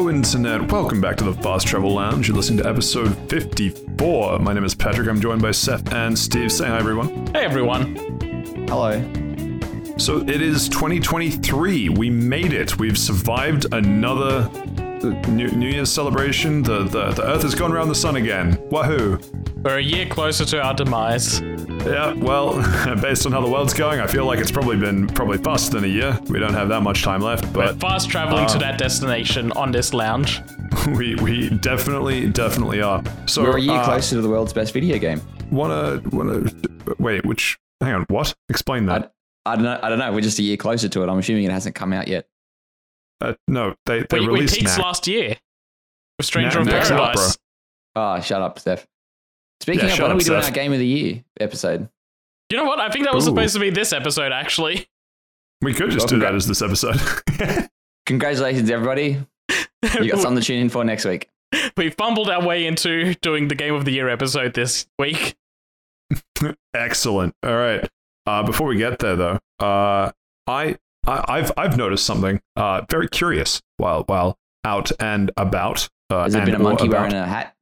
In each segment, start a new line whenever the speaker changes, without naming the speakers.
Hello, Internet. Welcome back to the Fast Travel Lounge. You're listening to episode 54. My name is Patrick. I'm joined by Seth and Steve. Say hi, everyone.
Hey everyone.
Hello.
So it is 2023. We made it. We've survived another New, New Year's celebration. The, the the Earth has gone around the sun again. Wahoo!
We're a year closer to our demise.
Yeah. Well, based on how the world's going, I feel like it's probably been probably faster than a year. We don't have that much time left,
We're
but
fast traveling to that destination on this lounge.
we we definitely definitely are. So
We're a year
uh,
closer to the world's best video game.
Wanna wanna wait? Which? Hang on. What? Explain that.
I don't know. I don't know. We're just a year closer to it. I'm assuming it hasn't come out yet.
Uh, no, they they
We, we
released
peaked
Knack.
last year. Stranger
Knack-
of
Knack's out,
Paradise.
Oh, shut up, Steph. Speaking
Yeah,
of,
shut
when are we doing
Steph.
our Game of the Year episode?
You know what? I think that was
Ooh.
supposed to be this episode, actually.
We could just
Welcome
do that as this episode.
Congratulations, everybody. You got something to tune in for next week.
we fumbled our way into doing the Game of the Year episode this week.
Excellent. All right. Uh, before we get there, though, uh, I, I I've I've noticed something uh, very curious while while out and about. Uh,
Has there been a monkey
or
wearing a hat?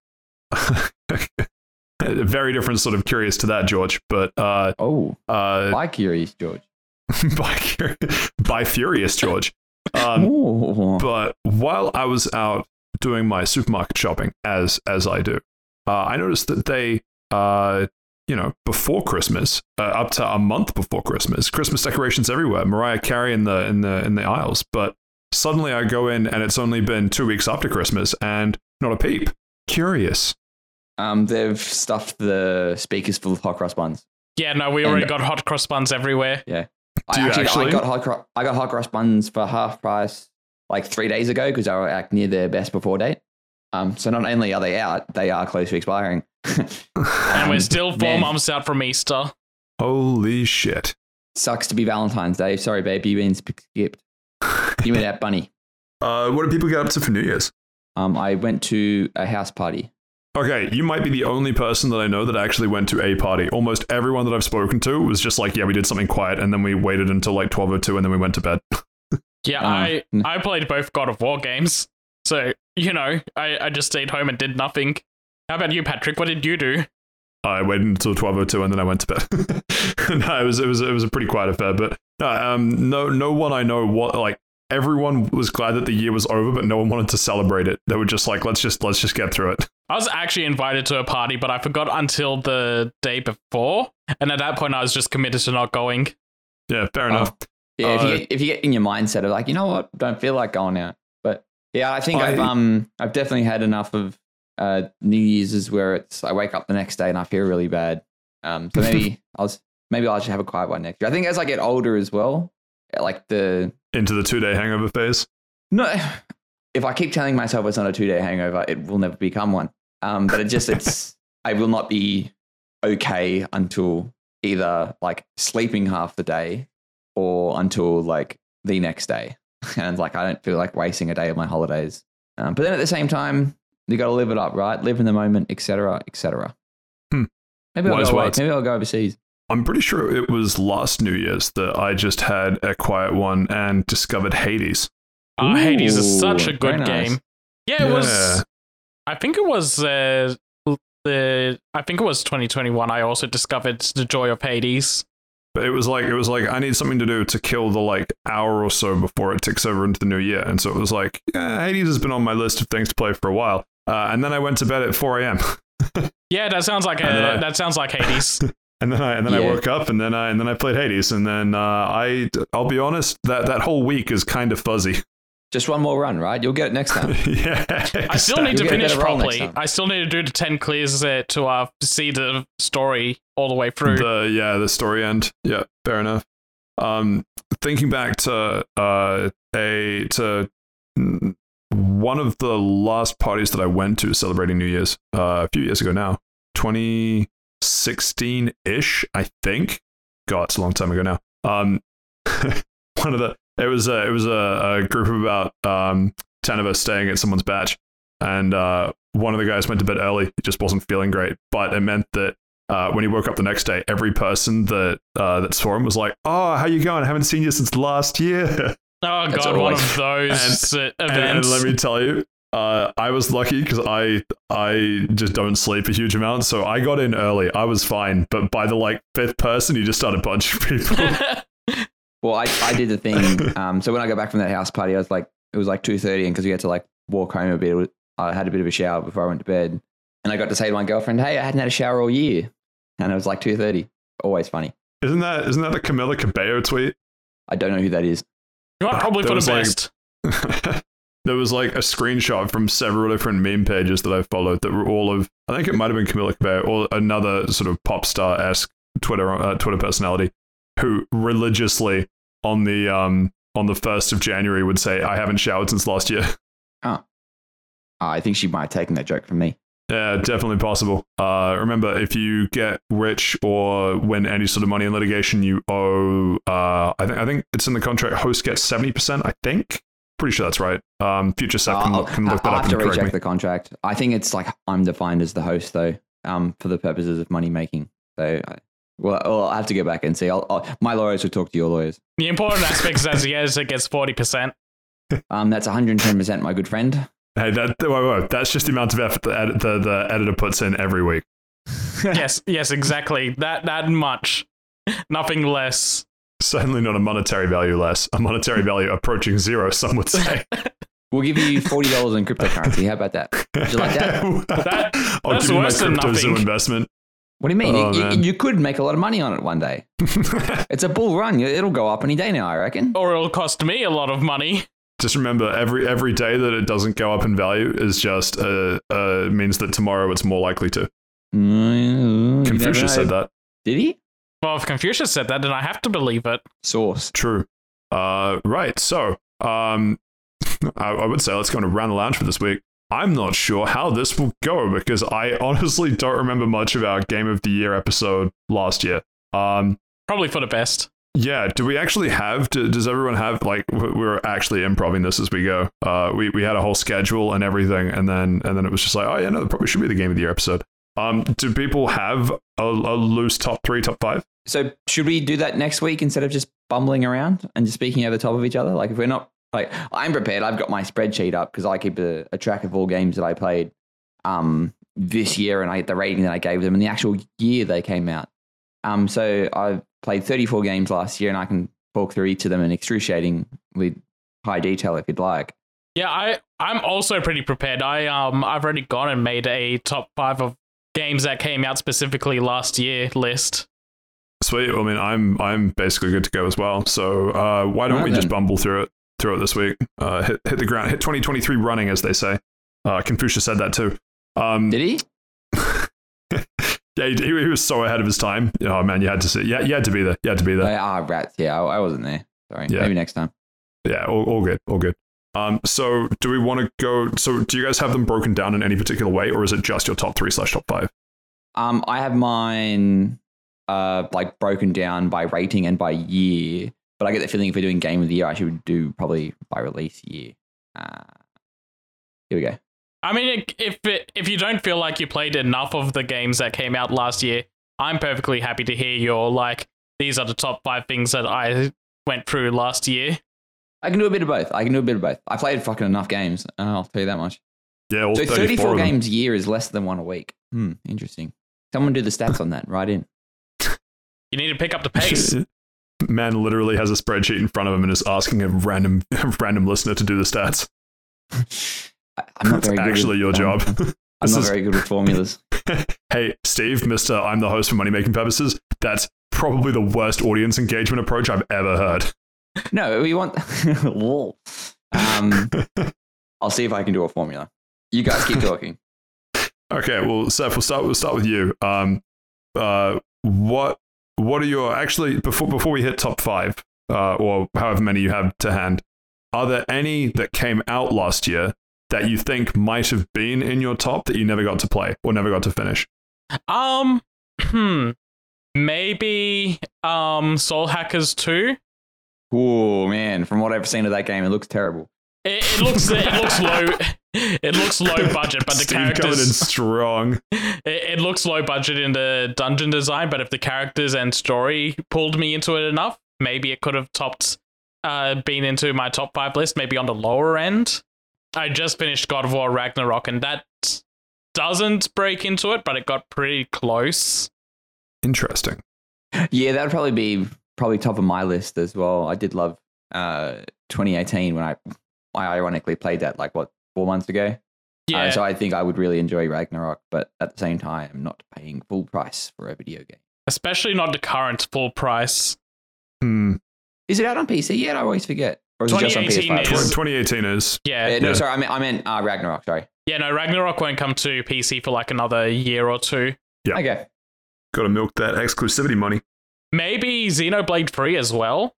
A very different sort of curious to that, George. But uh,
Oh,
uh,
by curious, George.
by cur- by furious, George. Um, but while I was out doing my supermarket shopping, as as I do, uh, I noticed that they, uh, you know, before Christmas, uh, up to a month before Christmas, Christmas decorations everywhere. Mariah Carey in the in the in the aisles, but suddenly I go in and it's only been two weeks after Christmas and not a peep. Curious.
Um, they've stuffed the speakers full of hot cross buns.
Yeah, no, we already
And-
got hot cross buns everywhere.
Do
I
you
actually,
actually?
I got hot cro- I got hot cross buns for half price like three days ago because they were like, near their best before date. Um, so not only are they out, they are close to expiring.
And we're
Um,
still four
man.
months out from Easter.
Holy shit.
Sucks to be Valentine's Day. Sorry, babe, you've been skipped. You me that bunny.
Uh, what do people get up to for New Year's?
Um, I went to a house party.
Okay, you might be the only person that I know that actually went to a party. Almost everyone that I've spoken to was just like, yeah, we did something quiet and then we waited until like 12:02 and then we went to bed.
Yeah,
Uh,
I
n-
I played both God of War games. So, you know, I, I just stayed home and did nothing. How about you, Patrick? What did you do?
I waited until 12:02 and then I went to bed. no, it was it was it was a pretty quiet affair, but no, um, no no one I know what like everyone was glad that the year was over, but no one wanted to celebrate it. They were just like, let's just let's just get through it.
I was actually invited to a party, but I forgot until the day before. And at that point, I was just committed to not going.
Yeah, fair enough.
Yeah, if
Uh,
you get, if you get in your mindset of like, you know what, don't feel like going out. But yeah, I think I, have um I've definitely had enough of uh New Year's where it's I wake up the next day and I feel really bad. Um, so maybe I'll s- maybe I'll just have a quiet one next year. I think as I get older as well, like the
Into the two day hangover phase.
no, if I keep telling myself it's not a two day hangover, it will never become one. Um, but it just it's I will not be okay until either like sleeping half the day or until like the next day. And like I don't feel like wasting a day of my holidays. Um, but then at the same time, you got to live it up, right? Live in the moment, etc., etc.
Hmm.
Maybe I'll
Wise
go away. Maybe I'll go overseas.
I'm pretty sure it was last New Year's that I just had a quiet one and discovered Hades.
Uh, Hades is such a good
nice.
game. Yeah, it
Yeah.
was. I think it was uh, the. I think it was 2021. I also discovered the joy of Hades.
But it was like it was like I need something to do to kill the like hour or so before it ticks over into the new year, and so it was like yeah, Hades has been on my list of things to play for a while. Uh, and then I went to bed at 4 a.m.
Yeah, that sounds like a,
And then I-
that sounds like Hades.
and then I and then I woke up and then I and then I played Hades, and then uh, I I'll be honest that that whole week is kind of fuzzy.
Just one more run, right? You'll get it next time.
yeah,
I still need to
You'll get
finish
better roll next
properly. I still need to do the 10 clears uh, to uh, see the story all the way through.
the yeah the story end yeah fair enough um thinking back to uh a to one of the last parties that i went to celebrating new year's uh, a few years ago now 2016-ish i think. God it's a long time ago now. Um one of the it was a it was a, a group of about um 10 of us staying at someone's batch. And uh one of the guys went to bed early. He just wasn't feeling great. But it meant that uh, when he woke up the next day, every person that uh, that saw him was like, "Oh, how you going? I haven't seen you since last year."
Oh god, one
always-
of those uh,
And, and let me tell you, uh, I was lucky because I I just don't sleep a huge amount, so I got in early. I was fine, but by the like fifth person, you just started punching people.
Well, I, I did the thing. Um, so when I got back from that house party, I was like, it was like two thirty, and because we had to like walk home a bit, was- I had a bit of a shower before I went to bed, and I got to say to my girlfriend, "Hey, I hadn't had a shower all year," and it was like two thirty. Always funny.
isn't that isn't that the Camila Cabello tweet?
I don't know who that is.
you are probably
That
for
was
the
like-
best.
there was like a screenshot from several different meme pages that I followed that were all of I think it might have been Camila Cabello or another sort of pop star esque Twitter uh, Twitter personality who religiously on the um on the first of January would say I haven't showered since last year.
Uh, I think she might have taken that joke from me.
Yeah, definitely possible. Uh, remember, if you get rich or win any sort of money in litigation, you owe. Uh, I think I think it's in the contract. Host gets seventy percent. I think. Pretty sure that's right. Um, future Seth can,
I'll,
can look that
I'll
up
have to
and correct
recheck
me.
the contract. I think it's like I'm defined as the host though, um, for the purposes of money making. So, I, well, well, I'll have to go back and see. I'll, I'll, my lawyers will talk to your lawyers.
The important aspect is as he is, it gets forty percent.
Um, that's 110 percent, my good friend.
Hey, that wait, wait, that's just the amount of effort the, ed- the the editor puts in every week.
yes, yes, exactly. That that much, nothing less.
Certainly not a monetary value less. A monetary value approaching zero. Some would say.
We'll give you forty dollars in cryptocurrency. How about that? Would you like that?
That-
I'll
that's
give you my
worse than
crypto zoo
nothing.
investment.
What do you mean?
Oh,
you, you, you could make a lot of money on it one day. It's a bull run. It'll go up any day now, I reckon.
Or it'll cost me a lot of money.
just remember, every every day that it doesn't go up in value is just uh, uh means that tomorrow it's more likely to.
Mm,
Confucius said that.
Did he?
Well, if Confucius said that, then I have to believe it.
Source.
True. Uh, right. So, um, I, I would say let's go on a round the lounge for this week. I'm not sure how this will go because I honestly don't remember much of our Game of the Year episode last year. Um,
Probably for the best.
yeah. Do we actually have? Do, does everyone have like we're actually improving this as we go? Uh, we we had a whole schedule and everything, and then and then it was just like, oh yeah, no, it probably should be the Game of the Year episode. Um, do people have a, a loose top three, top five?
So should we do that next week instead of just bumbling around and just speaking over the top of each other? Like if we're not like I'm prepared. I've got my spreadsheet up because I keep a, a track of all games that I played um, this year and I get the rating that I gave them and the actual year they came out. Um, so I've played 34 games last year and I can talk through each of them in excruciatingly high detail if you'd like.
Yeah, I I'm also pretty prepared. I um I've already gone and made a top five of games that came out specifically last year list.
Sweet. I mean, I'm I'm basically good to go as well. So uh, why don't
Alright
we just bumble through it through it this week? Uh, hit hit the ground, hit 2023 running, as they say. Uh, Confucius said that too. Um,
Did he?
yeah, he, he was so ahead of his time. Oh man, you had to see. Yeah, you had to be there. You had to be there.
Ah, rats. Yeah, I, I wasn't there. Sorry.
Yeah.
Maybe next time.
Yeah, all, all good, all good. Um, so do we want to go? So do you guys have them broken down in any particular way, or is it just your top three slash top five?
Um, I have mine uh like broken down by rating and by year, but I get the feeling if we're doing game of the year, I should do probably by release year. Uh, here we go.
I mean, if it, if you don't feel like you played enough of the games that came out last year, I'm perfectly happy to hear your like. These are the top five things that I went through last year.
I can do a bit of both. I can do a bit of both. I played fucking enough games. uh, I'll tell you that much.
Yeah, all
So
34,
34 games a year is less than one a week. Hmm, interesting. Someone do the stats on that. Right in.
You need to pick up the pace.
Man literally has a spreadsheet in front of him and is asking a random random listener to do the stats.
I, I'm not
It's
very good.
actually
with,
your
um,
job.
I'm
This
not
is-
very good with formulas.
hey, Steve, Mister, I'm the host for money making purposes. That's probably the worst audience engagement approach I've ever heard.
No, we want. Lol. um, I'll see if I can do a formula. You guys keep talking.
Okay, well, Seth, we'll start. We'll start with you. Um, uh, what what are your actually before before we hit top five, uh, or however many you have to hand? Are there any that came out last year that you think might have been in your top that you never got to play or never got to finish?
Um, hmm, maybe um, Soul Hackers two.
Oh man, from what I've seen of that game, it looks terrible.
It, it looks it looks low. It looks low budget, but the
Steve coming in
characters.
strong.
It, it looks low budget in the dungeon design, but if the characters and story pulled me into it enough, maybe it could have topped uh, been into my top five list, maybe on the lower end. I just finished God of War Ragnarok, and that doesn't break into it, but it got pretty close.
Interesting.
Yeah, that would probably be probably top of my list as well. I did love uh, 2018 when I I ironically played that like what four months ago.
Yeah,
Uh, so I think I would really enjoy Ragnarok, but at the same time, I'm not paying full price for a video game.
especially not the current full price.
Hmm.
Is it out on PC yet? I always forget. Or is it just on
2018
PS5?
is-
2018 is.
Yeah,
Uh, no,
Yeah.
sorry, I meant I meant uh, Ragnarok. Sorry.
yeah, no, Ragnarok won't come to PC for like another year or two.
Yeah.
Okay.
Got to milk that exclusivity money.
Maybe Xenoblade 3 as well.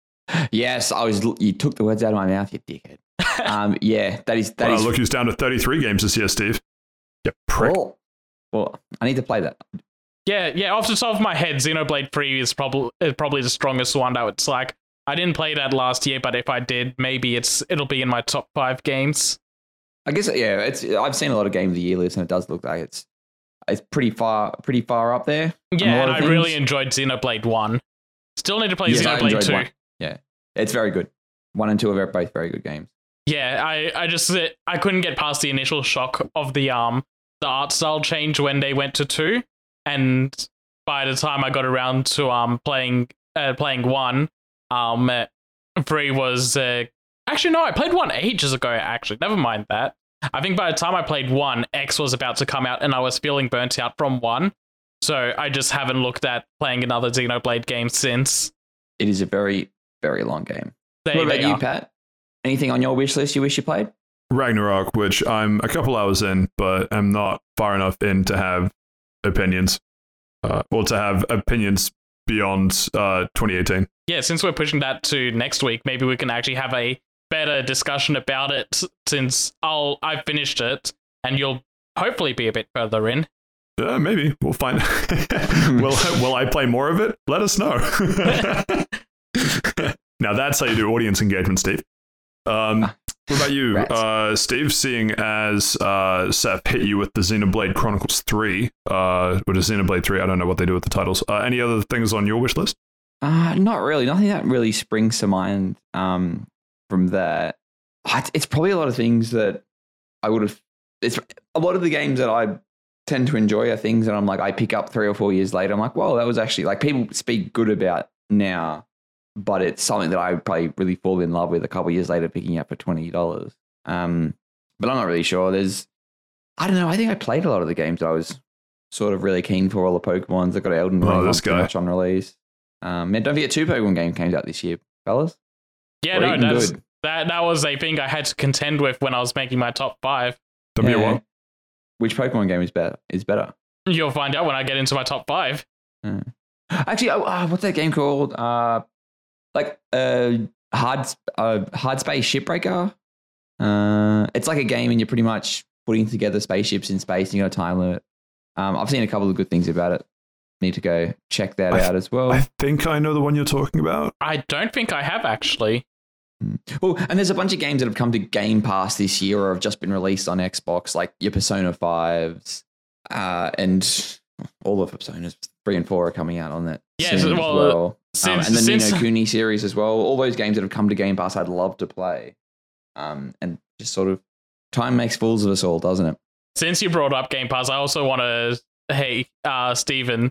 Yes, I was. You took the words out of my mouth, you dickhead. Um, yeah, that is that
Wow,
is.
look who's down to 33 games this year, Steve. Yeah, prick.
Well, well, I need to play that.
Yeah, yeah. Off the top of my head, Xenoblade Three is probably is probably the strongest one. That it's like I didn't play that last year, but if I did, maybe it's it'll be in my top five games.
I guess yeah, it's. I've seen a lot of game of the year lists, and it does look like it's it's pretty far pretty far up there.
Yeah, and I
things.
really enjoyed Xenoblade One. Still need to play
Yes,
Xenoblade Two.
one. Yeah, it's very good. One and two are both very good games.
Yeah, I I just I couldn't get past the initial shock of the um the art style change when they went to two, and by the time I got around to um playing uh, playing one, um uh, three was uh, actually no, I played one ages ago. Actually, never mind that. I think by the time I played one, X was about to come out, and I was feeling burnt out from one. So I just haven't looked at playing another Xenoblade game since.
It is a very very long game.
They,
what about you,
are.
Pat? Anything on your wish list you wish you played?
Ragnarok, which I'm a couple hours in, but I'm not far enough in to have opinions, uh, or to have opinions beyond uh, 2018.
yeah, since we're pushing that to next week, maybe we can actually have a better discussion about it since I'll I've finished it and you'll hopefully be a bit further in.
Uh, maybe we'll find. will Will I play more of it? Let us know. now that's how you do audience engagement, Steve. Um, what about you,
Rats.
uh, Steve? Seeing as uh, Seth hit you with the Xenoblade Chronicles Three, uh, or is Xenoblade Three? I don't know what they do with the titles. Uh, any other things on your wish list?
Uh, not really. Nothing that really springs to mind um, from that. Uh, It's, probably a lot of things that I would have. It's a lot of the games that I tend to enjoy are things that I'm like, I pick up three or four years later. I'm like, well, that was actually like people speak good about now, but it's something that I would probably really fall in love with a couple years later, picking up for twenty dollars. Um, but I'm not really sure. There's, I don't know. I think I played a lot of the games that I was sort of really keen for. All the Pokemon's. I got Elden
Oh,
Ring
this
on
guy.
on release. Um, man, don't forget two Pokemon games came out this year, fellas.
Yeah, no, that's
good.
that that was a thing I had to contend with when I was making my top five.
Don't be a
Yeah.
what?
Which Pokemon game is better? Is better?
You'll find out when I get into my top five.
Actually, oh, uh, what's that game called? Uh, like uh, hard uh, hard space shipbreaker. Uh, it's like a game, and you're pretty much putting together spaceships in space. And you got a time limit. Um, I've seen a couple of good things about it. Need to go check that
I-
out as well.
I think I know the one you're talking about.
I don't think I have actually.
Well, and there's a bunch of games that have come to Game Pass this year or have just been released on Xbox, like your Persona 5s, uh, and all of Personas 3 and 4 are coming out on that.
Yeah,
soon
so-
as
well,
well. Um, and the
since
Ni no Kuni series as well. All those games that have come to Game Pass, I'd love to play. Um, and just sort of time makes fools of us all, doesn't it?
since you brought up Game Pass, I also want to hey, uh, Steven,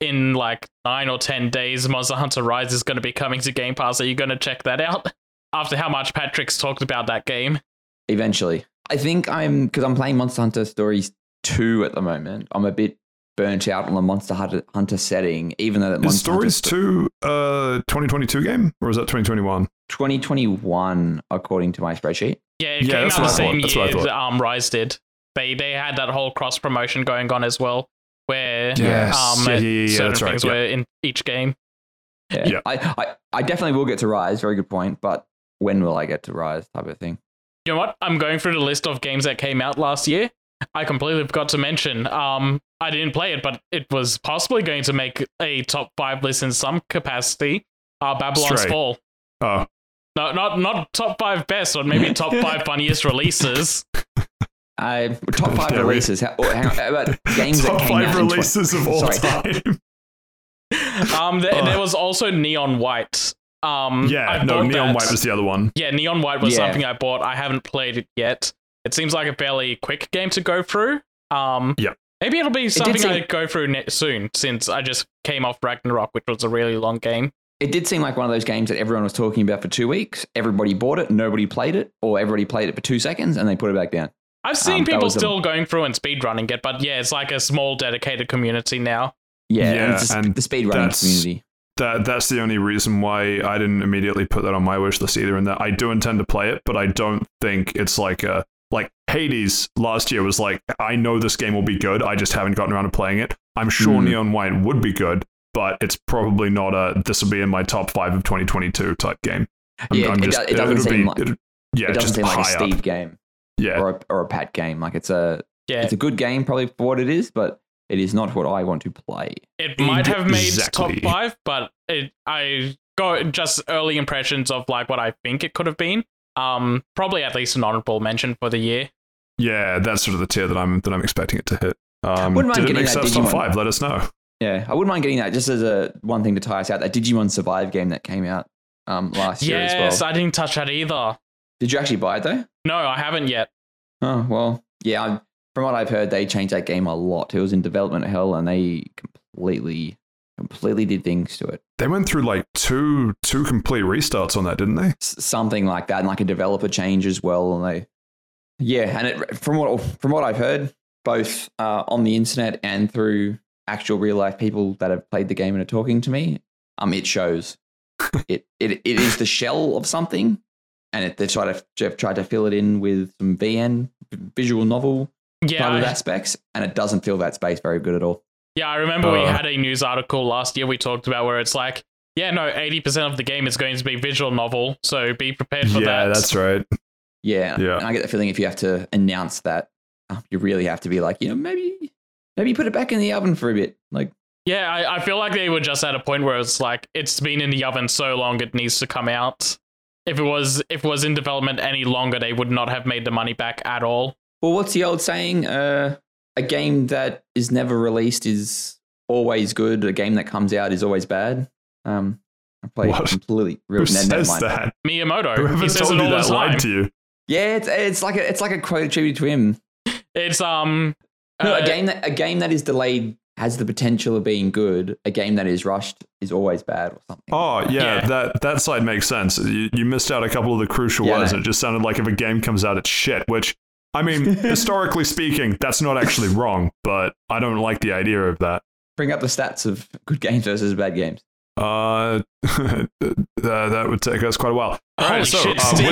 in like nine or ten days, Monster Hunter Rise is going to be coming to Game Pass. Are you going to check that out? After how much Patrick's talked about that game.
Eventually, I think I'm because I'm playing Monster Hunter Stories 2 at the moment. I'm a bit burnt out on the Monster Hunter, Hunter setting, even though that
Is
Monster Hunter
Stories 2 uh 2022 game or is that 2021?
2021, according to my spreadsheet.
Yeah, it
Yeah,
came
that's
out the
what I thought.
same
That's what I
year
thought.
that um, Rise did. They they had that whole cross promotion going on as well, where
Yes.
um,
Yeah, yeah, yeah, yeah,
certain
that's right,
things
yeah.
were in each game.
Yeah.
Yeah.
I, I, I definitely will get to Rise. Very good point. But when will I get to Rise? Type of thing.
You know what? I'm going through the list of games that came out last year. I completely forgot to mention. Um, I didn't play it, but it was possibly going to make a top five list in some capacity. Uh, Babylon's
Stray.
Fall.
Oh,
No, not not top five best, or maybe top five funniest releases.
Uh, top five
Yeah,
releases. How, or hang on, how about games
top
that came
five
out in tw-
releases of all
Sorry.
time.
Um, there,
Oh.
there was also Neon White. Um,
Yeah,
I
no, Neon
that-
White was the other one.
Yeah, Neon White was
Yeah.
something I bought. I haven't played it yet. It seems like a fairly quick game to go through. Um,
Yeah.
Maybe it'll be something
seem-
I go through ne- soon, since I just came off Ragnarok, which was a really long game.
It did seem like one of those games that everyone was talking about for two weeks. Everybody bought it, nobody played it, or everybody played it for two seconds and they put it back down.
I've seen
Um,
people
was a-
still going through and speedrunning it, but yeah, it's like a small dedicated community now.
Yeah,
Yeah,
and
and
the speedrunning
that's-
community.
That that's the only reason why I didn't immediately put that on my wish list either. And that I do intend to play it, but I don't think it's like a like Hades last year was like I know this game will be good. I just haven't gotten around to playing it. I'm sure
Mm.
Neon White would be good, but it's probably not a this will be in my top five of 2022 type game. I'm-
Yeah,
I'm
it
just-
do- it doesn't
it'll
seem
be-
like-
it'll- yeah,
it doesn't
just
seem like a
high
Steve
up.
game
Yeah,
or a, or a Pat game. Like it's a
Yeah,
it's a good game probably for what it is, but it is not what I want to play.
it might have made
Exactly.
top five, but it, I got just early impressions of like what I think it could have been. Um, probably at least an honorable mention for the year.
yeah, that's sort of the tier that I'm that I'm expecting it to hit. Um,
Wouldn't mind
did it
getting
make
that
sense top
Digimon.
five? Let us know.
Yeah, I wouldn't mind getting that just as a one thing to tie us out. That Digimon Survive game that came out um, last year as
Yes. I didn't touch that either.
Did you actually buy it though?
No, I haven't yet.
Oh well, yeah. I, from what I've heard, they changed that game a lot. It was in development hell, and they completely, completely did things to it.
They went through like two two complete restarts on that, didn't they?
S- something like that, and like a developer change as well. And they, yeah, and it, from what from what I've heard, both uh, on the internet and through actual real life people that have played the game and are talking to me, um, it shows. it it it is the shell of something, and it, they try to they've tried to fill it in with some VN visual novel
Yeah,
kind of
I,
aspects, and it doesn't fill that space very good at all.
yeah. I remember we
Uh.
had a news article last year we talked about where it's like, yeah, no, eighty percent of the game is going to be visual novel, so be prepared for
yeah,
that.
Yeah, that's right.
Yeah,
Yeah.
And I get the feeling if you have to announce that, uh, you really have to be like, you know, maybe maybe put it back in the oven for a bit. Like,
Yeah, I, I feel like they were just at a point where it's like it's been in the oven so long it needs to come out. If it was if it was in development any longer, they would not have made the money back at all.
well, what's the old saying? Uh, a game that is never released is always good. A game that comes out is always bad. Um, I played
What?
completely.
Real, Who
ne- never
says
mind.
that?
Miyamoto,
Whoever
he says
told
it
you
all the
that
time.
lied to you.
Yeah, it's it's like a it's like a quote attributed to him.
It's um
No,
uh,
a game that a game that is delayed has the potential of being good. A game that is rushed is always bad or something.
Oh yeah,
Yeah.
that that side makes sense. You, you missed out a couple of the crucial
Yeah,
words.
no.
It just sounded like if a game comes out, it's shit. Which I mean, historically speaking, that's not actually wrong. But I don't like the idea of that.
Bring up the stats of good games versus bad games.
Uh, uh, that would take us quite a while. All
Holy
right, so
shit,
uh,
Steve.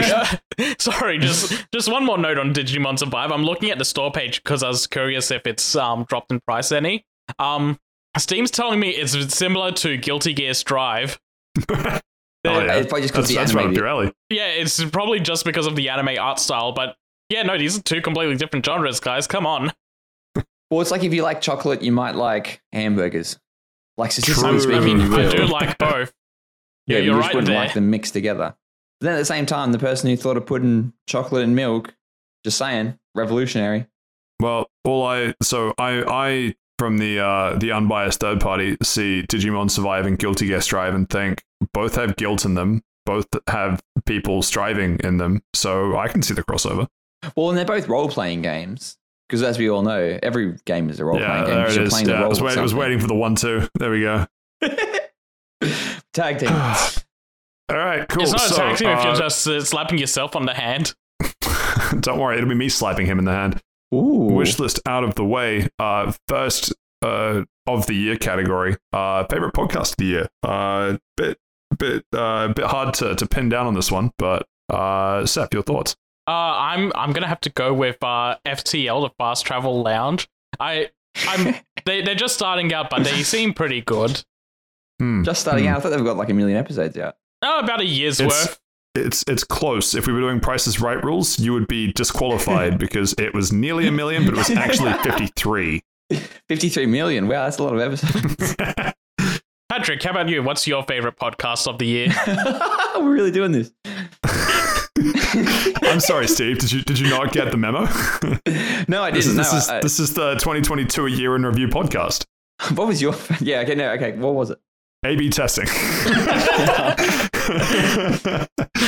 wish-
Sorry, just just one more note on Digimon Survive. I'm looking at the store page because I was curious if it's um dropped in price any. Um, Steam's telling me it's similar to Guilty Gear Strive.
oh, yeah.
It's probably just because
that's,
the
that's right up
anime.
your alley.
Yeah, it's probably just because of the anime art style, but yeah, no, these are two completely different genres, guys. Come on.
Well, it's like if you like chocolate, you might like hamburgers. Like
True.
statistically speaking,
I mean, I do like both. Yeah,
you
you're
just
right
wouldn't
there.
like them mixed together. But then at the same time, the person who thought of putting chocolate and milk, just saying, revolutionary.
Well, all I so I I from the uh the unbiased third party see Digimon Survive and Guilty Gear Strive and think both have guilt in them, both have people striving in them, so I can see the crossover.
Well, and they're both role playing games. Because as we all know, every game is a role
yeah,
playing game.
there
'cause
it
you're playing the
Yeah, I
role
was,
of
wait, I was waiting for the one two. There we go.
Tag team.
all right, cool.
It's not
so,
a tag team if you're
uh,
just uh, slapping yourself on the hand.
don't worry, it'll be me slapping him in the hand.
Ooh.
Wish list out of the way. Uh, first uh, of the year category. Uh, favorite podcast of the year. Uh, bit bit uh, bit hard to, to pin down on this one, but uh, Seth, your thoughts?
Uh, I'm I'm gonna have to go with uh, FTL, the Fast Travel Lounge. I I'm they they're just starting out, but they seem pretty good.
Hmm.
Just starting
Hmm.
out. I thought they've got like a million episodes out.
Oh, about a year's
It's-
worth.
It's it's close. If we were doing Prices Right rules, you would be disqualified because it was nearly a million, but it was actually fifty three.
53 million. Wow, that's a lot of episodes.
Patrick, how about you? What's your favorite podcast of the year?
We're really doing this.
I'm sorry, Steve. Did you did you not get the memo?
no, I
this
didn't.
is this
no,
is
I- I-
this is the 2022 a year in review podcast.
what was your? Yeah, okay, no, okay. What was it?
A/B testing.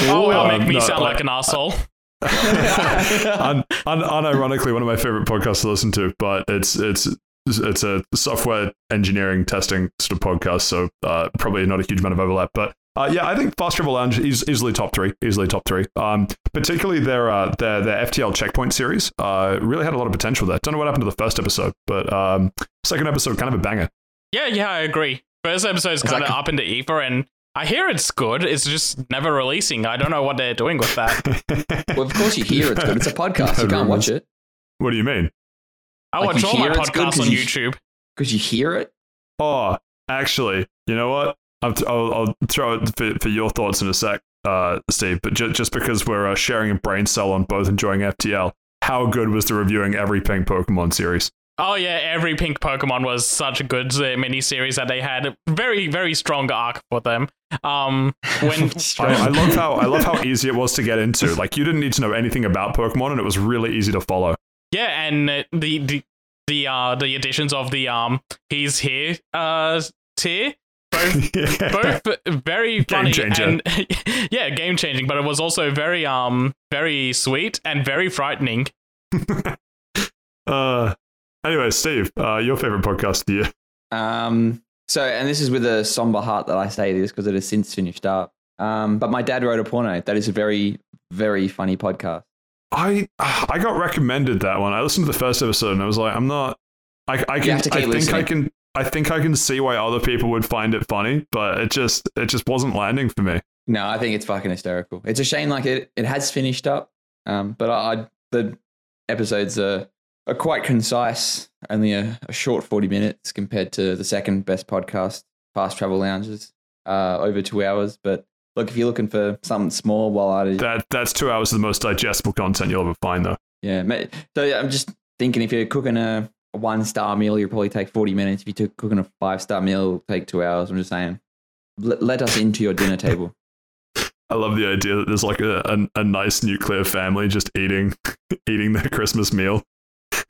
Oh, well,
Um,
make me
no,
sound
I-
like an asshole.
un, un, unironically one of my favorite podcasts to listen to, but it's it's it's a software engineering testing sort of podcast, so uh, probably not a huge amount of overlap. But uh, yeah, I think Fast Travel Lounge is easily top three, easily top three. Um, particularly their uh, their their FTL checkpoint series uh, really had a lot of potential there. Don't know what happened to the first episode, but um, second episode kind of a banger.
Yeah, yeah, I agree. First episode's
It's
kind of up into ether, and I hear it's good. It's just never releasing. I don't know what they're doing with that.
Well, of course you hear it's good. It's a podcast. You can't watch it
What do you mean?
I
Like,
watch all my
podcasts good
podcasts
'cause
on
you-
YouTube.
because you hear it.
Oh, actually, you know what? I'll, I'll, I'll throw it for, for your thoughts in a sec, uh, Steve. But ju- just because we're uh, sharing a brain cell on both enjoying FTL, how good was the reviewing every pink Pokemon series?
Oh yeah, every pink Pokemon was such a good uh, mini series that they had. A very, very strong arc for them. Um, when
I, I love how I love how easy it was to get into. Like you didn't need to know anything about Pokemon, and it was really easy to follow.
yeah, and uh, the the the uh the additions of the um he's here uh tier both both very funny
changer.
and yeah, game changing. But it was also very um very sweet and very frightening.
uh, anyway, Steve, uh, your favorite podcast of the year?
Um, so, and this is with a somber heart that I say this because it has since finished up. Um, but my dad wrote a porno. That is a very, very funny podcast.
I I got recommended that one. I listened to the first episode and I was like, I'm not. I I can. I think I can. I think I can see why other people would find it funny, but it just it just wasn't landing for me.
No, I think it's fucking hysterical. It's a shame, like it, it has finished up. Um, but I, I the episodes are are quite concise, only a, a short forty minutes compared to the second best podcast, Fast Travel Lounges, uh, over two hours. But look, if you're looking for something small, while I
That that's two hours of the most digestible content you'll ever find, though.
Yeah. So yeah, I'm just thinking if you're cooking a, a one star meal, you'll probably take 40 minutes. If you're cooking a five star meal, it'll take two hours. I'm just saying, let, let us into your dinner table.
I love the idea that there's like a, a, a nice nuclear family just eating eating their Christmas meal,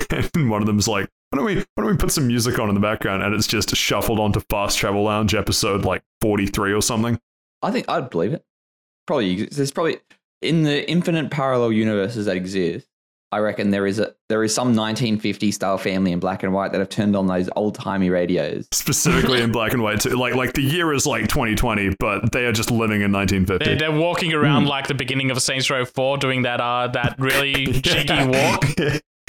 and one of them's like, "Why don't we why don't we put some music on in the background?" And it's just shuffled onto Fast Travel Lounge episode like 43 or something.
I think I'd believe it. Probably there's probably in the infinite parallel universes that exist. I reckon there is a there is some 1950 style family in black and white that have turned on those old timey radios.
specifically in black and white too. Like like the year is like 2020, but they are just living in
They're,
1950.
they're walking around
Hmm.
like the beginning of Saints Row 4, doing that uh that really cheeky walk.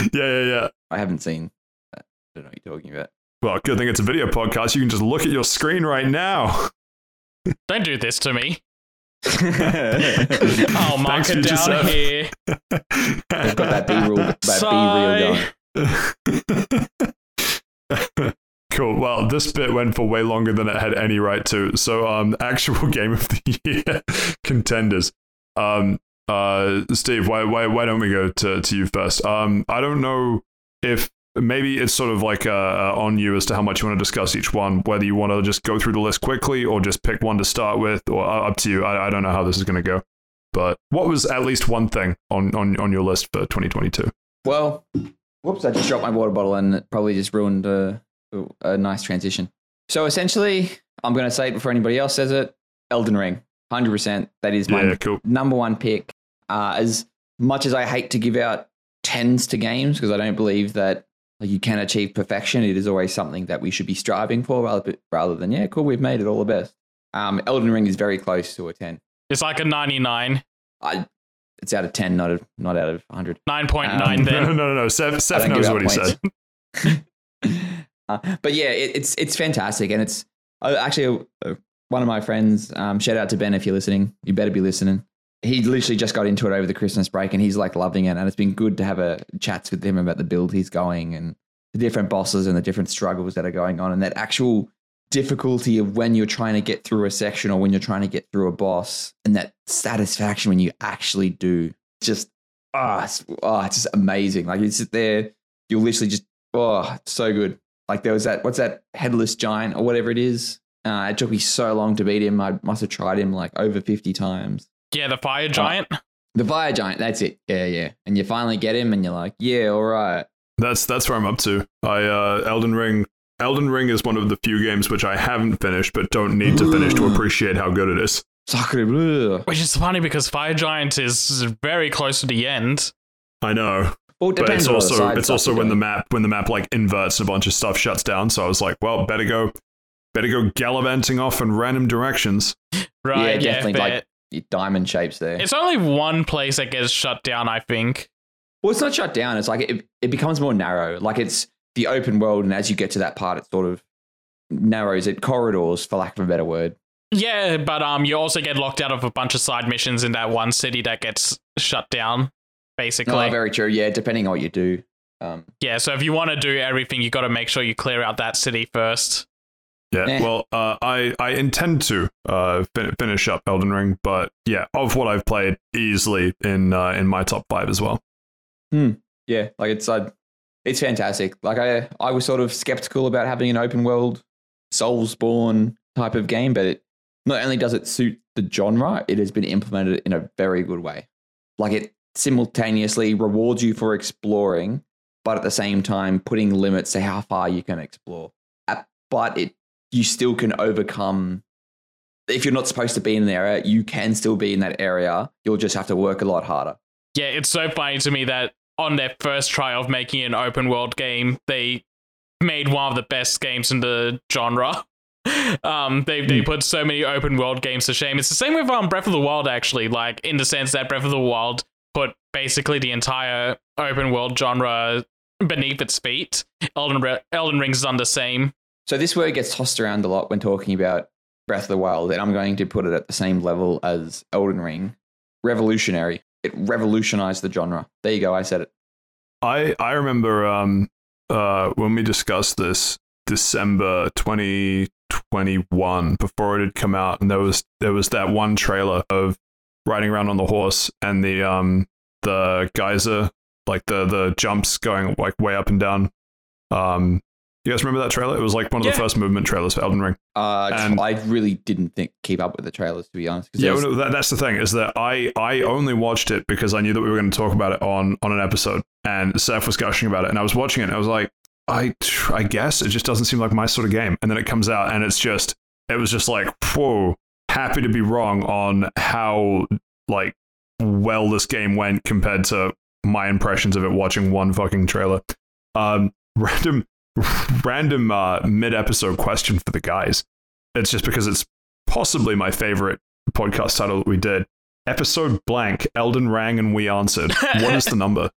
Yeah, yeah, yeah.
I haven't seen. That. I don't know what you're talking about.
Well, good thing it's a video podcast. You can just look at your screen right now.
Don't do this to me.
They've
I'll mark
Thanks,
it
future
down
self.
here.
got that B rule, that B reel going.
cool. Well, this bit went for way longer than it had any right to. So, um, actual game of the year contenders. Um, uh, Steve, why, why, why don't we go to, to you first? Um, I don't know if maybe it's sort of like uh, uh, on you as to how much you want to discuss each one, whether you want to just go through the list quickly or just pick one to start with, or uh, up to you. I, I don't know how this is going to go. But what was at least one thing on, on, on your list for 2022?
Well, whoops! I just dropped my water bottle and it probably just ruined a, a nice transition. So essentially, I'm going to say it before anybody else says it. Elden Ring, hundred percent. That is my
Yeah, cool.
number one pick. Uh, as much as I hate to give out tens to games because I don't believe that like, you can achieve perfection, it is always something that we should be striving for rather, rather than yeah, cool, we've made it all the best. Um, Elden Ring is very close to a ten.
It's like a 99,
I, it's out of ten, not a, not out of hundred.
9.9
Um,
No, no,
then.
no, no. Seth, Seth
don't give
knows
out
what he said.
uh, but yeah, it, it's it's fantastic, and it's uh, actually uh, one of my friends. Um, shout out to Ben if you're listening. You better be listening. He literally just got into it over the Christmas break, and he's like loving it. And it's been good to have a chats with him about the build he's going and the different bosses and the different struggles that are going on, and that actual difficulty of when you're trying to get through a section or when you're trying to get through a boss, and that satisfaction when you actually do. Just ah, it's, oh, it's just amazing. Like you sit there, you'll literally just oh, so good. Like there was that what's that headless giant or whatever it is. Uh, it took me so long to beat him. I must have tried him like over fifty times.
Yeah, the fire giant.
The fire giant, that's it. Yeah, yeah. And you finally get him, and you're like, yeah, all right.
That's that's where I'm up to. I uh, Elden Ring Elden Ring is one of the few games which I haven't finished, but don't need to finish to appreciate how good it is.
Which is funny because Fire Giant is very close to the end.
I know,
Well, it
but it's
on what
also
side
it's also
you're
when the map when the map like inverts and a bunch of stuff shuts down. So I was like, well, better go, better go gallivanting off in random directions.
Right, yeah,
definitely,
fair.
like- diamond shapes there.
It's only one place that gets shut down, I think.
Well, it's not shut down. It's like it, it becomes more narrow. Like it's the open world, and as you get to that part, it sort of narrows it, corridors, for lack of a better word.
Yeah, but um, you also get locked out of a bunch of side missions in that one city that gets shut down, basically.
Oh, very true. Yeah, depending on what you do. Um,
yeah, so if you want to do everything, you got to make sure you clear out that city first.
Yeah,
Eh.
well, uh, I I intend to uh fin- finish up Elden Ring, but yeah, of what I've played, easily in uh, in my top five as well.
yeah, like it's uh, it's fantastic. Like I I was sort of skeptical about having an open world Soulsborne type of game, but it not only does it suit the genre, it has been implemented in a very good way. Like it simultaneously rewards you for exploring, but at the same time putting limits to how far you can explore. But it you still can overcome if you're not supposed to be in an area, you can still be in that area. You'll just have to work a lot harder.
Yeah, it's so funny to me that on their first try of making an open world game, they made one of the best games in the genre. Um, they they
Hmm.
put so many open world games to shame. It's the same with um Breath of the Wild actually, like in the sense that Breath of the Wild put basically the entire open world genre beneath its feet. Elden Re- Elden Ring's done the same.
So this word gets tossed around a lot when talking about Breath of the Wild, and I'm going to put it at the same level as Elden Ring. Revolutionary. It revolutionized the genre. There you go. I said it.
I I remember um uh when we discussed this December 2021 before it had come out and there was there was that one trailer of riding around on the horse and the um the geyser like the the jumps going like way up and down um you guys remember that trailer it was like one of
Yeah.
the first movement trailers for Elden Ring
Uh,
And-
I really didn't think keep up with the trailers to be honest.
Yeah,
there's-
well, that, that's the thing is that I I only watched it because I knew that we were going to talk about it on on an episode, and Seth was gushing about it, and I was watching it, and I was like, I I guess it just doesn't seem like my sort of game, and then it comes out, and it's just it was just like whoa, happy to be wrong on how like well this game went compared to my impressions of it watching one fucking trailer. Um, random random uh, mid episode question for the guys. It's just because it's possibly my favorite podcast title that we did. Episode blank, Elden rang and we answered. What is the number?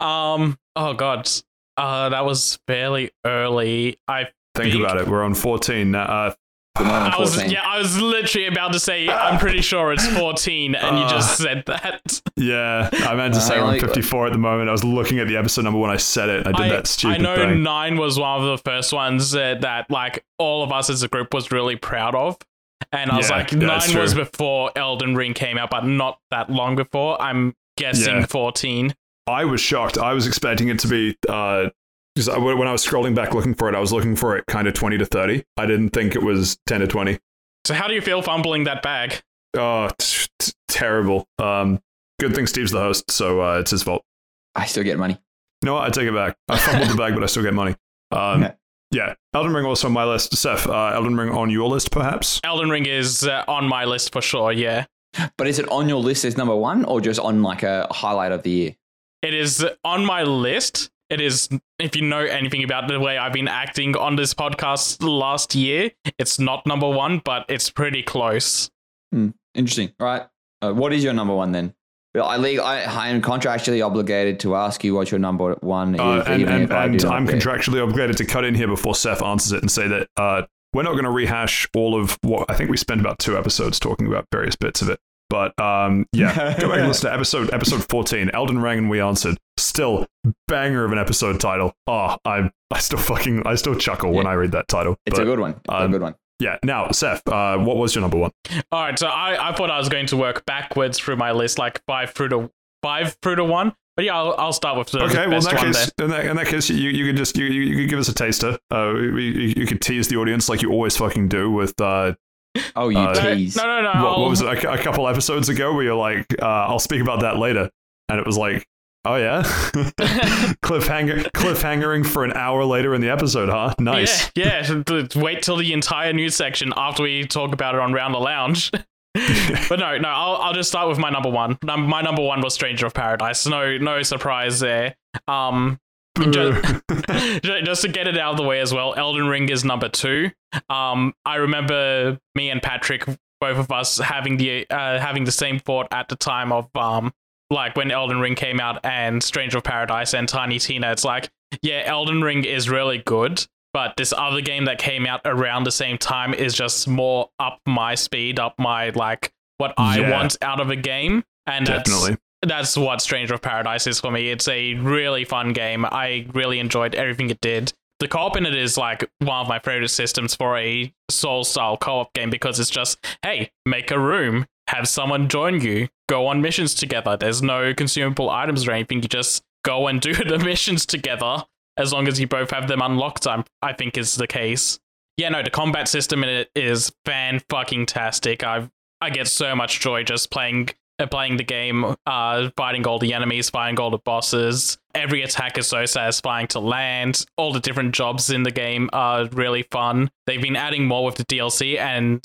um. Oh God. Uh, that was fairly early. I
Think
Think-
about it. We're on 14 now. Uh,
Good night on
I was yeah, I was literally about to say I'm pretty sure it's 14, and you
Uh,
just said that.
yeah, I meant to say
I
we're
like-
54 at the moment. I was looking at the episode number when I said it. I did that stupid
I know
thing.
nine was one of the first ones uh, that like all of us as a group was really proud of. And I was
Yeah,
like,
yeah,
nine was before Elden Ring came out, but not that long before. I'm guessing
Yeah.
14.
I was shocked. I was expecting it to be. Uh, because when I was scrolling back looking for it, I was looking for it kind of 20 to 30. I didn't think it was 10 to 20.
So how do you feel fumbling that bag?
Oh, t- t- terrible. Um, good thing Steve's the host, so uh, it's his fault.
I still get money.
No. I take it back. I fumbled the bag, but I still get money. Um,
Yeah.
yeah, Elden Ring also on my list. Seth, uh, Elden Ring on your list, perhaps?
Elden Ring is uh, on my list for sure, yeah.
But is it on your list as number one, or just on like a highlight of the year?
It is on my list. It is, if you know anything about the way I've been acting on this podcast last year, it's not number one, but it's pretty close.
Interesting. All right. Uh, what is your number one then? I, le- I, I am contractually obligated to ask you what your number one is,
Uh, and
even
and,
if I
and I'm
get it.
contractually obligated to cut in here before Seth answers it and say that uh, we're not going to rehash all of what I think we spent about two episodes talking about various bits of it. But um, yeah, go back and listen to episode episode 14, Elden Ring and We Answered. Still banger of an episode title. Oh, I I still fucking I still chuckle when I read that title.
It's
But,
a good one. It's a
um,
good one.
yeah. Now, Seth, uh, what was your number one?
All right, so I, I thought I was going to work backwards through my list, like five through to five through to one. But yeah, I'll, I'll start with the
Okay, well in that
one
case, in that, in that case, you, you could just you, you, you could give us a taster. Uh, we, you, you could tease the audience like you always fucking do with uh,
Oh, you
uh,
tease.
No, no, no.
what, what was it a, a couple episodes ago where you're like, uh, I'll speak about that later, and it was like Oh yeah, cliffhanger, cliffhangering for an hour later in the episode, huh? Nice.
Yeah, yeah. Wait till the entire news section after we talk about it on Round the Lounge. but no, no. I'll, I'll just start with my number one. Num- my number one was Stranger of Paradise. No, no surprise there. Um, just, just to get it out of the way as well, Elden Ring is number two. Um, I remember me and Patrick, both of us having the uh, having the same thought at the time of um, like when Elden Ring came out and Stranger of Paradise and Tiny Tina. It's like, yeah, Elden Ring is really good, but this other game that came out around the same time is just more up my speed, up my like what I
Yeah.
want out of a game, and that's
Definitely.
that's what Stranger of Paradise is for me. It's a really fun game. I really enjoyed everything it did. The co-op in it is like one of my favorite systems for a soul style co-op game because it's just, hey, make a room, have someone join you, go on missions together. There's no consumable items or anything. You just go and do the missions together as long as you both have them unlocked. I'm, I think is the case. Yeah, no, the combat system in it is fan fucking tastic. I I get so much joy just playing uh, playing the game, uh, fighting all the enemies, fighting all the bosses. Every attack is so satisfying to land. All the different jobs in the game are really fun. They've been adding more with the DLC, and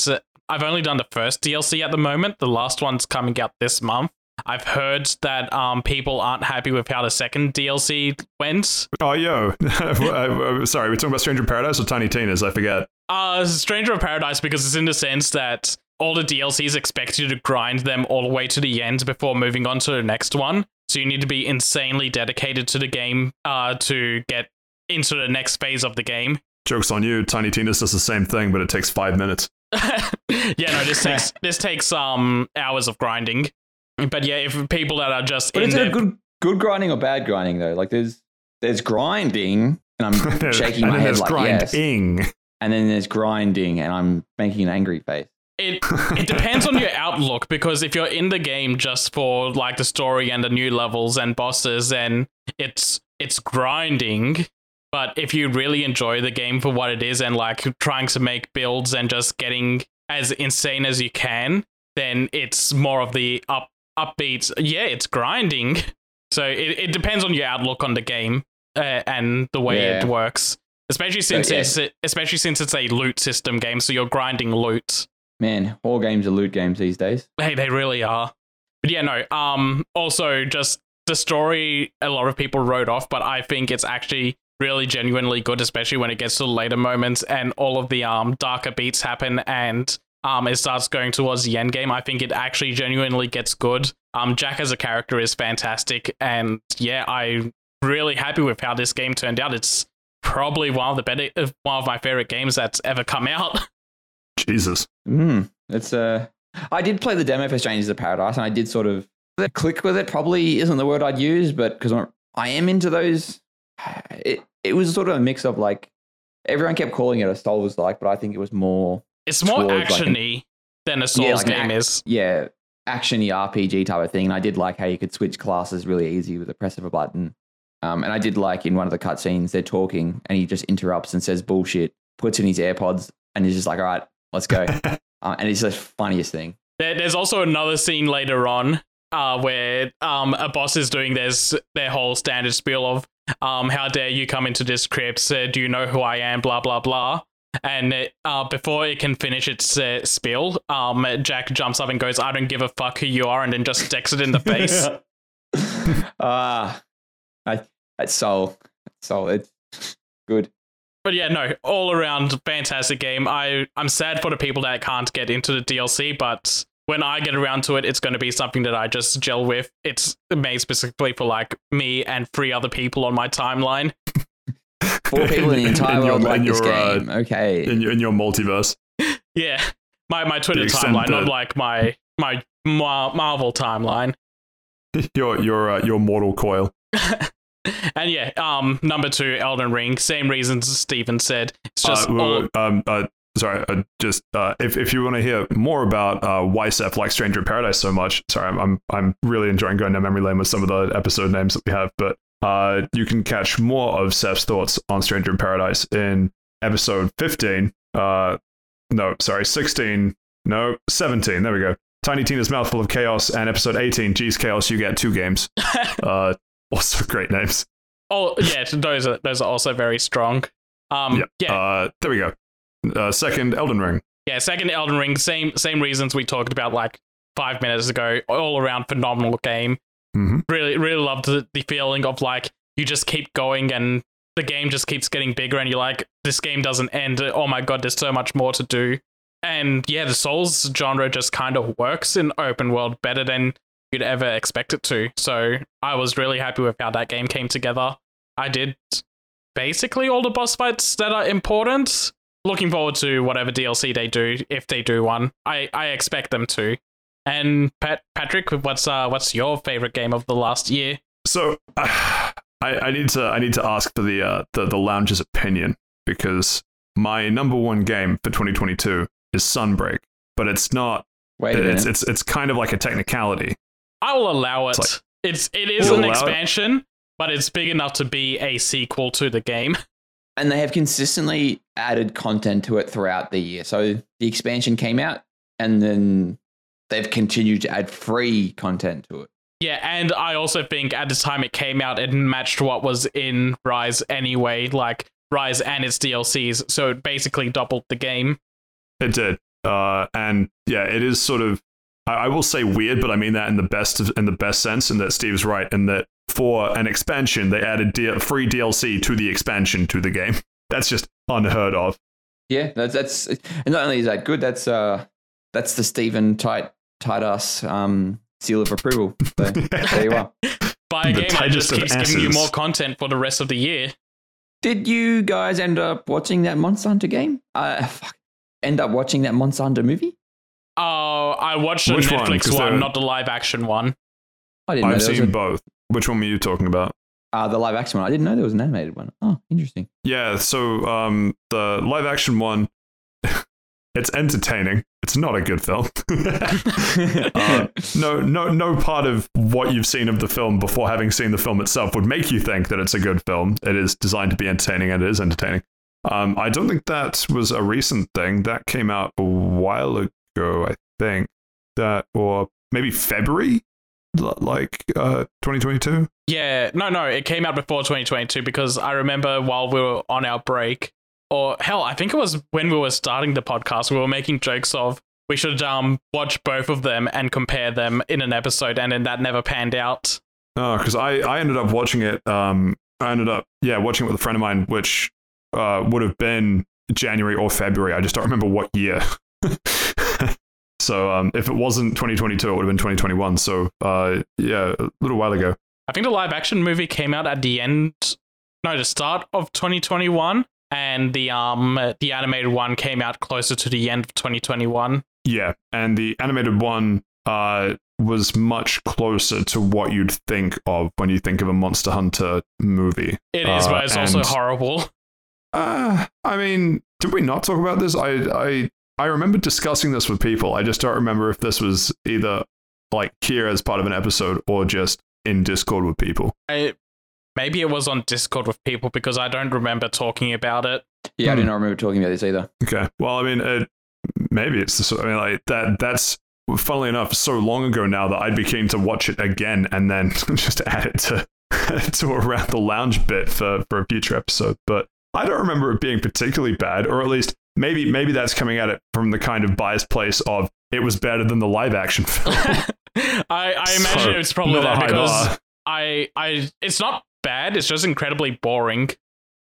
I've only done the first DLC at the moment. The last one's coming out this month. I've heard that um, people aren't happy with how the second DLC went.
Oh yo, Uh, sorry, we're talking about Stranger in Paradise or Tiny Tina's. I forget.
Uh, Stranger of Paradise because it's in the sense that all the DLCs expect you to grind them all the way to the end before moving on to the next one. So you need to be insanely dedicated to the game uh, to get into the next phase of the game.
Jokes on you. Tiny Tina's does the same thing, but it takes five minutes.
yeah, no, this takes this takes um hours of grinding. But yeah, if people that are just
But
in
is it
their
a good good grinding or bad grinding though? Like there's there's grinding, and I'm shaking
and
my head
there's
like yes,
grinding.
and then there's grinding, and I'm making an angry face.
It it depends on your outlook because if you're in the game just for like the story and the new levels and bosses, then it's it's grinding. But if you really enjoy the game for what it is and like trying to make builds and just getting as insane as you can, then it's more of the up upbeats. Yeah, it's grinding. So it, it depends on your outlook on the game uh, and the way it works. Especially since
yeah.
it's especially since it's a loot system game, so you're grinding loot.
Man, all games are loot games these days.
Hey, they really are. But yeah, no. Um. Also, just the story, a lot of people wrote off, but I think it's actually really genuinely good, especially when it gets to the later moments and all of the um darker beats happen and um it starts going towards the end game. I think it actually genuinely gets good. Um, Jack as a character is fantastic, and yeah, I'm really happy with how this game turned out. It's probably one of the better, uh, one of my favorite games that's ever come out.
Jesus.
Mm, it's uh, I did play the demo for Strangers of Paradise, and I did sort of click with it. Probably isn't the word I'd use, but because I am into those, it it was sort of a mix of like everyone kept calling it a Souls like, but I think it was more
It's more
Towards, like, an-
actiony than a Souls
Yeah, like
game
ac-
is.
yeah actiony RPG type of thing. And I did like how you could switch classes really easy with the press of a button. Um, and I did like in one of the cutscenes they're talking and he just interrupts and says bullshit, puts in his AirPods, and he's just like, "All right, let's go." uh, and it's the funniest thing.
There, there's also another scene later on uh, where um, a boss is doing their, their whole standard spiel of um, how dare you come into this crypt, uh, do you know who I am, blah, blah, blah. And it, uh, before it can finish its uh, spiel, um, Jack jumps up and goes, I don't give a fuck who you are, and then just sticks it in the face.
Ah, I that's soul. It's good.
But yeah, no, all around fantastic game. I I'm sad for the people that can't get into the DLC, but when I get around to it, it's going to be something that I just gel with. It's made specifically for like me and three other people on my timeline.
Four people in the entire
your-
world like
in
this
your, uh,
game. okay.
in your, in your multiverse.
Yeah, my my Twitter
extent
timeline, not like my my Mar- Marvel timeline.
Your your uh, your mortal coil.
and yeah, um, number two, Elden Ring. Same reasons Steven said. It's just
uh,
all,
um, uh, sorry, uh, just uh, if if you want to hear more about uh, why Seth likes Stranger in Paradise so much, sorry, I'm I'm, I'm really enjoying going down memory lane with some of the episode names that we have, but uh, you can catch more of Seth's thoughts on Stranger in Paradise in episode 15. Uh, no, sorry, 16. No, 17. There we go. Tiny Tina's mouthful of chaos and episode 18. Geez, chaos, you get two games. Uh, Also, great names.
Oh yeah, those are those are also very strong. Um,
Yep.
yeah,
Uh, there we go. Uh, second, Elden Ring.
yeah. Second Elden Ring, same same reasons we talked about like five minutes ago. All around phenomenal game.
hmm
Really really loved the, the feeling of like you just keep going and the game just keeps getting bigger and you're like this game doesn't end. Oh my god, there's so much more to do. And yeah, the Souls genre just kind of works in open world better than you'd ever expect it to. So I was really happy with how that game came together. I did basically all the boss fights that are important. Looking forward to whatever DLC they do, if they do one. I, I expect them to. And Pat, Patrick, what's uh what's your favorite game of the last year?
So I, I need to I need to ask for the uh, the the lounge's opinion because my number one game for 2022 is Sunbreak, but it's not.
Wait a
It's
minute.
it's it's kind of like a technicality.
I will allow it.
It's like-
it's it is an
allow it?
expansion, but it's big enough to be a sequel to the game.
and they have consistently added content to it throughout the year. So the expansion came out, and then they've continued to add free content to it.
Yeah, and I also think at the time it came out, it matched what was in Rise anyway, like Rise and its DLCs. So it basically doubled the game.
It did, uh, and yeah, it is sort of. I, I will say weird, but I mean that in the best of, in the best sense, and that Steve's right, and that for an expansion they added D- free DLC to the expansion to the game. That's just unheard of.
Yeah, that's that's and not only is that good, that's uh that's the Stephen tight tight ass um seal of approval. So there you are.
Buy a
The
game that just
tightest of
keeps giving you more content for the rest of the year.
Did you guys end up watching that Monster Hunter game? Uh fuck. End up watching that Monster Hunter movie?
Oh, I watched the
Which one?
One, not the live action one.
I didn't know
I've seen
a,
both. Which one were you talking about?
uh, the live action one. I didn't know there was an animated one. Oh, interesting.
Yeah, so um, the live action one, it's entertaining. It's not a good film. Uh, no, no, no part of what you've seen of the film before having seen the film itself would make you think that it's a good film. It is designed to be entertaining, and it is entertaining. Um, I don't think that was a recent thing. That came out a while ago, I think. That or maybe February, like uh, 2022.
Yeah, no, no, it came out before 2022 because I remember while we were on our break, or hell, I think it was when we were starting the podcast, we were making jokes of we should um watch both of them and compare them in an episode, and then that never panned out.
Oh, because I, I ended up watching it. Um, I ended up yeah watching it with a friend of mine, which uh would have been January or February. I just don't remember what year. so um, if it wasn't 2022, it would have been 2021. So uh, yeah, a little while ago.
I think the live action movie came out at the end, no, the start of 2021, and the um the animated one came out closer to the end of 2021.
Yeah, and the animated one uh was much closer to what you'd think of when you think of a Monster Hunter movie.
It is,
Uh,
but it's also horrible.
Uh, I mean, did we not talk about this? I, I, I remember discussing this with people. I just don't remember if this was either like here as part of an episode or just in Discord with people.
I, maybe it was on Discord with people because I don't remember talking about it.
Yeah, I
Hmm.
do not remember talking about this either.
Okay. Well, I mean, it, maybe it's the sort. I mean, like that. That's funnily enough so long ago now that I'd be keen to watch it again and then just add it to to around the lounge bit for for a future episode. But I don't remember it being particularly bad, or at least maybe maybe that's coming at it from the kind of biased place of it was better than the live action film.
I, I imagine
So,
it's probably that because
bar.
I I it's not bad. It's just incredibly boring.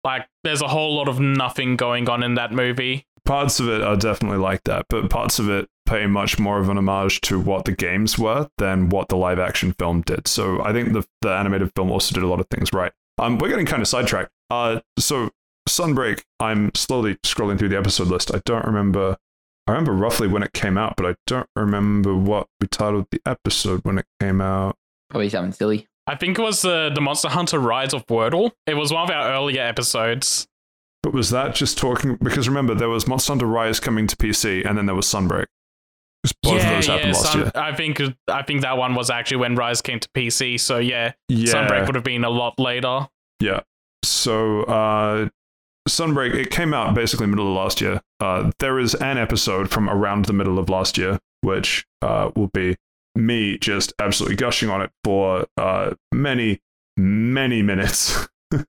Like there's a whole lot of nothing going on in that movie.
parts of it are definitely like that, but parts of it pay much more of an homage to what the games were than what the live action film did. So I think the the animated film also did a lot of things right. Um, we're getting kind of sidetracked. Uh, so Sunbreak, I'm slowly scrolling through the episode list. I don't remember. I remember roughly when it came out, but I don't remember what we titled the episode when it came out.
Probably something silly.
I think it was the the Monster Hunter Rise of Wordle. It was one of our earlier episodes.
But was that just talking? Because remember, there was Monster Hunter Rise coming to PC, and then there was Sunbreak. 'Cause Both of those happened last
Sun-
year.
I think I think that one was actually when Rise came to PC. So yeah,
Yeah,
Sunbreak would have been a lot later.
Yeah. So, uh, Sunbreak, it came out basically middle of last year. Uh, there is an episode from around the middle of last year, which uh, will be me just absolutely gushing on it for uh, many, many minutes.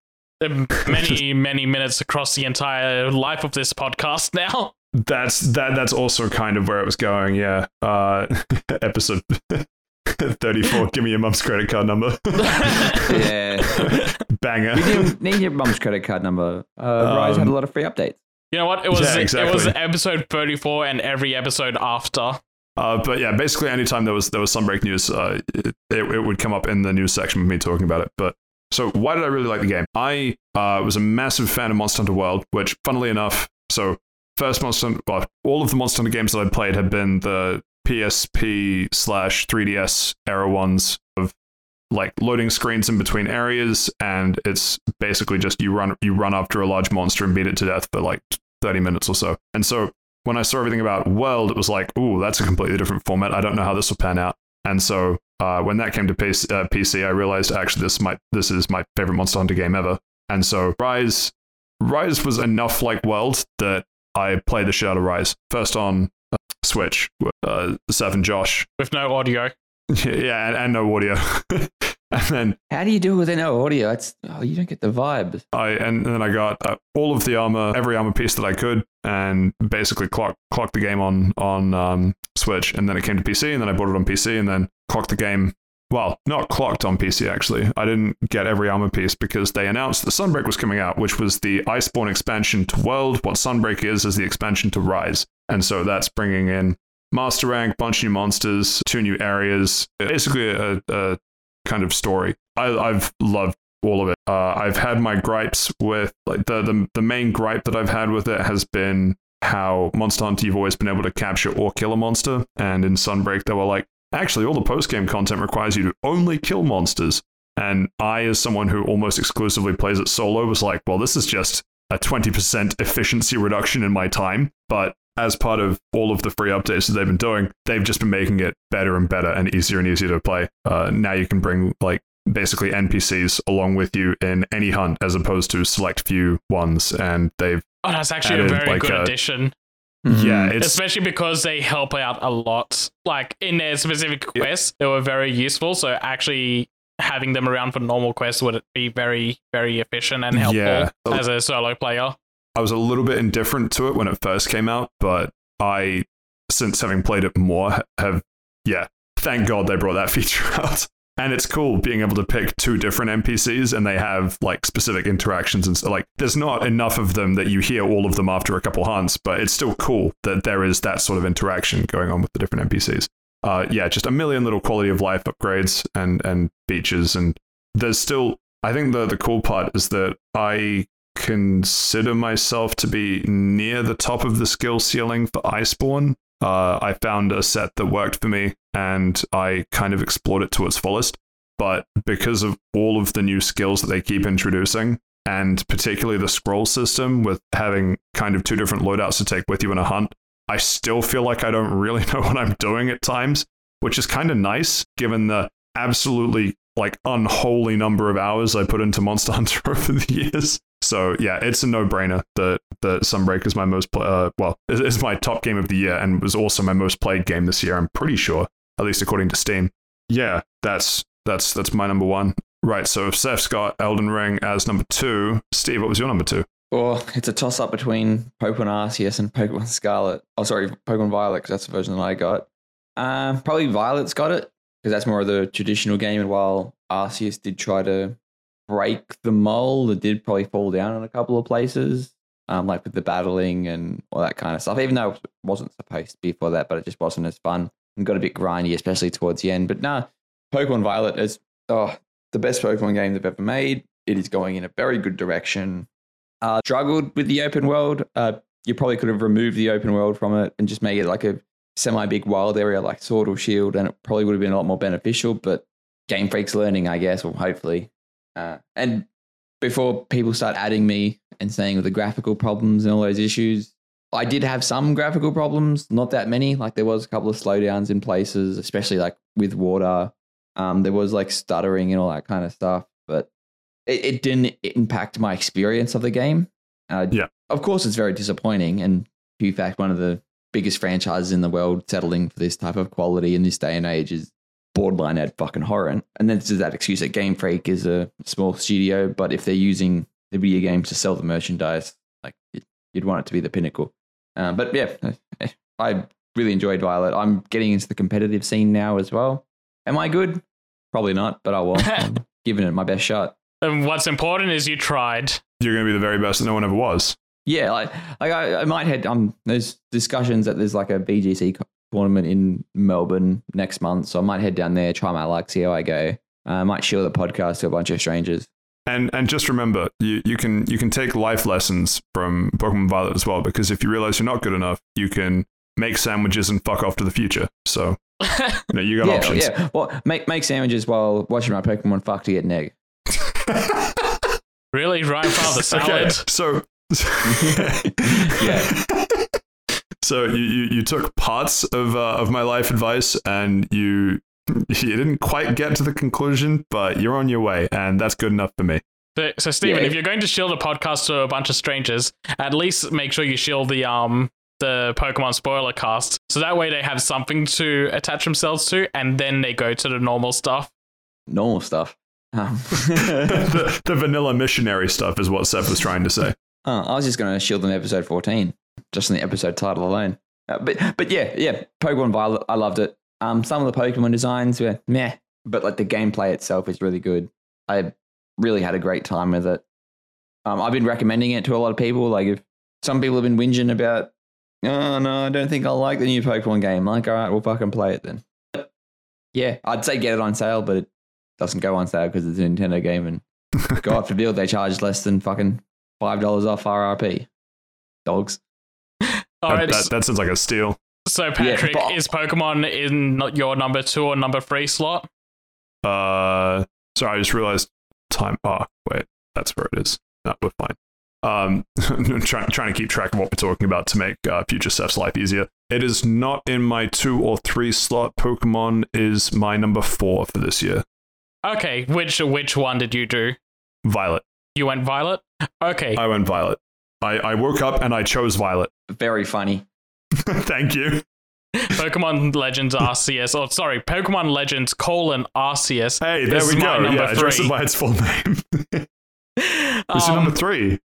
Many, many minutes across the entire life of this podcast now.
That's that. That's also kind of where it was going. Yeah. Uh, episode thirty-four. Give me your mum's credit card number.
Yeah.
Banger.
you didn't need your mum's credit card number. Uh, Rise had a
Um,
lot of free updates.
You know what? It was
Yeah,
it was episode 34 and every episode after.
Uh, but yeah, basically, anytime there was there was Sunbreak news, uh, it, it would come up in the news section with me talking about it. But so, why did I really like the game? I uh, was a massive fan of Monster Hunter World, which, funnily enough, so first Monster Hunter, well, all of the Monster Hunter games that I'd played had been the PSP slash 3DS era ones of like loading screens in between areas, and it's basically just you run you run after a large monster and beat it to death for like 30 minutes or so. And so when I saw everything about World, it was like, ooh, that's a completely different format. I don't know how this will pan out. And so uh, when that came to PC, uh, PC, I realized actually this might this is my favorite Monster Hunter game ever. And so Rise, Rise was enough like World that I played the shit out of Rise first on Switch. Uh, Seven Josh,
with no audio.
yeah, and, and no audio. and then
How do you do it with no audio? It's oh, you don't get the vibe.
I and then I got uh, all of the armor, every armor piece that I could, and basically clock clocked the game on on um, Switch. And then it came to PC, and then I bought it on PC, and then clocked the game. Well, not clocked on PC actually. I didn't get every armor piece because they announced that Sunbreak was coming out, which was the Iceborne expansion to World. What Sunbreak is is the expansion to Rise, and so that's bringing in Master Rank, bunch of new monsters, two new areas, basically a, a kind of story. I, I've loved all of it. Uh, I've had my gripes with like the, the the main gripe that I've had with it has been how Monster Hunter you've always been able to capture or kill a monster, and in Sunbreak they were like, actually all the post game content requires you to only kill monsters. And I, as someone who almost exclusively plays it solo, was like, well, this is just a 20% efficiency reduction in my time. But as part of all of the free updates that they've been doing, they've just been making it better and better and easier and easier to play. Uh, now you can bring like basically NPCs along with you in any hunt as opposed to select few ones. And they've,
Oh, that's actually
Added,
a very
like,
good
a-
addition.
yeah, it's
Especially because they help out a lot. Like in their specific quests, they were very useful. So actually having them around for normal quests would be very, very efficient and helpful
Yeah.
as a solo player.
I was a little bit indifferent to it when it first came out, but I, since having played it more, have, yeah, thank God they brought that feature out. And it's cool being able to pick two different NPCs and they have like specific interactions and so like there's not enough of them that you hear all of them after a couple hunts, but it's still cool that there is that sort of interaction going on with the different NPCs. Uh, yeah, just a million little quality of life upgrades and and features and there's still I think the the cool part is that I consider myself to be near the top of the skill ceiling for Iceborne. Uh, I found a set that worked for me and I kind of explored it to its fullest. But because of all of the new skills that they keep introducing, and particularly the scroll system with having kind of two different loadouts to take with you in a hunt, I still feel like I don't really know what I'm doing at times, which is kind of nice given the absolutely like unholy number of hours I put into Monster Hunter over the years. So yeah, it's a no-brainer that that Sunbreak is my most play, uh, well is, my top game of the year and was also my most played game this year. I'm pretty sure, at least according to Steam. Yeah, that's that's that's my number one. Right. So if Seth's got Elden Ring as number two, Steve, what was your number two?
Or it's a toss up between Pokemon Arceus and Pokemon Scarlet. Oh, sorry, Pokemon Violet, that's the version that I got. Um, probably Violet's got it, because that's more of the traditional game. And while Arceus did try to break the mold, it did probably fall down in a couple of places, um, like with the battling and all that kind of stuff. Even though it wasn't supposed to be for that, but it just wasn't as fun and got a bit grindy, especially towards the end. But nah, Pokemon Violet is oh, the best Pokemon game they've ever made. It is going in a very good direction uh, struggled with the open world. Uh, you probably could have removed the open world from it and just made it like a semi big wild area like Sword or Shield, and it probably would have been a lot more beneficial. But Game Freak's learning, I guess, or hopefully. Uh, and before people start adding me and saying with the graphical problems and all those issues, I did have some graphical problems, not that many. Like there was a couple of slowdowns in places, especially like with water. Um, there was like stuttering and all that kind of stuff, but it, it didn't impact my experience of the game. Uh,
Yeah.
Of course, it's very disappointing. And in fact, one of the biggest franchises in the world settling for this type of quality in this day and age is borderline at fucking horror. And then there's that excuse that Game Freak is a small studio, but if they're using the video games to sell the merchandise, like you'd want it to be the pinnacle. Um, but yeah, I really enjoyed Violet. I'm getting into the competitive scene now as well. Am I good? Probably not, but I will. I'm giving it my best shot.
And what's important is you tried.
You're going to be the very best that no one ever was.
Yeah, like, like I, I might head. Um, there's discussions that there's like a VGC tournament in Melbourne next month, so I might head down there, try my luck, see how I go. Uh, I might share the podcast to a bunch of strangers.
And and just remember, you, you can you can take life lessons from Pokemon Violet as well, because if you realize you're not good enough, you can make sandwiches and fuck off to the future. So you, know, you got
yeah,
options.
Yeah, well, make make sandwiches while watching my Pokemon fuck to get an egg.
really, right in front of the salad.
Okay, so
yeah.
So you, you, you took parts of uh, of my life advice and you you didn't quite get to the conclusion, but you're on your way, and that's good enough for me.
So, so Stephen,
Yeah.
if you're going to shield a podcast to a bunch of strangers, at least make sure you shield the um the Pokemon spoiler cast, so that way they have something to attach themselves to, and then they go to the normal stuff.
Normal stuff. Um,
the, the vanilla missionary stuff is what Seth was trying to say.
Oh, I was just going to shield them episode 14, just in the episode title alone. Uh, but but yeah, yeah, Pokemon Violet, I loved it. Um, some of the Pokemon designs were meh, but like the gameplay itself is really good. I really had a great time with it. Um, I've been recommending it to a lot of people. Like if some people have been whinging about, oh no, I don't think I'll like the new Pokemon game. Like, all right, we'll fucking play it then. But, yeah, I'd say get it on sale, but it doesn't go on sale because it's a Nintendo game, and God forbid they charge less than fucking five dollars off RRP. Dogs.
All
That, that, that sounds like a steal.
so Patrick,
but-
is Pokemon in not your number two or number three slot?
Uh, sorry, I just realized time. Oh, wait, that's where it is. No, we're fine. Um, trying trying to keep track of what we're talking about to make uh, future Seth's life easier. It is not in my two or three slot. Pokemon is my number four for this year.
Okay, which which one did you do?
Violet.
You went Violet. Okay,
I went Violet. I, I woke up and I chose Violet.
Very funny.
Thank you.
Pokemon Legends Arceus, or sorry, Pokemon Legends colon Arceus.
Hey, there
This
we go.
number
Yeah, address it by its full name. It's
Um,
number three.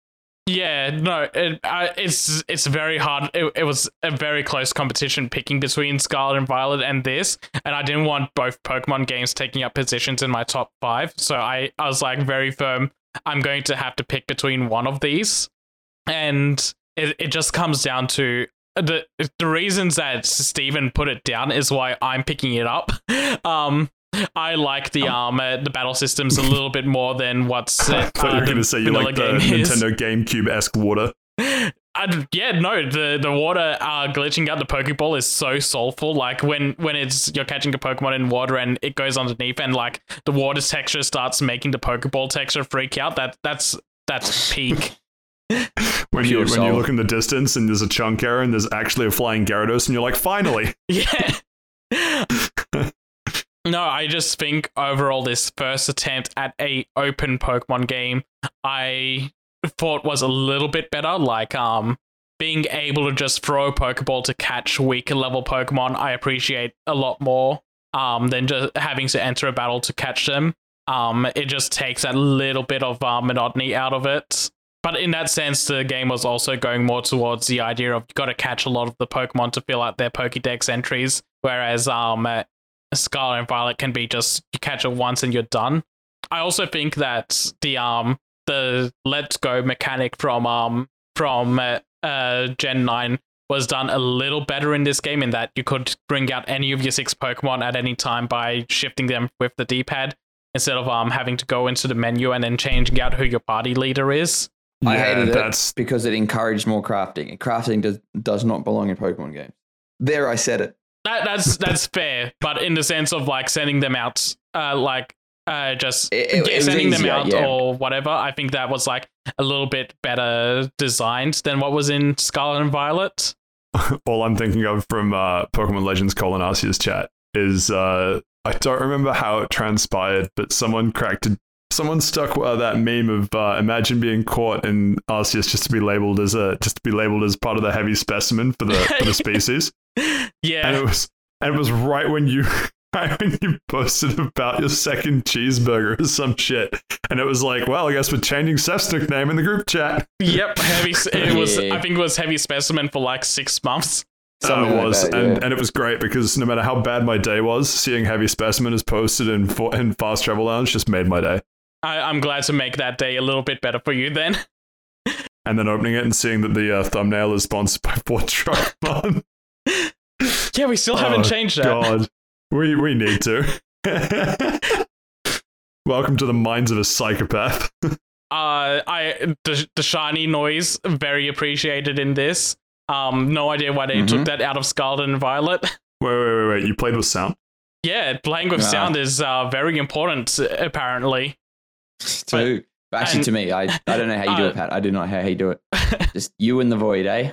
Yeah, no, it, uh, it's it's very hard. It, it was a very close competition picking between Scarlet and Violet and this, and I didn't want both Pokemon games taking up positions in my top five. So I, I was like very firm. I'm going to have to pick between one of these, and it, it just comes down to the the reasons that Steven put it down is why I'm picking it up. Um, I like the um uh, the battle systems a little bit more than what's
I
uh,
thought you were going to say you like the
game.
Nintendo GameCube esque water.
I, yeah, no, the the water uh, glitching out the Pokeball is so soulful. Like when when it's you're catching a Pokemon in water and it goes underneath and like the water texture starts making the Pokeball texture freak out. That that's that's peak.
When you when you look in the distance and there's a chunk error and there's actually a flying Gyarados and you're like, finally.
yeah. no, I just think overall this first attempt at a open Pokemon game, I thought was a little bit better. Like um being able to just throw a Pokeball to catch weaker level Pokemon, I appreciate a lot more um than just having to enter a battle to catch them. Um, it just takes a little bit of uh, monotony out of it. But in that sense, the game was also going more towards the idea of you got to catch a lot of the Pokemon to fill out their Pokédex entries, whereas um, uh, Scarlet and Violet can be just you catch it once and you're done. I also think that the um the Let's Go mechanic from um from uh, uh, Gen Nine was done a little better in this game in that you could bring out any of your six Pokemon at any time by shifting them with the D-pad instead of um having to go into the menu and then changing out who your party leader is.
I
Yeah,
hated it because it encouraged more crafting. And crafting does does not belong in Pokemon games. There, I said it.
That that's that's fair, but in the sense of like sending them out, uh, like uh, just
It- it- it was
sending them out
yeah.
or whatever. I think that was like a little bit better designed than what was in Scarlet and Violet.
all I'm thinking of from uh, Pokemon Legends colon Arceus chat is uh, I don't remember how it transpired, but someone cracked a, someone stuck uh, that meme of uh, imagine being caught in Arceus just to be labeled as a just to be labeled as part of the heavy specimen for the for the species, yeah, and
Yeah,
it was and it was right when you right when you posted about your second cheeseburger or some shit, and it was like, well, I guess we're changing Seth's nickname in the group chat.
Yep, heavy. It was.
Yeah.
I think it was heavy specimen for like six months.
Something
Uh, it
like
was,
that,
and,
yeah.
and it was great because no matter how bad my day was, seeing Heavy Specimen is posted in for, in Fast Travel Lounge just made my day.
I, I'm glad to make that day a little bit better for you then.
And then opening it and seeing that the uh, thumbnail is sponsored by Ford Truck
Yeah, we still haven't
Oh,
changed that.
God, we we need to. Welcome to the minds of a psychopath.
Uh, I the, the shiny noise very appreciated in this. Um, no idea why they
Mhm.
took that out of Scarlet and Violet.
Wait, wait, wait, wait! You played with sound?
yeah, playing with
Ah.
sound is uh, very important apparently.
Too. Actually,
and-
to me, I, I don't know how you do
Uh,
it, Pat. I do not know how you do it. Just you in the void, eh?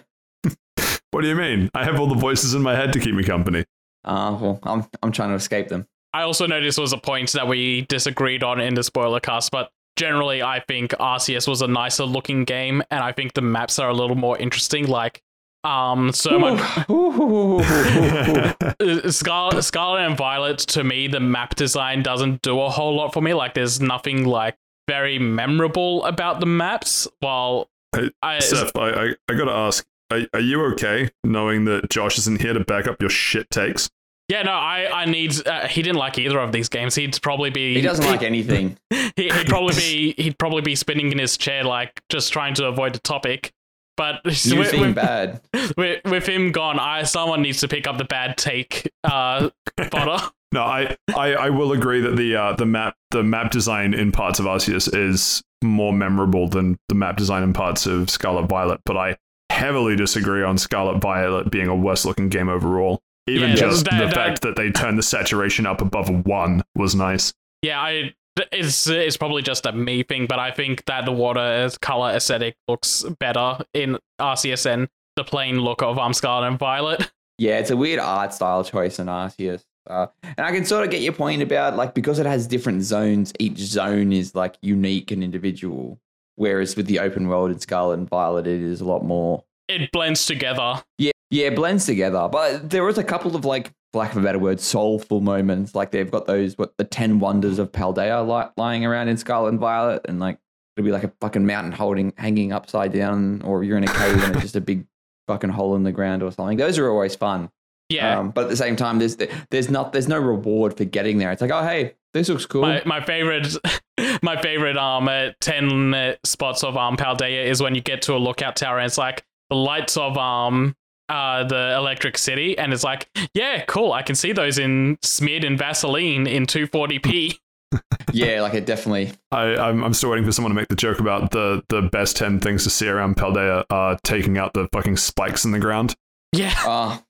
What do you mean? I have all the voices in my head to keep me company.
Uh, well, I'm I'm trying to escape them.
I also know this was a point that we disagreed on in the spoiler cast, but generally I think Arceus was a nicer looking game, and I think the maps are a little more interesting. Like, um, so my uh, Scarlet, Scarlet and Violet to me, the map design doesn't do a whole lot for me. Like, there's nothing like very memorable about the maps. While
Hey,
I,
Seth, I, I, I gotta ask, are, are you okay knowing that Josh isn't here to back up your shit takes?
yeah, no, I, I need. Uh, he didn't like either of these games. He'd probably be.
he doesn't like anything.
he, he'd probably be he'd probably be spinning in his chair like just trying to avoid the topic but
You
with,
think
with,
bad.
with, with him gone i someone needs to pick up the bad take uh fodder
No, I, I, I will agree that the uh, the map the map design in parts of Arceus is more memorable than the map design in parts of Scarlet Violet, but I heavily disagree on Scarlet Violet being a worse looking game overall. Even
Yeah,
just
that-
the
that-
fact that they turned the saturation up above a one was nice.
yeah i it's it's probably just a me thing but i think that the water color aesthetic looks better in RCSN. the plain look of um scarlet and violet
Yeah, it's a weird art style choice in Arceus. Uh, and I can sort of get your point about like because it has different zones, each zone is like unique and individual. Whereas with the open world in Scarlet and Violet, it is a lot more.
it blends together
Yeah, yeah, it blends together. But there was a couple of like, for lack of a better word, soulful moments. Like they've got those what the ten wonders of Paldea li- lying around in Scarlet and Violet, and like it'll be like a fucking mountain holding hanging upside down, or you're in a cave and it's just a big fucking hole in the ground or something. Those are always fun.
yeah
Um, but at the same time, there's there's not there's no reward for getting there. It's like, oh hey, this looks cool.
My, my favorite, my favorite um uh, ten uh, spots of um Paldea is when you get to a lookout tower and it's like the lights of um uh the Electric City and it's like yeah cool I can see those in smeared in Vaseline in 240p.
yeah, like it definitely.
I, I'm, I'm still waiting for someone to make the joke about the, the best 10 things to see around Paldea uh, taking out the fucking spikes in the ground.
Yeah,
Oh,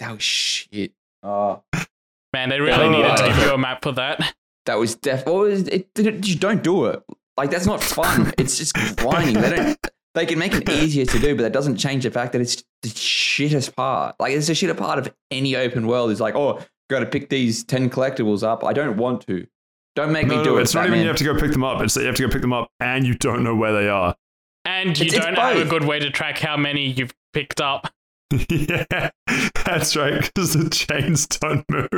that was shit. Oh,
man, they really
Oh.
needed to give you a map for that.
that was def. Oh, it, it, it- you don't do it. Like that's not fun. it's just grinding. They don't. They can make it easier to do, but that doesn't change the fact that it's the shittest part. Like it's the shittest part of any open world. Is like, oh, got to pick these ten collectibles up. I don't want to. Don't make
No,
me do it.
it's not even
Batman.
you have to go pick them up. It's that you have to go pick them up and you don't know where they are.
And you
It's- it's
don't have a good way to track how many you've picked up.
yeah, that's right, because the chains don't move.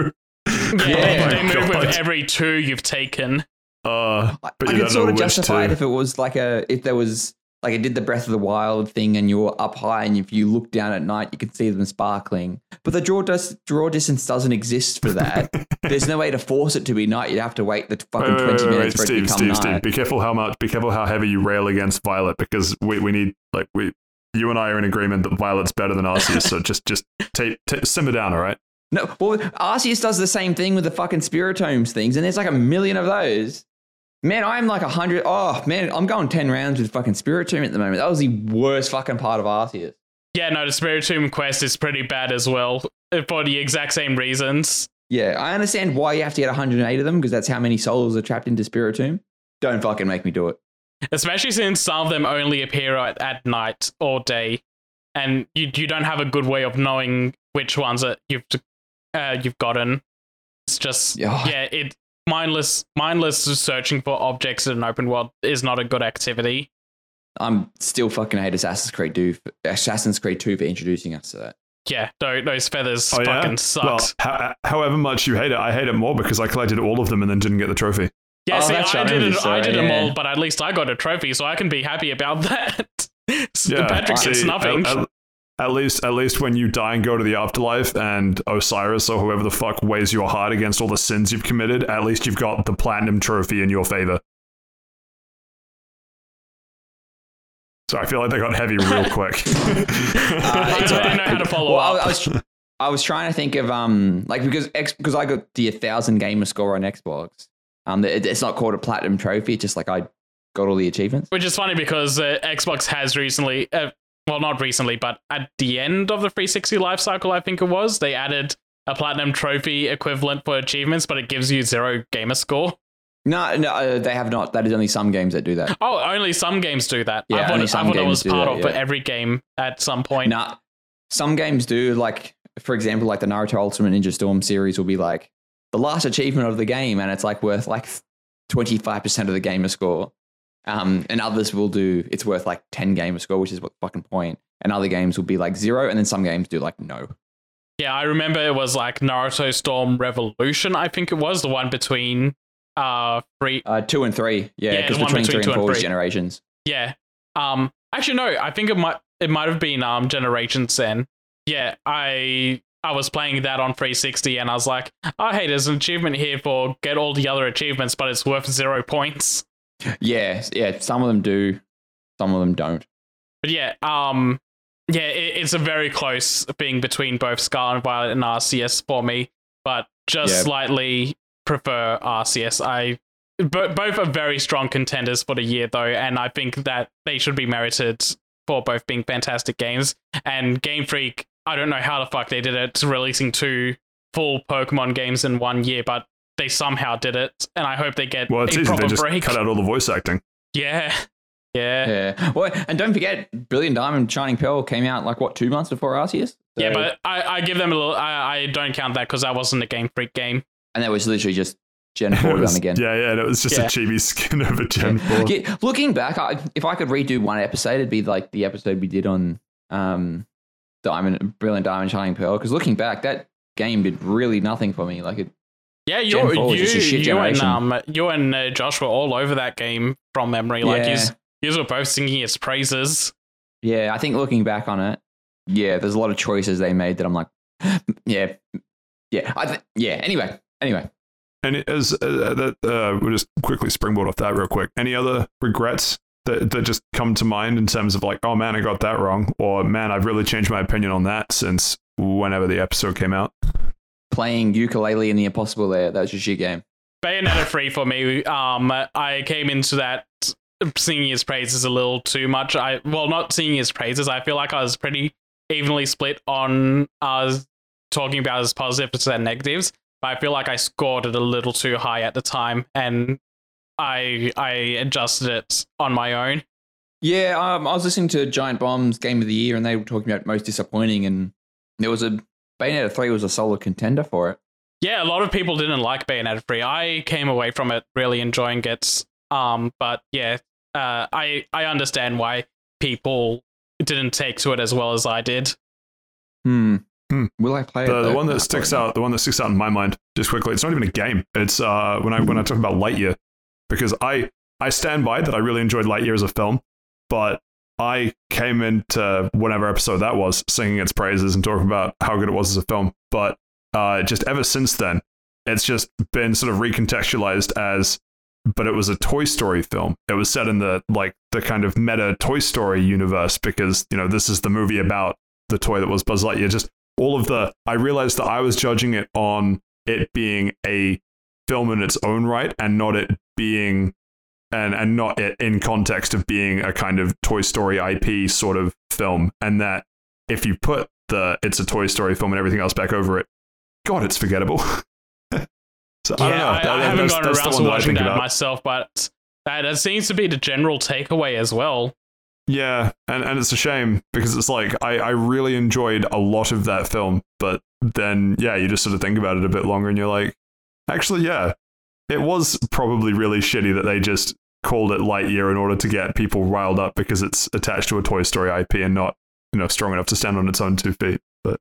Yeah,
Yeah.
they, they move
God.
with every two you've taken.
Uh,
I,
But
I
you
could
don't
sort of
which
justify it if it was like a if there was like it did the Breath of the Wild thing and you're up high and if you look down at night you can see them sparkling. But the draw dis- draw distance doesn't exist for that. There's no way to force it to be night. You'd have to wait the fucking
wait, wait,
twenty
wait, wait,
minutes for it to
Steve,
become
Steve,
night.
Steve, be careful how much, be careful how heavy you rail against Violet because we, we need like we, you and I are in agreement that Violet's better than Arceus. so just just take, take simmer down, all right?
No, well, Arceus does the same thing with the fucking Spiritombs things, and there's like a million of those. Man, I'm like a hundred. Oh man, I'm going ten rounds with fucking Spiritomb at the moment. That was the worst fucking part of Arceus.
Yeah, no, the Spiritomb quest is pretty bad as well uh, for the exact same reasons.
Yeah, I understand why you have to get 108 of them because that's how many souls are trapped into Spiritomb. Don't fucking make me do it.
Especially since some of them only appear at, at night or day, and you you don't have a good way of knowing which ones that you've uh, you've gotten. It's just
Yeah.
yeah, it mindless mindless searching for objects in an open world is not a good activity.
I'm still fucking hate Assassin's Creed 2, Assassin's Creed 2 for introducing us to that.
yeah, tho- those feathers
Oh, yeah?
fucking
Well,
sucked.
however much you hate it, I hate it more because I collected all of them and then didn't get the trophy.
yeah,
Oh,
see, I
right, I
did
remember
it. I did
that,
them all, but at least I got a trophy, so I can be happy about that.
Yeah,
Patrick gets
see,
nothing.
At, at- at least, at least when you die and go to the afterlife, and Osiris or whoever the fuck weighs your heart against all the sins you've committed, at least you've got the platinum trophy in your favor. So I feel like they got heavy real quick.
I
it's
don't know how to follow
well,
up.
I was I was trying to think of um like because X because I got the thousand gamer score on Xbox. Um, it, it's not called a platinum trophy. It's just like I got all the achievements.
Which is funny because uh, Xbox has recently, uh, well, not recently, but at the end of the 360 life cycle, I think it was, they added a platinum trophy equivalent for achievements, but it gives you zero gamer score.
No, no, uh, they have not. That is only some games that do that.
Oh, only some games do that.
Yeah,
I thought,
only
I
some
thought it was part
that,
of
yeah.
every game at some point.
Nah, some games do. Like for example, like the Naruto Ultimate Ninja Storm series will be like the last achievement of the game, and it's like worth like twenty five percent of the gamer score. Um, and others will do it's worth like ten gamer score, which is what the fucking point. And other games will be like zero, and then some games do like no.
Yeah, I remember it was like Naruto Storm Revolution, I think it was, the one between uh three
Uh, two and three, yeah,
Yeah,
because
one
between,
between
three and four is generations.
Yeah. Um. Actually, no. I think it might. It might have been um Generations then. Yeah. I I was playing that on 360, and I was like, oh hey, there's an achievement here for get all the other achievements, but it's worth zero points.
Yeah, yeah. Some of them do, some of them don't.
But yeah. Um. Yeah. It, it's a very close being between both Scarlet and Violet and Arceus for me, but just
Yeah.
slightly prefer Arceus. I. Bo- both are very strong contenders for the year, though, and I think that they should be merited for both being fantastic games. And Game Freak, I don't know how the fuck they did it, releasing two full Pokemon games in one year, but they somehow did it, and I hope they get
well, it's
a
easy.
proper
They just
break.
cut out all the voice acting.
Yeah, yeah, yeah.
Yeah. Well, and don't forget, Brilliant Diamond Shining Pearl came out like what two months before Arceus. So-
but I, I give them a little. I, I don't count that because that wasn't a Game Freak game.
and that was literally just Gen 4
was-
done again.
Yeah, yeah. and It was just
Yeah.
a chibi skin of a Gen 4.
Yeah, looking back, I, if I could redo one episode, it'd be like the episode we did on um, Diamond, Brilliant Diamond Shining Pearl. Because looking back, that game did really nothing for me. Like it,
Yeah, you
4 was
you
just a shit
you and um you and uh, Josh were all over that game from memory. Like
Yeah.
you you were both singing its praises.
yeah, I think looking back on it, yeah, there's a lot of choices they made that I'm like, yeah, yeah, I th- yeah. Anyway, anyway,
And it- as uh, that, uh, we'll just quickly springboard off that real quick. Any other regrets that, that just come to mind in terms of like, oh man, I got that wrong, or man, I've really changed my opinion on that since whenever the episode came out.
Playing Yooka-Laylee in the Impossible Lair, that was just your game.
Bayonetta 3 for me. Um, I came into that singing his praises a little too much. I well, not singing his praises. I feel like I was pretty evenly split on uh talking about his positives and negatives. But I feel like I scored it a little too high at the time, and I I adjusted it on my own.
Yeah, um, I was listening to Giant Bomb's Game of the Year, and they were talking about most disappointing, and there was a Bayonetta three was a solid contender for it.
Yeah, a lot of people didn't like Bayonetta 3. I came away from it really enjoying it. Um, but yeah, uh, I I understand why people didn't take to it as well as I did.
Hmm.
Hmm.
Will I play it?
The, the one that sticks
probably
out, the one that sticks out in my mind, just quickly, it's not even a game. It's uh, when I when I talk about Lightyear, because I I stand by that I really enjoyed Lightyear as a film, but I came into whatever episode that was singing its praises and talking about how good it was as a film. But uh, just ever since then, it's just been sort of recontextualized as, but it was a Toy Story film. It was set in the like the kind of meta Toy Story universe because you know this is the movie about the toy that was Buzz Lightyear. Just all of the I realized that I was judging it on it being a film in its own right and not it being and and not it in context of being a kind of Toy Story IP sort of film and that if you put the it's a Toy Story film and everything else back over it, God, it's forgettable. so I don't know.
I,
That-
I haven't
that's, that's
around to
that
watching that
about.
myself, but that, that seems to be the general takeaway as well.
Yeah, and, and it's a shame because it's like I, I really enjoyed a lot of that film, but then yeah, you just sort of think about it a bit longer and you're like, actually, yeah, it was probably really shitty that they just called it Lightyear in order to get people riled up because it's attached to a Toy Story IP and not, you know, strong enough to stand on its own two feet. But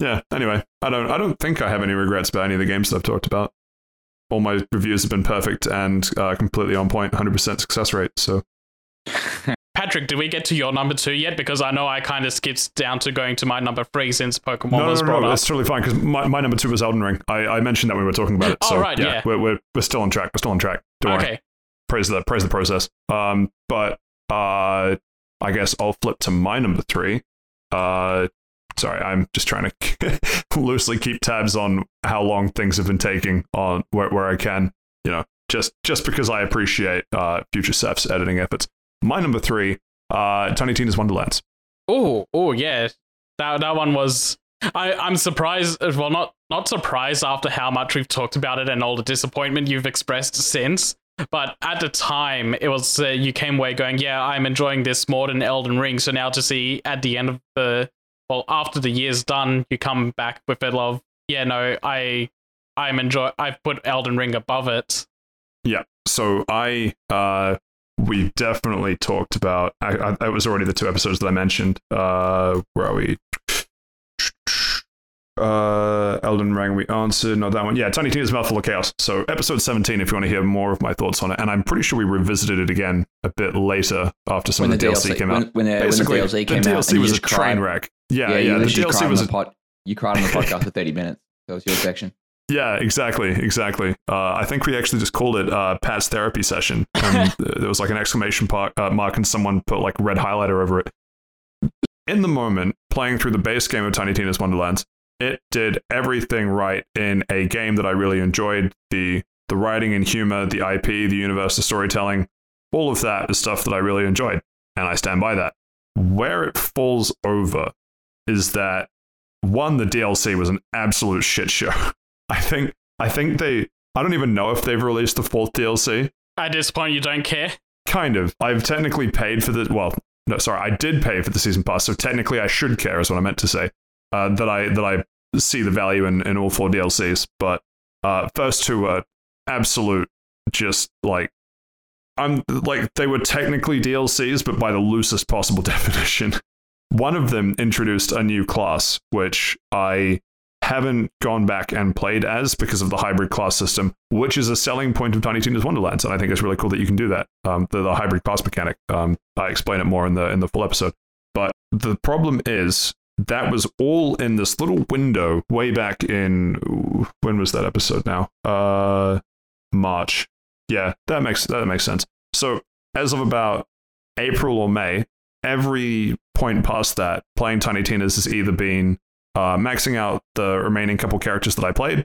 yeah. Anyway, I don't. I don't think I have any regrets about any of the games that I've talked about. All my reviews have been perfect and uh, completely on point, 100% success rate. So
Patrick, did we get to your number two yet? Because I know I kind of skipped down to going to my number three since Pokemon
no,
was
no,
brought
no,
up.
that's totally fine because my, my number two was Elden Ring. I, I mentioned that when we were talking about it.
Oh,
so,
right, yeah.
We're, we're, we're still on track. We're still on track. Don't worry. Praise the praise the process. Um, but uh, I guess I'll flip to my number three. Uh, sorry, I'm just trying to loosely keep tabs on how long things have been taking on where, where I can. You know, just just because I appreciate uh, Future Seth's editing efforts. My number three, uh, Tiny Tina's Wonderlands.
Oh, oh yeah. That that one was. I I'm surprised. Well, not not surprised after how much we've talked about it and all the disappointment you've expressed since. But at the time, it was uh, you came away going, yeah, I'm enjoying this more than Elden Ring. So now to see at the end of the, well, after the year's done, you come back with a love. yeah, no, I, I'm enjoy. I've put Elden Ring above it.
Yeah. So I, uh, we definitely talked about. I, I, it was already the two episodes that I mentioned. Uh, where are we? Uh, Elden Ring. We answered not that one. Yeah, Tiny Tina's Mouthful of Chaos. So episode seventeen. If you want to hear more of my thoughts on it, and I'm pretty sure we revisited it again a bit later after some
when
of
the
the, DLC, came
when,
out.
when, the, when the
Basically,
DLC came
the
out,
DLC was a
just
train wreck. Yeah,
Yeah,
yeah. the DLC was a
pod. You cried on the podcast for 30 minutes. That was your section.
Yeah, exactly, exactly. Uh, I think we actually just called it uh, Pat's therapy session. And there was like an exclamation par- uh, mark, and someone put like red highlighter over it. In the moment, playing through the base game of Tiny Tina's Wonderlands, it did everything right in a game that I really enjoyed. The the writing and humor, the IP, the universe, the storytelling, all of that is stuff that I really enjoyed, and I stand by that. Where it falls over is that one, the DLC was an absolute shit show. I think I think they I don't even know if they've released the fourth DLC.
At this point, you don't care.
Kind of. I've technically paid for the well, no, sorry, I did pay for the season pass, so technically I should care is what I meant to say. Uh, that I that I see the value in, in all four DLCs, but uh, first two were absolute just like I'm like they were technically DLCs, but by the loosest possible definition. One of them introduced a new class, which I haven't gone back and played as because of the hybrid class system, which is a selling point of Tiny Tina's Wonderlands, and I think it's really cool that you can do that. Um, the, the hybrid class mechanic. Um, I explain it more in the in the full episode. But the problem is that was all in this little window way back in when was that episode now? Uh, March. Yeah, that makes that makes sense. So as of about April or May, every point past that, playing Tiny Tina's has either been uh, maxing out the remaining couple characters that I played,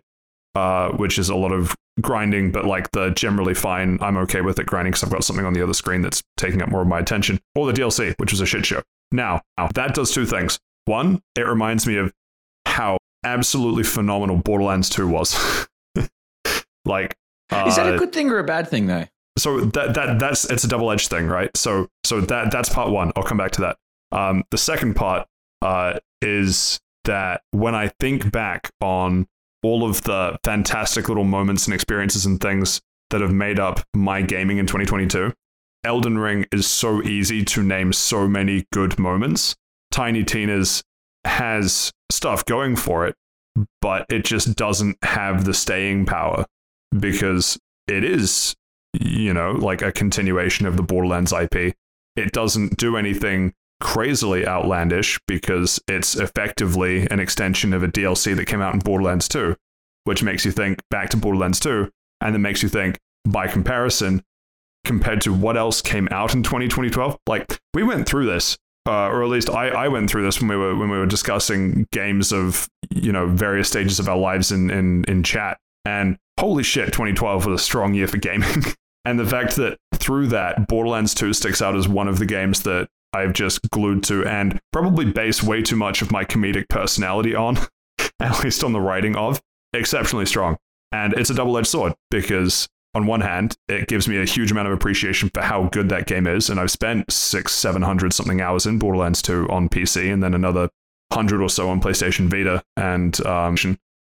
uh, which is a lot of grinding, but like the generally fine, I'm okay with it grinding because I've got something on the other screen that's taking up more of my attention, or the DLC, which was a shit show. Now, now that does two things. One, it reminds me of how absolutely phenomenal Borderlands 2 was. like, uh,
Is that a good thing or a bad thing, though?
so that that that's it's a double edged thing, right? So so that that's part one. I'll come back to that. Um, the second part uh, is that when I think back on all of the fantastic little moments and experiences and things that have made up my gaming in 2022, Elden Ring is so easy to name so many good moments. Tiny Tina's has stuff going for it, but it just doesn't have the staying power because it is you know, like a continuation of the Borderlands IP. It doesn't do anything crazily outlandish because it's effectively an extension of a DLC that came out in Borderlands 2, which makes you think back to Borderlands 2, and then makes you think, by comparison, compared to what else came out in 2012. Like, we went through this. Uh, or at least I, I went through this when we were when we were discussing games of you know various stages of our lives in in, in chat and holy shit 2012 was a strong year for gaming And the fact that through that, Borderlands 2 sticks out as one of the games that I've just glued to and probably base way too much of my comedic personality on, at least on the writing of, exceptionally strong. And it's a double edged sword because, on one hand, it gives me a huge amount of appreciation for how good that game is. And I've spent six, 700 something hours in Borderlands 2 on PC and then another 100 or so on PlayStation Vita. And um,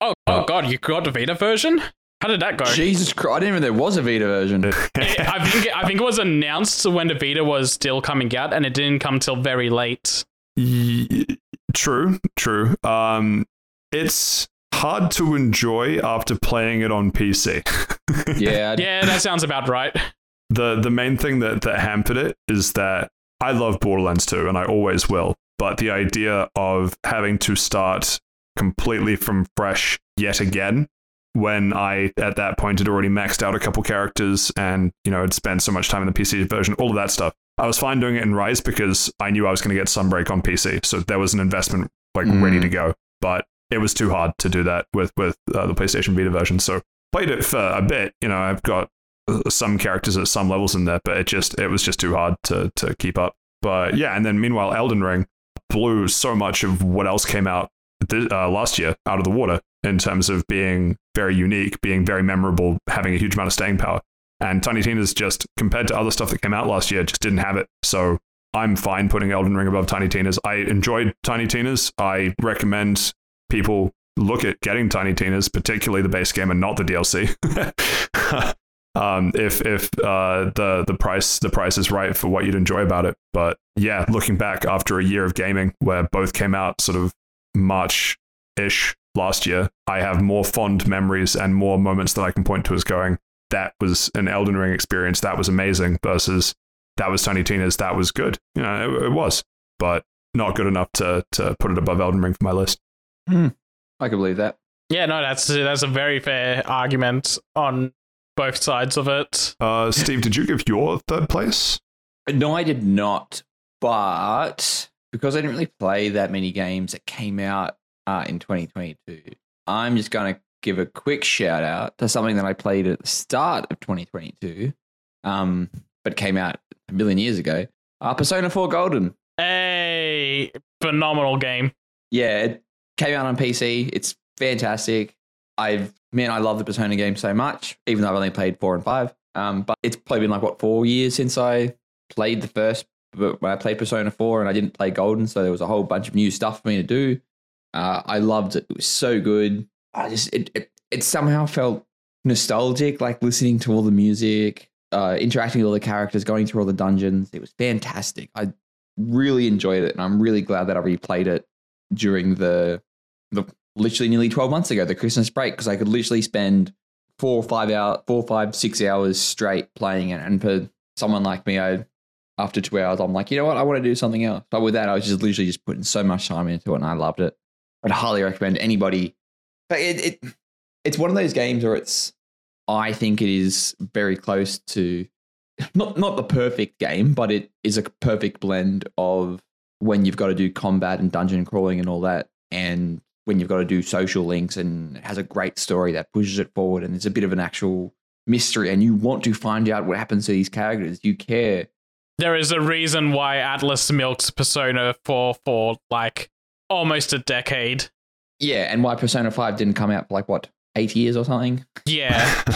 Oh, oh god, you got the Vita version? How did that go?
Jesus Christ! I didn't even know there was a Vita version.
I think I think it was announced when the Vita was still coming out, and it didn't come till very late.
Ye- True, true. Um, it's hard to enjoy after playing it on PC.
Yeah,
Yeah, that sounds about right.
the the main thing that that hampered it is that I love Borderlands 2 and I always will, but the idea of having to start completely from fresh yet again when I at that point had already maxed out a couple characters and you know had spent so much time in the PC version, all of that stuff. I was fine doing it in Rise because I knew I was going to get Sunbreak on PC, so there was an investment like
Mm.
ready to go. But it was too hard to do that with with uh, the PlayStation Vita version. So played it for a bit. You know, I've got uh, some characters at some levels in there, but it just it was just too hard to to keep up. But yeah, and then meanwhile, Elden Ring blew so much of what else came out th- uh, last year out of the water in terms of being very unique, being very memorable, having a huge amount of staying power. And Tiny Tina's just compared to other stuff that came out last year, just didn't have it. So I'm fine putting Elden Ring above Tiny Tina's. I enjoyed Tiny Tina's. I recommend people look at getting Tiny Tina's, particularly the base game and not the DLC. um, if if uh, the the price the price is right for what you'd enjoy about it. But yeah, looking back after a year of gaming where both came out sort of March ish last year, I have more fond memories and more moments that I can point to as going, that was an Elden Ring experience. That was amazing versus that was Tiny Tina's. That was good. You know, it, it was, but not good enough to to put it above Elden Ring for my list.
I can believe that.
Yeah, no, that's that's a very fair argument on both sides of it.
Uh, Steve, did you give your third place?
No, I did not. But because I didn't really play that many games that came out uh, in 2022, I'm just going to give a quick shout out to something that I played at the start of 2022, um, but came out a million years ago. Uh, Persona 4 Golden.
A phenomenal game.
Yeah, it came out on PC. It's fantastic. I've man, I love the Persona game so much, even though I've only played four and five. Um, but it's probably been like what four years since I played the first. But when I played Persona four, and I didn't play Golden, so there was a whole bunch of new stuff for me to do. Uh, I loved it. It was so good. I just it it, it somehow felt nostalgic, like listening to all the music, uh, interacting with all the characters, going through all the dungeons. It was fantastic. I really enjoyed it, and I'm really glad that I replayed it during the the literally nearly 12 months ago, the Christmas break, because I could literally spend four or five hour, four, five, six hours straight playing it. And for someone like me, I after two hours, I'm like, you know what, I want to do something else. But with that, I was just literally just putting so much time into it, and I loved it. I'd highly recommend anybody. But it, it it's one of those games where it's I think it is very close to not not the perfect game, but it is a perfect blend of when you've got to do combat and dungeon crawling and all that, and when you've got to do social links and has a great story that pushes it forward and it's a bit of an actual mystery and you want to find out what happens to these characters. You care.
There is a reason why Atlus milked Persona 4 for like almost a decade.
Yeah, and why Persona 5 didn't come out for like what, eight years or something?
Yeah.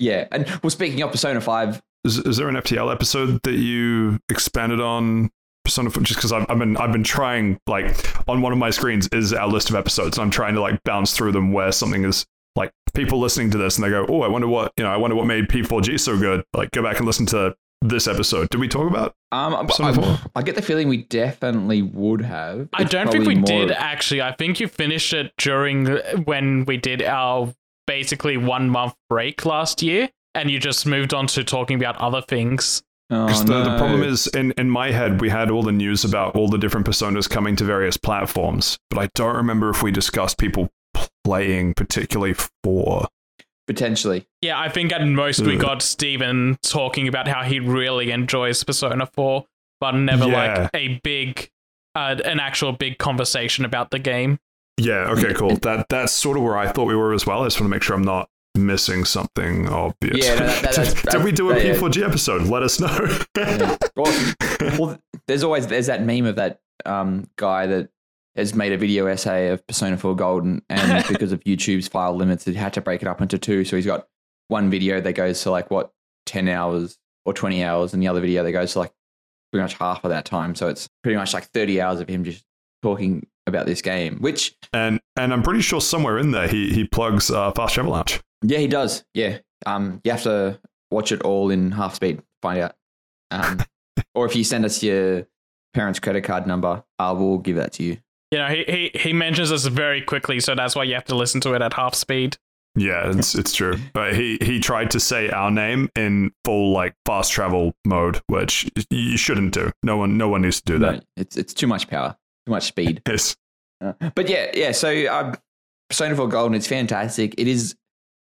Yeah. And well speaking of Persona 5,
Is, is there an FTL episode that you expanded on Persona 4? Just because I've, I've been I've been trying like on one of my screens is our list of episodes. And I'm trying to like bounce through them where something is like people listening to this and they go, oh, I wonder what you know, I wonder what made P4G so good. Like go back and listen to this episode. Did we talk about?
um,
Persona
I,
4?
I get the feeling we definitely would have.
I don't think we
probably more-
did actually. I think you finished it during when we did our basically one month break last year, and you just moved on to talking about other things.
Oh,
Because the, the
no.
problem is, in, in my head, we had all the news about all the different personas coming to various platforms, but I don't remember if we discussed people playing particularly for.
potentially.
Yeah, I think at most we got Steven talking about how he really enjoys Persona 4, but never
Yeah.
like a big, uh, an actual big conversation about the game.
Yeah. Okay. Cool. That that's sort of where I thought we were as well. I just want to make sure I'm not missing something obvious.
Yeah, no, that- that- that's-
Did we do a
that- yeah.
P4G episode? Let us know.
Yeah. Well, well, there's always there's that meme of that um, guy that has made a video essay of Persona 4 Golden, and because of YouTube's file limits, it had to break it up into two. So he's got one video that goes to like what ten hours or twenty hours, and the other video that goes to like pretty much half of that time. So it's pretty much like thirty hours of him just talking about this game. Which
and and I'm pretty sure somewhere in there he he plugs uh, Fast Travel Lounge.
Yeah, he does. Yeah, um, you have to watch it all in half speed find out. Um, or if you send us your parents' credit card number, uh, we'll give that to you.
you know, he, he, he mentions this very quickly, so that's why you have to listen to it at half speed.
Yeah, it's it's true. But he he tried to say our name in full like fast travel mode, which you shouldn't do. No one no one needs to do that.
No, it's it's too much power, too much speed.
Yes.
Uh, but yeah, yeah. So um, Persona 4 Golden, it's fantastic. It is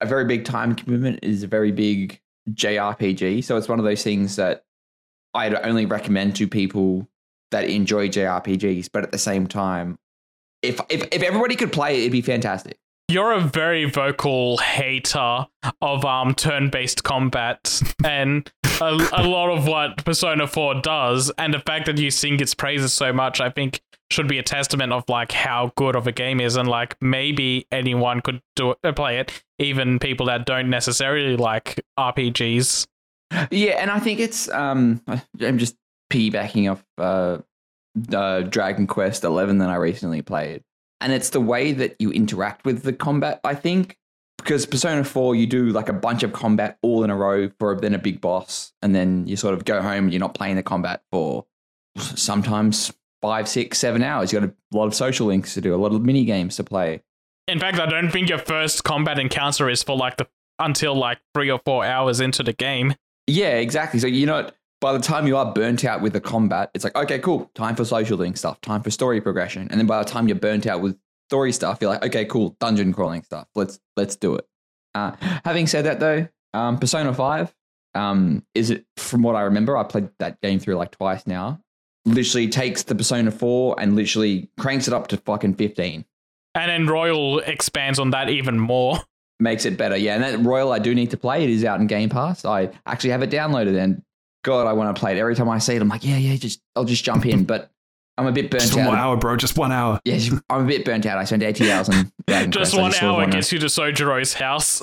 a very big time commitment. It is a very big JRPG. So it's one of those things that I'd only recommend to people that enjoy JRPGs. But at the same time, if if, if everybody could play it, it'd be fantastic.
You're a very vocal hater of um turn-based combat and a, a lot of what Persona 4 does and the fact that you sing its praises so much I think should be a testament of like how good of a game is and like maybe anyone could do it, play it even people that don't necessarily like RPGs.
Yeah, and I think it's um I'm just piggybacking off uh, uh Dragon Quest 11 that I recently played. And it's the way that you interact with the combat, I think. Because Persona 4, you do like a bunch of combat all in a row for then a big boss, and then you sort of go home and you're not playing the combat for sometimes five, six, seven hours. You got a lot of social links to do, a lot of mini games to play.
In fact, I don't think your first combat encounter is for like the until like three or four hours into the game.
Yeah, exactly. So you know, by the time you are burnt out with the combat, it's like okay, cool, time for social link stuff, time for story progression, and then by the time you're burnt out with story stuff, you're like, okay, cool, dungeon crawling stuff. Let's let's do it. Uh, having said that, though, um, Persona Five um, is it from what I remember, I played that game through like twice now. Literally takes the Persona Four and literally cranks it up to fucking fifteen.
And then Royal expands on that even more.
makes it better. Yeah, and that Royal I do need to play. It is out in Game Pass. I actually have it downloaded, and God, I want to play it. Every time I see it, I'm like, yeah, yeah, just I'll just jump in. But I'm a bit burnt
Just
out.
Just one hour, bro. Just one hour.
Yeah, I'm a bit burnt out. I spent 80 hours on Dragon
Just
Quest.
One
sort of
hour gets you to Sojiro's house.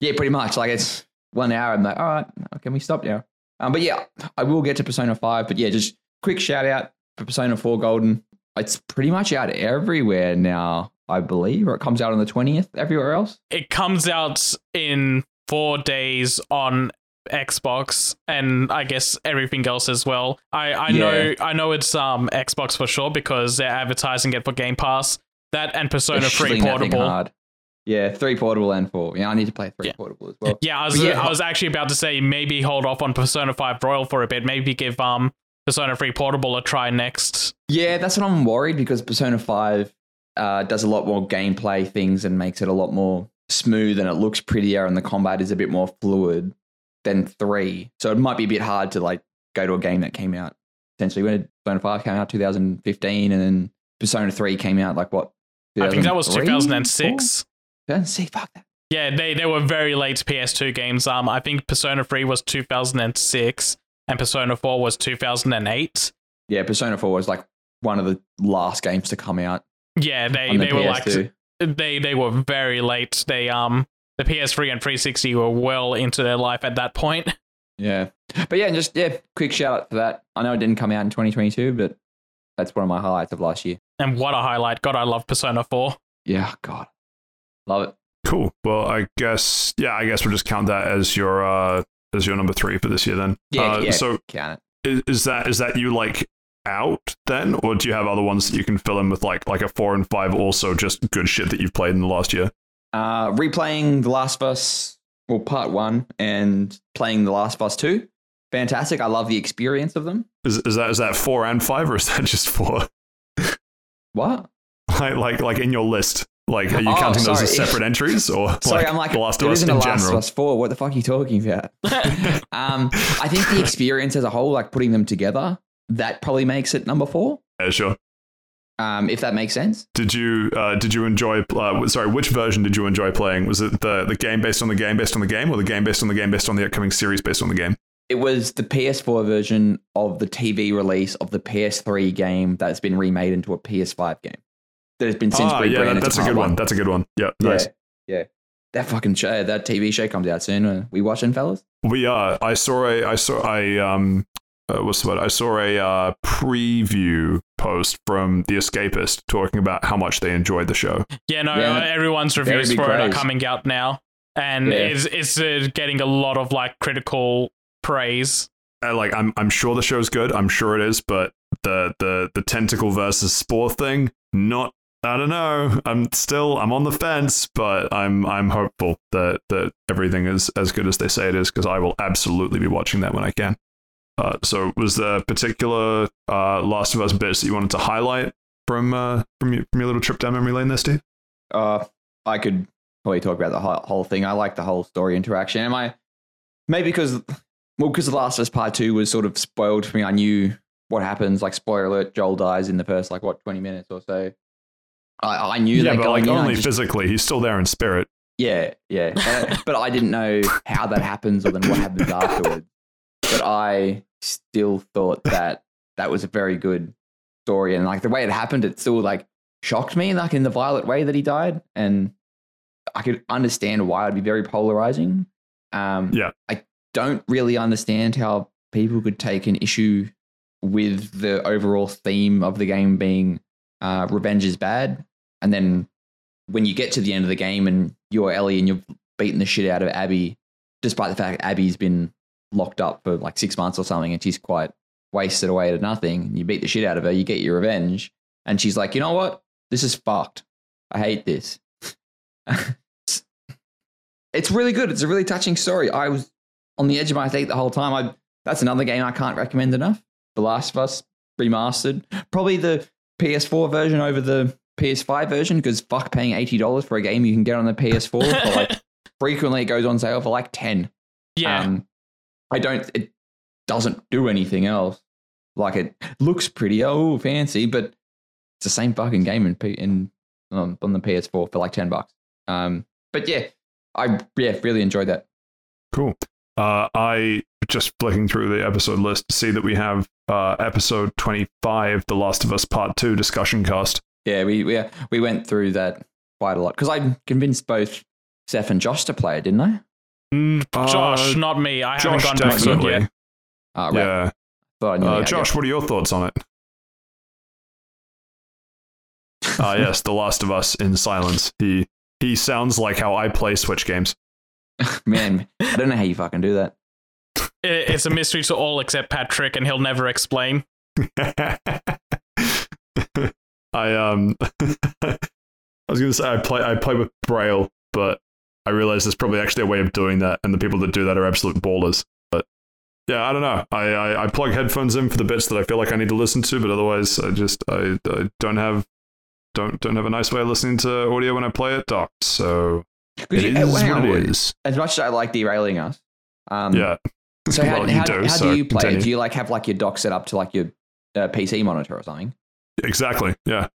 Yeah, pretty much. Like it's one hour. I'm like, all right, can we stop now? Um, but yeah, I will get to Persona 5. But yeah, just quick shout out for Persona 4 Golden. It's pretty much out everywhere now, I believe, or it comes out on the 20th everywhere else.
it comes out in four days on Xbox and I guess everything else as well. I, I know I know it's um Xbox for sure because they're advertising it for Game Pass. That and Persona
They're
3
shitting that thing
Portable.
Yeah, three portable and four. Yeah, I need to play three
Yeah.
portable as well.
Yeah, I was
yeah,
I was actually about to say maybe hold off on Persona 5 Royal for a bit. Maybe give um Persona 3 Portable a try next.
Yeah, that's what I'm worried because Persona 5 uh, does a lot more gameplay things and makes it a lot more smooth and it looks prettier and the combat is a bit more fluid than 3. So it might be a bit hard to like go to a game that came out essentially when Persona 5 came out 2015 and then Persona 3 came out like what?
I think that was 2006.
2006, fuck that.
Yeah, they, they were very late PS2 games. Um, I think Persona 3 was 2006 and Persona 4 was 2008.
Yeah, Persona 4 was like one of the last games to come out
Yeah, they,
the
they were like they they were very late. They um the PS3 and 360 were well into their life at that point.
Yeah. But yeah, just yeah, quick shout out for that. I know it didn't come out in 2022, but that's one of my highlights of last year.
And what a highlight! God, I love Persona 4.
Yeah, God. Love it.
Cool. Well, I guess yeah, I guess we'll just count that as your uh as your number three for this year then.
Yeah,
Uh,
yeah.
So
Count
is, is that is that you like out then, or do you have other ones that you can fill in with like like a four and five also just good shit that you've played in the last year?
it. Uh, replaying The Last of Us, well, part one, and playing The Last of Us 2. Fantastic. I love the experience of them.
Is is that is that four and five, or is that just four?
What?
like like like in your list? Like, are you
Oh,
counting those as separate entries, or
Sorry,
like
I'm like,
The Last of Us
isn't
in
The Last
general?
of Us 4. What the fuck are you talking about? um, I think the experience as a whole, like putting them together, that probably makes it number four,
Yeah, sure.
um, if that makes sense.
Did you uh, did you enjoy? Uh, sorry, which version did you enjoy playing? Was it the the game based on the game based on the game, or the game based on the game based on the upcoming series based on the game?
It was the PS4 version of the TV release of the PS3 game that's been remade into a PS5 game. That has been since
ah, yeah, that- that's a good one. That's a good one. Yeah, nice.
Yeah, yeah. That fucking show, that TV show comes out soon. Uh, we watching, fellas?
We are. I saw a, I saw I um, uh, what's the word? I saw a uh, preview post from The Escapist talking about how much they enjoyed the show.
Yeah, no,
Yeah,
uh, everyone's
very
reviews
big
for it are coming out now, and
Yeah.
it's it's uh, getting a lot of like critical praise.
Uh, like, I'm I'm sure the show's good. I'm sure it is, but the the the tentacle versus spore thing not. I don't know. I'm still. I'm on the fence, but I'm. I'm hopeful that that everything is as good as they say it is because I will absolutely be watching that when I can. Uh, so, was there particular uh, Last of Us bits that you wanted to highlight from uh, from your, from your little trip down memory lane there, Steve?
Uh, I could probably talk about the whole, whole thing. I like the whole story interaction. Am I maybe because well because the Last of Us Part Two was sort of spoiled for me. I knew what happens. Like spoiler alert, Joel dies in the first like what twenty minutes or so. I, I knew
Yeah,
that
but
going
like
in,
only
just-
physically. He's still there in spirit.
Yeah, yeah. Uh, but I didn't know how that happens or then what happens afterwards. But I still thought that that was a very good story. And like the way it happened, it still like shocked me, like in the violent way that he died. And I could understand why it'd be very polarizing. Um,
Yeah.
I don't really understand how people could take an issue with the overall theme of the game being uh, revenge is bad. And then when you get to the end of the game and you're Ellie and you've beaten the shit out of Abby, despite the fact Abby's been locked up for like six months or something and she's quite wasted away to nothing, and you beat the shit out of her, you get your revenge. And she's like, you know what? This is fucked. I hate this. it's really good. It's a really touching story. I was on the edge of my seat the whole time. I that's another game I can't recommend enough. The Last of Us remastered. Probably the PS4 version over the PS5 version because fuck paying eighty dollars for a game you can get on the PS4. for like, frequently, it goes on sale for like ten.
Yeah.
Um, I don't. It doesn't do anything else. Like it looks pretty, oh fancy, but it's the same fucking game in P- in um, on the PS4 for like ten bucks. Um, but yeah, I yeah really enjoyed that.
Cool. Uh, I just flicking through the episode list to see that we have uh, episode 25, The Last of Us Part 2 discussion cast.
Yeah, we we we went through that quite a lot because I convinced both Seth and Josh to play it, didn't I?
Mm, Josh,
Uh,
not me. I haven't
Josh,
gone to episode
definitely.
yet.
Uh, right.
Yeah.
Thought
Uh,
you
Josh, what are your thoughts on it? Ah, yes, The Last of Us in silence. He he sounds like how I play Switch games.
Man, I don't know how you fucking do that.
It- It's a mystery to all except Patrick, and he'll never explain.
I um I was gonna say I play I play with Braille, but I realize there's probably actually a way of doing that, and the people that do that are absolute ballers. But yeah, I don't know. I, I, I plug headphones in for the bits that I feel like I need to listen to, but otherwise I just I, I don't have don't don't have a nice way of listening to audio when I play it docked. So it
you-
is what it is.
As much as I like derailing us, um,
Yeah.
So how,
Well,
how,
do,
how
so
do you play?
continue.
it? Do you like have like your dock set up to like your uh, PC monitor or something?
Exactly. Yeah.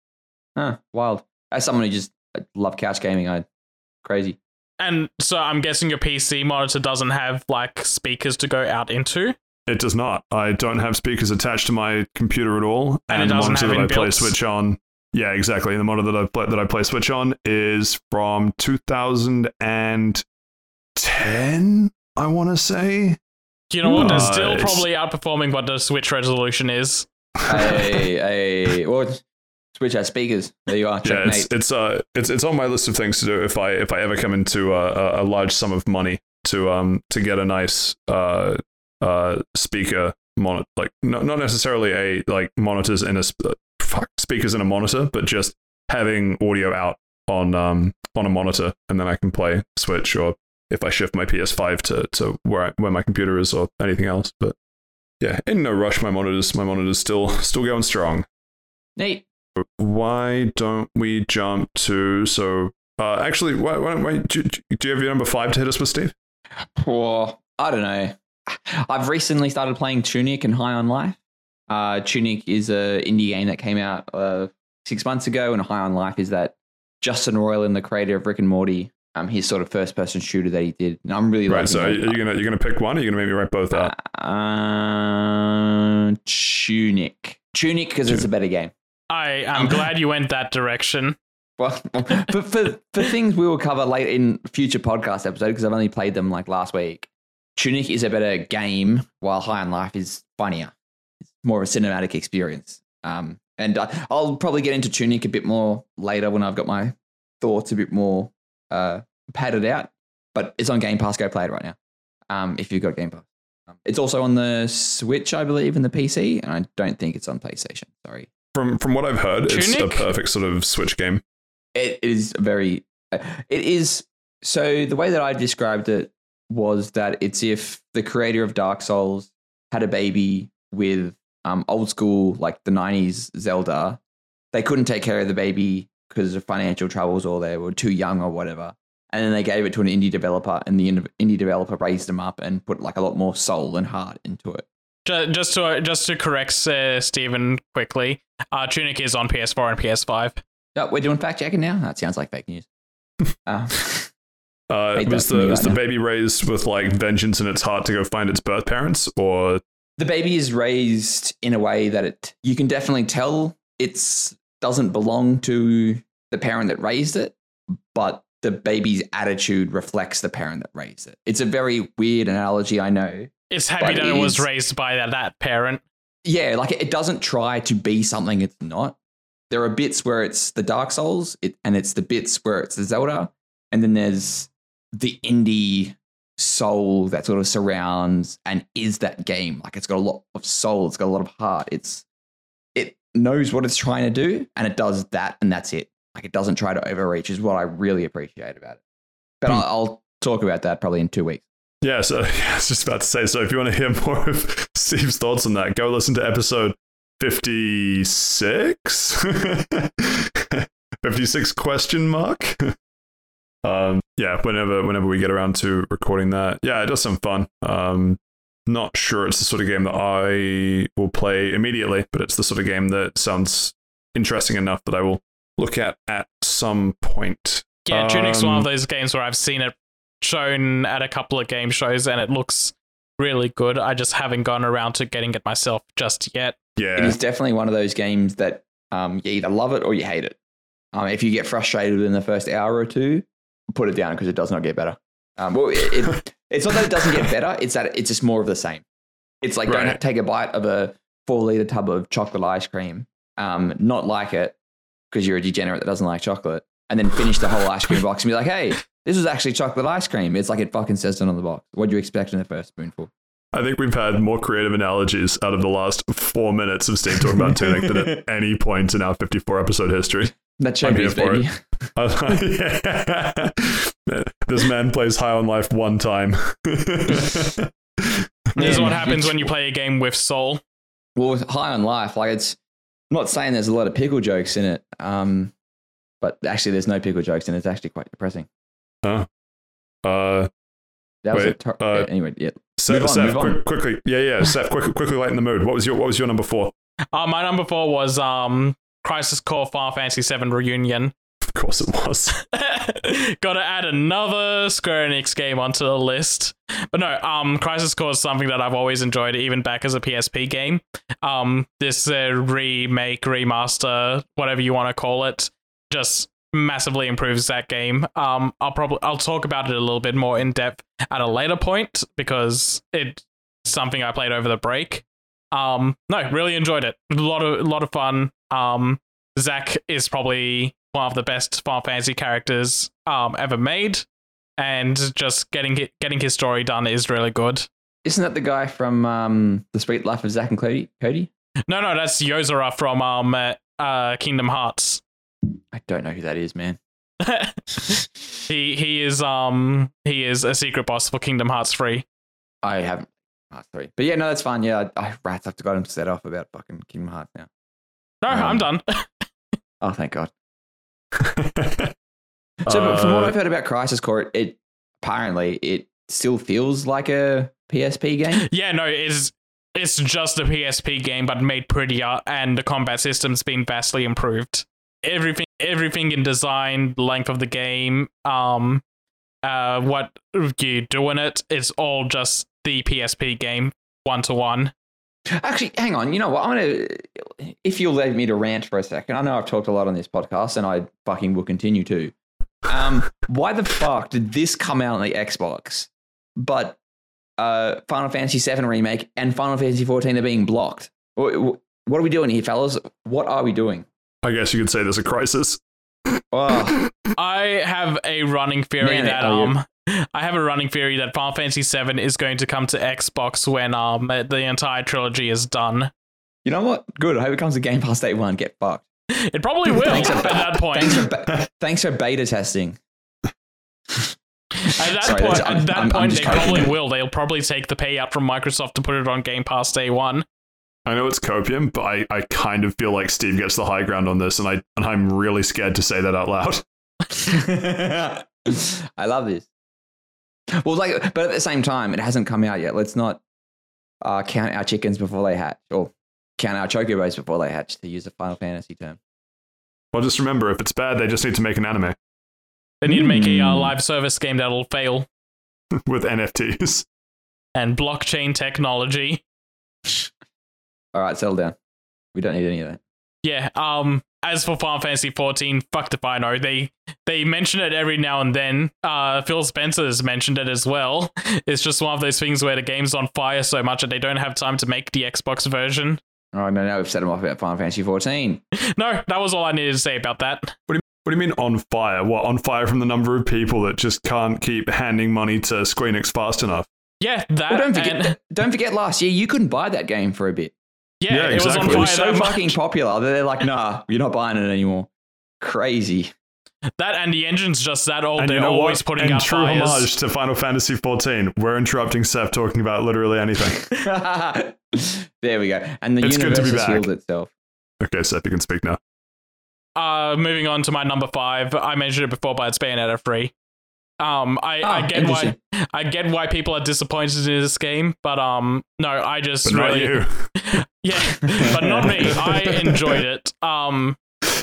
Huh, wild. As someone who just uh, love couch gaming, I crazy.
And so I'm guessing your PC monitor doesn't have like speakers to go out into.
It does not. I don't have speakers attached to my computer at all,
And it
the
doesn't
monitor
have
that I play Switch on. Yeah, exactly. And the monitor that I play that I play Switch on is from 2010. I want to say.
You know what? They're
Uh,
still
it's-
probably outperforming what the Switch resolution is.
A, a, well, Switch has speakers. There you are.
Yeah, it's it's uh it's it's on my list of things to do if I if I ever come into a, a, large sum of money to um to get a nice uh uh speaker monitor like not not necessarily a like monitors in a sp- uh, fuck, speakers in a monitor but just having audio out on um on a monitor and then I can play Switch or if I shift my PS5 to to where I, where my computer is or anything else but yeah in no rush my monitors my monitors still still going strong
Nate,
why don't we jump to so uh actually why, why don't why, do, do you have your number five to hit us with steve
Well, I don't know. I've recently started playing Tunic and High on Life. Uh, Tunic is a indie game that came out uh, six months ago, and High on Life is that Justin Roiland, the creator of Rick and Morty, um, his sort of first-person shooter that he did. And I'm really
right so are you gonna you're gonna pick one or are you gonna make me write both out
Uh, Tunic. Tunic because it's a better game.
I am glad you went that direction.
Well, for, for, for things we will cover late in future podcast episode because I've only played them like last week. Tunic is a better game, while High on Life is funnier. It's more of a cinematic experience. Um, and uh, I'll probably get into Tunic a bit more later when I've got my thoughts a bit more uh, padded out. But it's on Game Pass. Go play it right now. Um, if you've got Game Pass. Um, it's also on the Switch, I believe, and the PC. And I don't think it's on PlayStation. Sorry.
from from what I've heard, it's a perfect sort of Switch game.
It is very. It is so. The way that I described it was that it's if the creator of Dark Souls had a baby with um, old school, like the '90s Zelda. They couldn't take care of the baby because of financial troubles, or they were too young, or whatever. And then they gave it to an indie developer, and the indie developer raised them up and put like a lot more soul and heart into it.
Just to just to correct uh, Stephen quickly, uh, Tunic is on PS4 and PS5.
Oh, we're doing fact checking now. That sounds like fake news. Uh,
Uh, was
that for me
the was
right
the
now.
baby raised with like vengeance in its heart to go find its birth parents, or
the baby is raised in a way that it you can definitely tell it's doesn't belong to the parent that raised it, but the baby's attitude reflects the parent that raised it. It's a very weird analogy, I know.
It's happy that
it
it was raised by that, that parent.
Yeah, like it doesn't try to be something it's not. There are bits where it's the Dark Souls, it, and it's the bits where it's the Zelda, and then there's the indie soul that sort of surrounds and is that game. Like it's got a lot of soul, it's got a lot of heart. It's it knows what it's trying to do, and it does that, and that's it. Like it doesn't try to overreach, is what I really appreciate about it. But
Hmm.
I'll, I'll talk about that probably in two weeks.
yeah. So yeah, I was just about to say. So if you want to hear more of Steve's thoughts on that, go listen to episode fifty six. 56 question mark um yeah whenever whenever we get around to recording that yeah it does some fun um not sure it's the sort of game that i will play immediately but it's the sort of game that sounds interesting enough that i will look at at some point
Yeah, Tunic's one of
Um,
those games where I've seen it shown at a couple of game shows and it looks really good. I just haven't gone around to getting it myself just yet.
Yeah It
is definitely one of those games that um, you either love it or you hate it. Um, if you get frustrated in the first hour or two, put it down because it does not get better. Um, well, it, it, it's not that it doesn't get better; it's that it's just more of the same. It's like don't
Right.
take a bite of a four liter tub of chocolate ice cream, um, not like it because you're a degenerate that doesn't like chocolate, and then finish the whole ice cream box and be like, "Hey, this is actually chocolate ice cream." It's like it fucking says it on the box. What do you expect in the first spoonful?
i think we've had more creative analogies out of the last four minutes of steve talking about tunic than at any point in our 54 episode history
That's
I'm here
showbiz,
for
baby.
I yeah. This man plays high on life one time.
This is what happens when you play a game with soul.
well, with high on life, like it's I'm not saying there's a lot of pickle jokes in it, um, but actually there's no pickle jokes, and it's actually quite depressing.
uh,
That was a
Wait,
tor-
uh,
anyway. Yeah,
Seth,
Move on,
Seth
move on.
quick, quickly, yeah, yeah, Seth, quick, quickly lighten the mood. What was your What was your number four?
Uh, my number four was um, Crisis Core Final Fantasy VII Reunion.
Of course, it was.
Gotta add another Square Enix game onto the list. But no, um, Crisis Core is something that I've always enjoyed, even back as a PSP game. Um, this uh, remake, remaster, whatever you want to call it, just massively improves that game. Um, I'll probably I'll talk about it a little bit more in depth at a later point because it's something I played over the break. Um, no, really enjoyed it. A lot of a lot of fun. Um, Zack is probably one of the best Final Fantasy characters um ever made, and just getting it, getting his story done is really good.
isn't that the guy from um, the Sweet Life of Zack and Cody? Cody?
No, no, that's Yozora from um uh, uh, Kingdom Hearts.
I don't know who that is, man.
he he is um he is a secret boss for Kingdom Hearts three.
I haven't. Oh, sorry, but yeah, no, that's fine. Yeah, I, I rats have to got him set off about fucking Kingdom Hearts now.
No, I'm
Um,
done.
Oh, thank God. So, from what
Uh,
I've heard about Crisis Core, it, it apparently it still feels like a PSP game.
yeah, no, it's it's just a PSP game, but made prettier, and the combat system's been vastly improved. Everything, everything in design, length of the game, um, uh, what you do in it, it's all just the PSP game, one to one.
Actually, hang on. You know what? I'm gonna, if you'll let me to rant for a second. I know I've talked a lot on this podcast, and I fucking will continue to. Um, why the fuck did this come out on the Xbox, but uh, Final Fantasy VII remake and Final Fantasy XIV are being blocked? What, what are we doing here, fellas? What are we doing?
I guess you could say there's a crisis.
Oh,
I have a running theory
Man,
that um I have a running theory that Final Fantasy VII is going to come to Xbox when um the entire trilogy is done.
You know what? Good. I hope it comes to Game Pass Day One. Get fucked.
It probably will
Thanks
at
for-
that point.
Thanks for be- thanks for beta testing.
At that
Sorry,
point,
that's- I'm-
at that
I'm- I'm
they probably
joking.
will. They'll probably take the payout from Microsoft to put it on Game Pass day one.
I know it's copium, but I, I kind of feel like Steve gets the high ground on this, and I and I'm really scared to say that out loud.
I love this. Well, like, but at the same time, it hasn't come out yet. Let's not uh, count our chickens before they hatch, or count our chocobos before they hatch, to use a Final Fantasy term.
Well, just remember, if it's bad, they just need to make an anime
They need to make a uh,
Hmm.
live service game that'll fail
with NFTs.
and blockchain technology.
All right, settle down. We don't need any of that.
Yeah. Um. As for Final Fantasy 14, fucked if I know. They they mention it every now and then. Uh, Phil Spencer's mentioned it as well. It's just one of those things where the game's on fire so much that they don't have time to make the Xbox version.
All right, no, now we've set them off about Final Fantasy 14.
No, that was all I needed to say about that.
What do you mean on fire? What on fire from the number of people that just can't keep handing money to Square Enix fast enough?
Yeah, that.
Well, don't forget,
and-
don't forget, last year you couldn't buy that game for a bit.
yeah,
Yeah,
it was on
exactly.
It was so fucking popular that they're like, nah, you're not buying it anymore. Crazy.
That and the engine's just that old.
And
They're
you know
always
what?
putting
In
out
true
fires.
homage to Final Fantasy 14, we're interrupting Seth talking about literally anything.
there we go. And the
It's good to
universe
be
has
back.
healed itself.
okay, Seth, you can speak now.
Uh, moving on to my number five. I mentioned it before, but it's Bayonetta free. Um, I, I
Ah,
get why. I get why people are disappointed in this game, but um, no, I just
But not
really
you.
yeah, but not me. I enjoyed it. Um,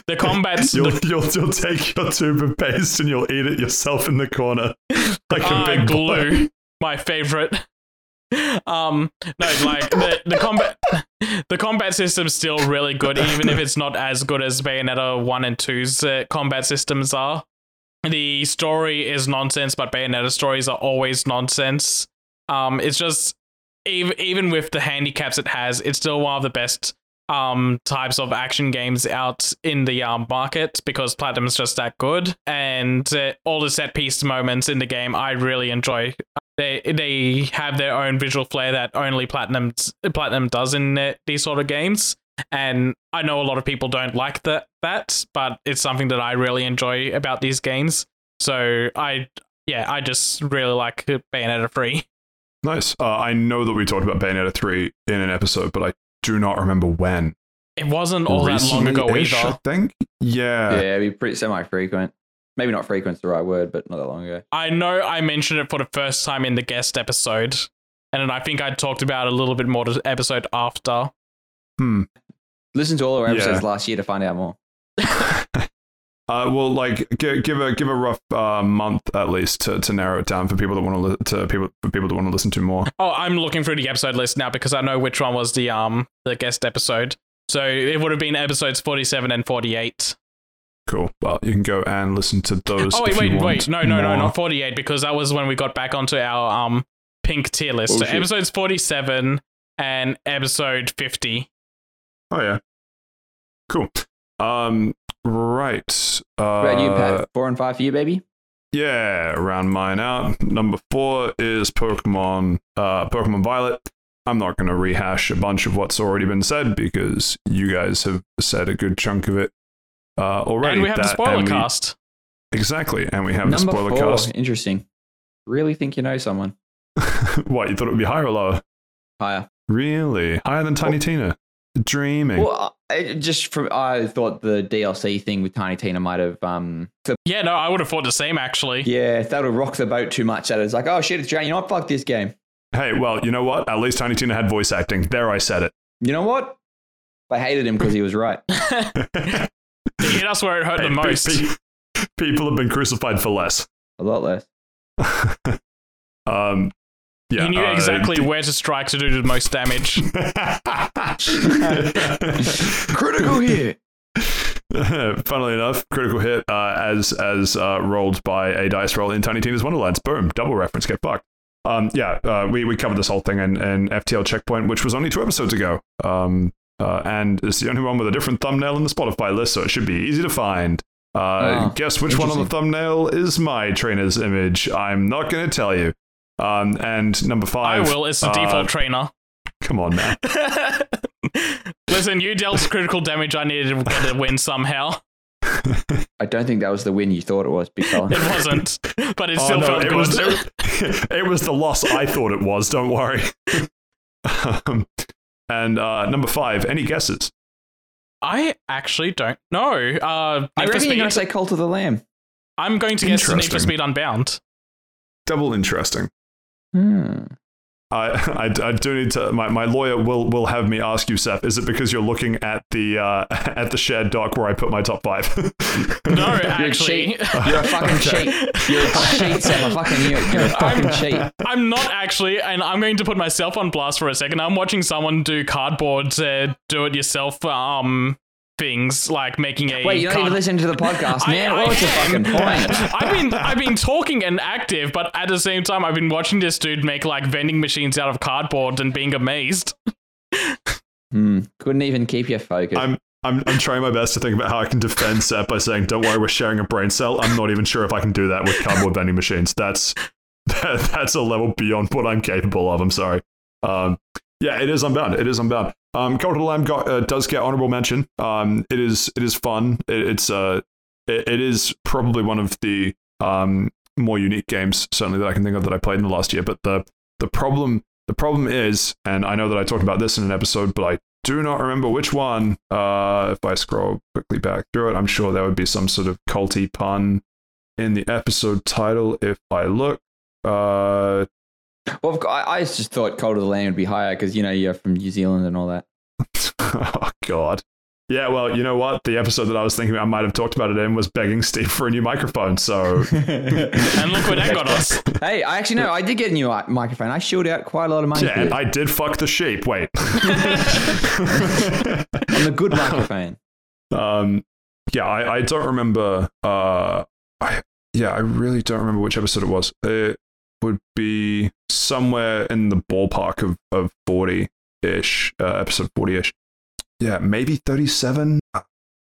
the combat's
You'll,
the,
you'll, you'll take your tube of paste and you'll eat it yourself in the corner like a
uh,
big boy.
glue, my favorite. Um, no, like the the combat, the combat system's still really good, even if it's not as good as Bayonetta one and 2's uh, combat systems are. The story is nonsense, but Bayonetta stories are always nonsense. Um, it's just even even with the handicaps it has, it's still one of the best um types of action games out in the um market because Platinum's just that good, and uh, all the set piece moments in the game I really enjoy. They they have their own visual flair that only Platinum Platinum does in uh, these sort of games. And I know a lot of people don't like that that, but it's something that I really enjoy about these games. So I yeah, I just really like Bayonetta 3.
Nice. Uh, I know that we talked about Bayonetta 3 in an episode, but I do not remember when.
It wasn't all that long ago
Recently-ish, I think. Yeah.
yeah, it'd be pretty semi-frequent. Maybe not frequent's the right word, but not that long ago.
I know I mentioned it for the first time in the guest episode, and then I think I talked about it a little bit more the episode after.
Hmm.
Listen to all our episodes
Yeah.
last year to find out more.
Uh, well, like give, give a give a rough uh, month at least to, to narrow it down for people that want to li- to people for people that want to listen to more.
Oh, I'm looking through the episode list now because I know which one was the um the guest episode. So it would have been episodes 47 and 48.
Cool. Well, you can go and listen to those.
Oh wait,
if you
wait, wait. No, no, no,
more.
not 48 because that was when we got back onto our um pink tier list.
Oh,
so
shit.
episodes 47 and episode 50.
Oh yeah. Cool. Um. Right. Uh,
What you, Pat? Four and five for you, baby?
Yeah, round mine out. Number four is Pokemon, uh, Pokemon Violet. I'm not going to rehash a bunch of what's already been said because you guys have said a good chunk of it uh, already.
and we have the spoiler
we-
cast.
Exactly, and we have
Number
the spoiler
four.
cast.
Interesting. Really think you know someone?
what you thought it would be higher or lower?
Higher.
Really higher than Tiny Tina? Dreaming.
Well, I, just from I thought the DLC thing with Tiny Tina might have um
Yeah, no, I would have thought the same actually.
yeah that would rock the boat too much. That it's like oh shit, it's Jane. You know what? Fuck this game.
hey, well, you know what? At least Tiny Tina had voice acting. There, I said it.
You know what? I hated him because he was right.
it.
He hit us where it hurt the
Pe- pe-
most.
pe- People have been crucified for less.
A lot less.
um, yeah,
he knew
uh,
exactly
d-
where to strike to do the most damage.
Critical hit.
Funnily enough, critical hit uh, as as uh, rolled by a dice roll in Tiny Tina's Wonderlands. Boom, double reference. Get fucked. Um, yeah, uh, we we covered this whole thing in, in FTL Checkpoint, which was only two episodes ago. Um, uh, and it's the only one with a different thumbnail in the Spotify list, so it should be easy to find. Uh,
Oh,
guess which one on the thumbnail is my trainer's image? I'm not going to tell you. Um, and number five.
I will. It's the
uh,
default trainer.
Come on, man.
Listen, you dealt critical damage. I needed to get a win somehow.
I don't think that was the win you thought it was, Big Fella.
It wasn't, but it
Oh,
still
no,
felt
it
good.
was, it, it was the loss I thought it was. Don't worry. um, and uh, number five, any guesses?
I actually don't know. Uh,
I
Need
reckon you're going to say Cult of the Lamb.
I'm going to guess Need for Speed Unbound.
Double interesting.
Hmm.
I, I, I do need to. My, my lawyer will will have me ask you, Seth. Is it because you're looking at the uh, at the shared doc where I put my top five?
No,
You're a
actually,
cheat. You're a fucking
Okay.
cheat. You're a cheat, Sam. I fucking knew it. You're a fucking cheat.
I'm not actually, and I'm going to put myself on blast for a second. I'm watching someone do cardboard uh, do-it-yourself um things like making a.
Wait, you're not
card-
even listening to the podcast,
I-
man.
I
What's the
am.
fucking point?
I've been I've been talking and active, but at the same time, I've been watching this dude make like vending machines out of cardboard and being amazed.
Hmm. Couldn't even keep your focus.
I'm I'm I'm trying my best to think about how I can defend Seth by saying, "Don't worry, we're sharing a brain cell." I'm not even sure if I can do that with cardboard vending machines. That's that, that's a level beyond what I'm capable of. I'm sorry. Um, yeah, it is unbound. It is unbound. Um, of the Lamb got, uh, does get honorable mention. Um, it is it is fun. It, it's uh, it, it is probably one of the um more unique games certainly that I can think of that I played in the last year. But the the problem the problem is, and I know that I talked about this in an episode, but I do not remember which one. Uh, if I scroll quickly back through it, I'm sure there would be some sort of culty pun in the episode title if I look. Uh,
well, I, I just thought Cult of the Lamb would be higher because, you know, you're from New Zealand and all that.
oh God. Yeah, well, you know what? The episode that I was thinking I might have talked about it in was begging Steve for a new microphone. So
And look where that got us.
hey, I actually know. I did get a new microphone. I shielded out quite a lot of money
yeah, and. I did fuck the sheep. Wait.
on the good microphone.
Um, yeah, I, I don't remember. Uh, I yeah, I really don't remember which episode it was. It would be somewhere in the ballpark of of forty ish, uh, episode forty ish. Yeah, maybe thirty seven. I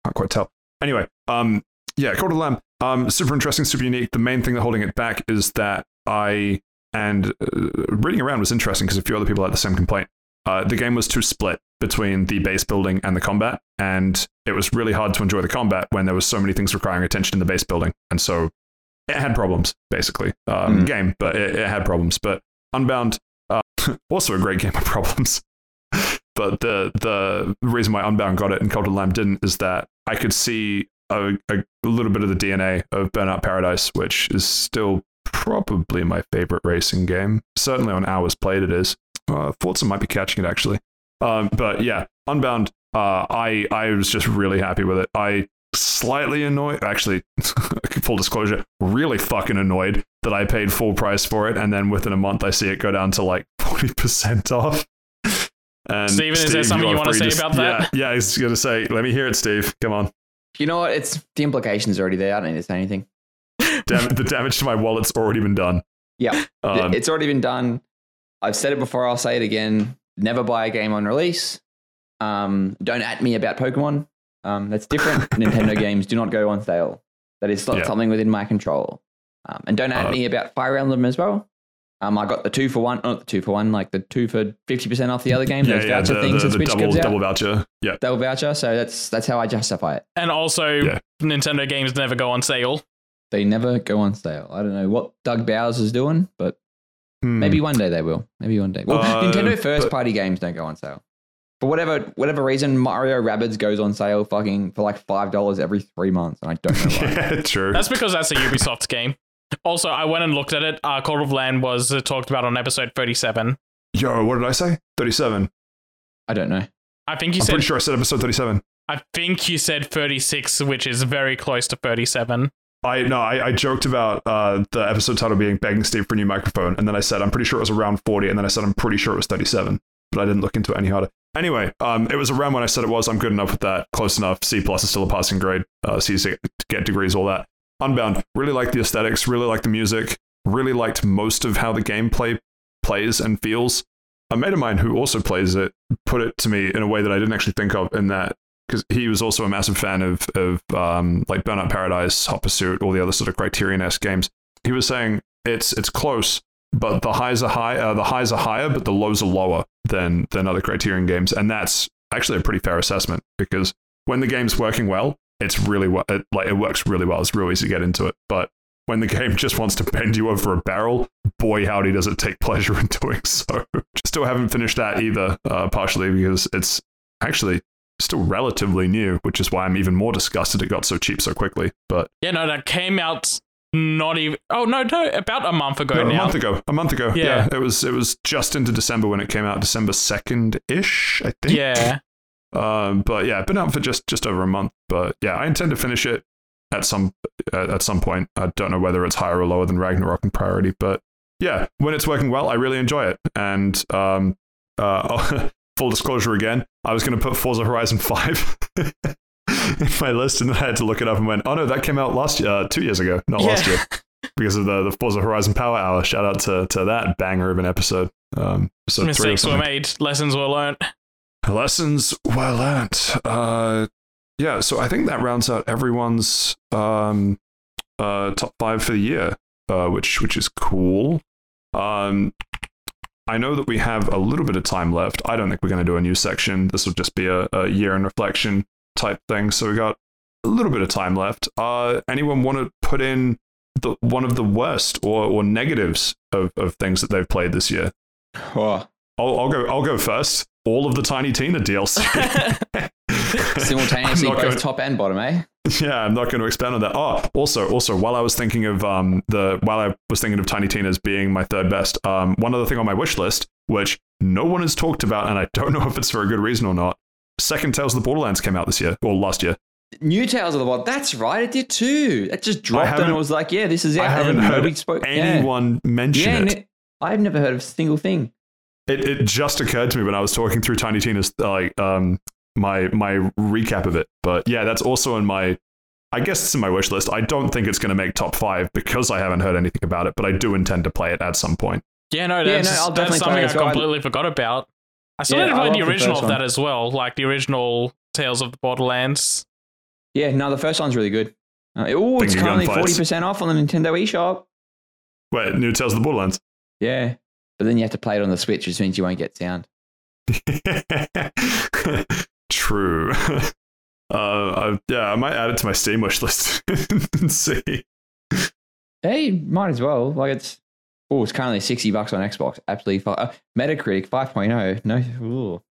Can't quite tell. Anyway, um, yeah, Cult of Lamb. Um, super interesting, super unique. The main thing that holding it back is that I and uh, reading around was interesting because a few other people had the same complaint. Uh, the game was too split between the base building and the combat, and it was really hard to enjoy the combat when there was so many things requiring attention in the base building, and so it had problems basically. Um,
Mm.
Game, but it, it had problems. But Unbound, uh, also a great game of problems. but the the reason why Unbound got it and Cult of Lamb didn't is that I could see a, a little bit of the DNA of Burnout Paradise, which is still probably my favorite racing game. Certainly on hours played, it is. Uh, Forza might be catching it actually. Um, but yeah, Unbound. Uh, I I was just really happy with it. I slightly annoyed, actually, full disclosure, really fucking annoyed that I paid full price for it, and then within a month I see it go down to like forty percent off. And
Steven, is there something
are
you wanna
free
say about that?
Yeah, yeah, I was gonna say, let me hear it, Steve. Come on.
You know what? It's the implications are already there. I don't need to say anything.
Dam- the damage to my wallet's already been done.
Yeah,
Um,
it's already been done. I've said it before. I'll say it again. Never buy a game on release. Um, don't at me about Pokemon. Um, that's different. Nintendo games do not go on sale. That is not
Yeah.
something within my control. Um, and don't at
Uh,
me about Fire Emblem as well. Um, I got the two for one, not the two for one, like the two for fifty percent off the other game.
yeah,
those
yeah,
voucher
the,
things
the,
that
the
Switch
double
gives out.
double voucher. Yeah,
Double voucher. So that's that's how I justify it.
And also,
Yeah.
Nintendo games never go on sale.
They never go on sale. I don't know what Doug Bowser is doing, but
Hmm.
Maybe one day they will. Maybe one day. Well,
Uh,
Nintendo first
but-
party games don't go on sale. For whatever whatever reason, Mario Rabbids goes on sale fucking for like five dollars every three months, and I don't know why.
yeah, true.
That's because that's a Ubisoft game. Also, I went and looked at it. Uh, Cult of Lamb was uh, talked about on episode 37.
Yo, what did I say? Thirty-seven.
I don't know.
I think you
I'm
said
pretty sure I said episode thirty-seven.
I think you said 36, which is very close to 37.
I no, I, I joked about uh, the episode title being "Begging Steve for a New Microphone," and then I said I'm pretty sure it was around forty, and then I said I'm pretty sure it was thirty-seven, but I didn't look into it any harder. Anyway, um, it was around when I said it was. I'm good enough with that. Close enough. C plus is still a passing grade. Uh, C to get degrees, all that. Unbound. Really like the aesthetics. Really like the music. Really liked most of how the gameplay plays and feels. A mate of mine who also plays it put it to me in a way that I didn't actually think of. In that because he was also a massive fan of of um, like Burnout Paradise, Hot Pursuit, all the other sort of Criterion esque games. He was saying it's it's close, but the highs are high. Uh, the highs are higher, but the lows are lower than than other Criterion games, and that's actually a pretty fair assessment because when the game's working well, it's really well, it, like it works really well. It's real easy to get into it. But when the game just wants to bend you over a barrel, boy howdy does it take pleasure in doing so. Still haven't finished that either, uh, partially because it's actually still relatively new, which is why I'm even more disgusted it got so cheap so quickly. But
Yeah, no, that came out not even. Oh no, no, about a month ago
no, a month ago, a month ago,
Yeah.
yeah. it was it was just into December when it came out, December second ish, I think.
Yeah,
Um, but yeah, been out for just just over a month. But yeah, I intend to finish it at some uh, at some point. I don't know whether it's higher or lower than Ragnarok in priority, but yeah, when it's working well, I really enjoy it. And um, uh, full disclosure again, I was going to put Forza Horizon Five in my list, and then I had to look it up and went, oh no, that came out last year, uh, two years ago, not last year. Because of the, the Forza Horizon Power Hour. Shout out to, to that banger of an episode. Um, or
mistakes were made, lessons were learned.
Lessons were learned. Uh, yeah, so I think that rounds out everyone's um, uh, top five for the year, uh, which which is cool. Um, I know that we have a little bit of time left. I don't think we're going to do a new section. This will just be a, a year in reflection type thing. So we got a little bit of time left. Uh, anyone want to put in the one of the worst or, or negatives of, of things that they've played this year?
Oh,
I'll, I'll go. I'll go first. All of the Tiny Tina DLC.
simultaneously both
going-
top and bottom, eh?
yeah, I'm not going to expand on that. Oh, also, also, while I was thinking of um the while I was thinking of Tiny Tina's being my third best, um, one other thing on my wish list, which no one has talked about, and I don't know if it's for a good reason or not. Second Tales of the Borderlands came out this year or last year.
New Tales of the Wild. That's right, it did too. It just dropped and
haven't-
it was like, yeah, this is it.
I
And
haven't
then
heard
nobody spoke. yeah.
anyone mention
Yeah,
it.
ne- I've never heard of a single thing.
it. It just occurred to me when I was talking through Tiny Tina's like um my my recap of it. But yeah, that's also in my. I guess it's in my wish list. I don't think it's going to make top five because I haven't heard anything about it, but I do intend to play it at some point.
Yeah, no,
Yeah,
that's,
no, I'll
that's
definitely
something I
as well. I-
completely forgot about. I still
Yeah,
need to
I
play the
the
original
first
of that as well, like the original Tales of the Borderlands.
Yeah, no, the first one's really good. Uh, oh, it's currently forty percent off on the Nintendo eShop.
Wait, New Tales of the Borderlands.
Yeah, but then you have to play it on the Switch, which means you won't get sound.
True. Uh, I, yeah, I might add it to my Steam wish list and see.
Hey, might as well. Like it's oh, it's currently sixty bucks on Xbox. Absolutely, fi- uh, Metacritic 5.0. No, ooh.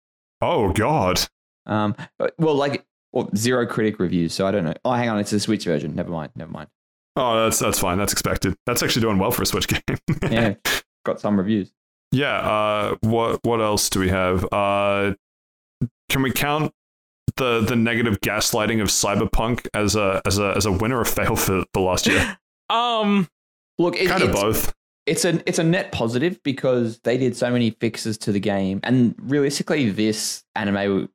Oh God.
um, well, like well, zero critic reviews. So I don't know. Oh, hang on, it's the Switch version. Never mind. Never mind.
Oh, that's that's fine. That's expected. That's actually doing well for a Switch game.
Yeah, got some reviews.
yeah. Uh, what what else do we have? Uh, can we count the the negative gaslighting of Cyberpunk as a as a as a winner or fail for the last year?
Um,
Look, it,
kind of
it's,
both.
It's a it's a net positive because they did so many fixes to the game, and realistically, this anime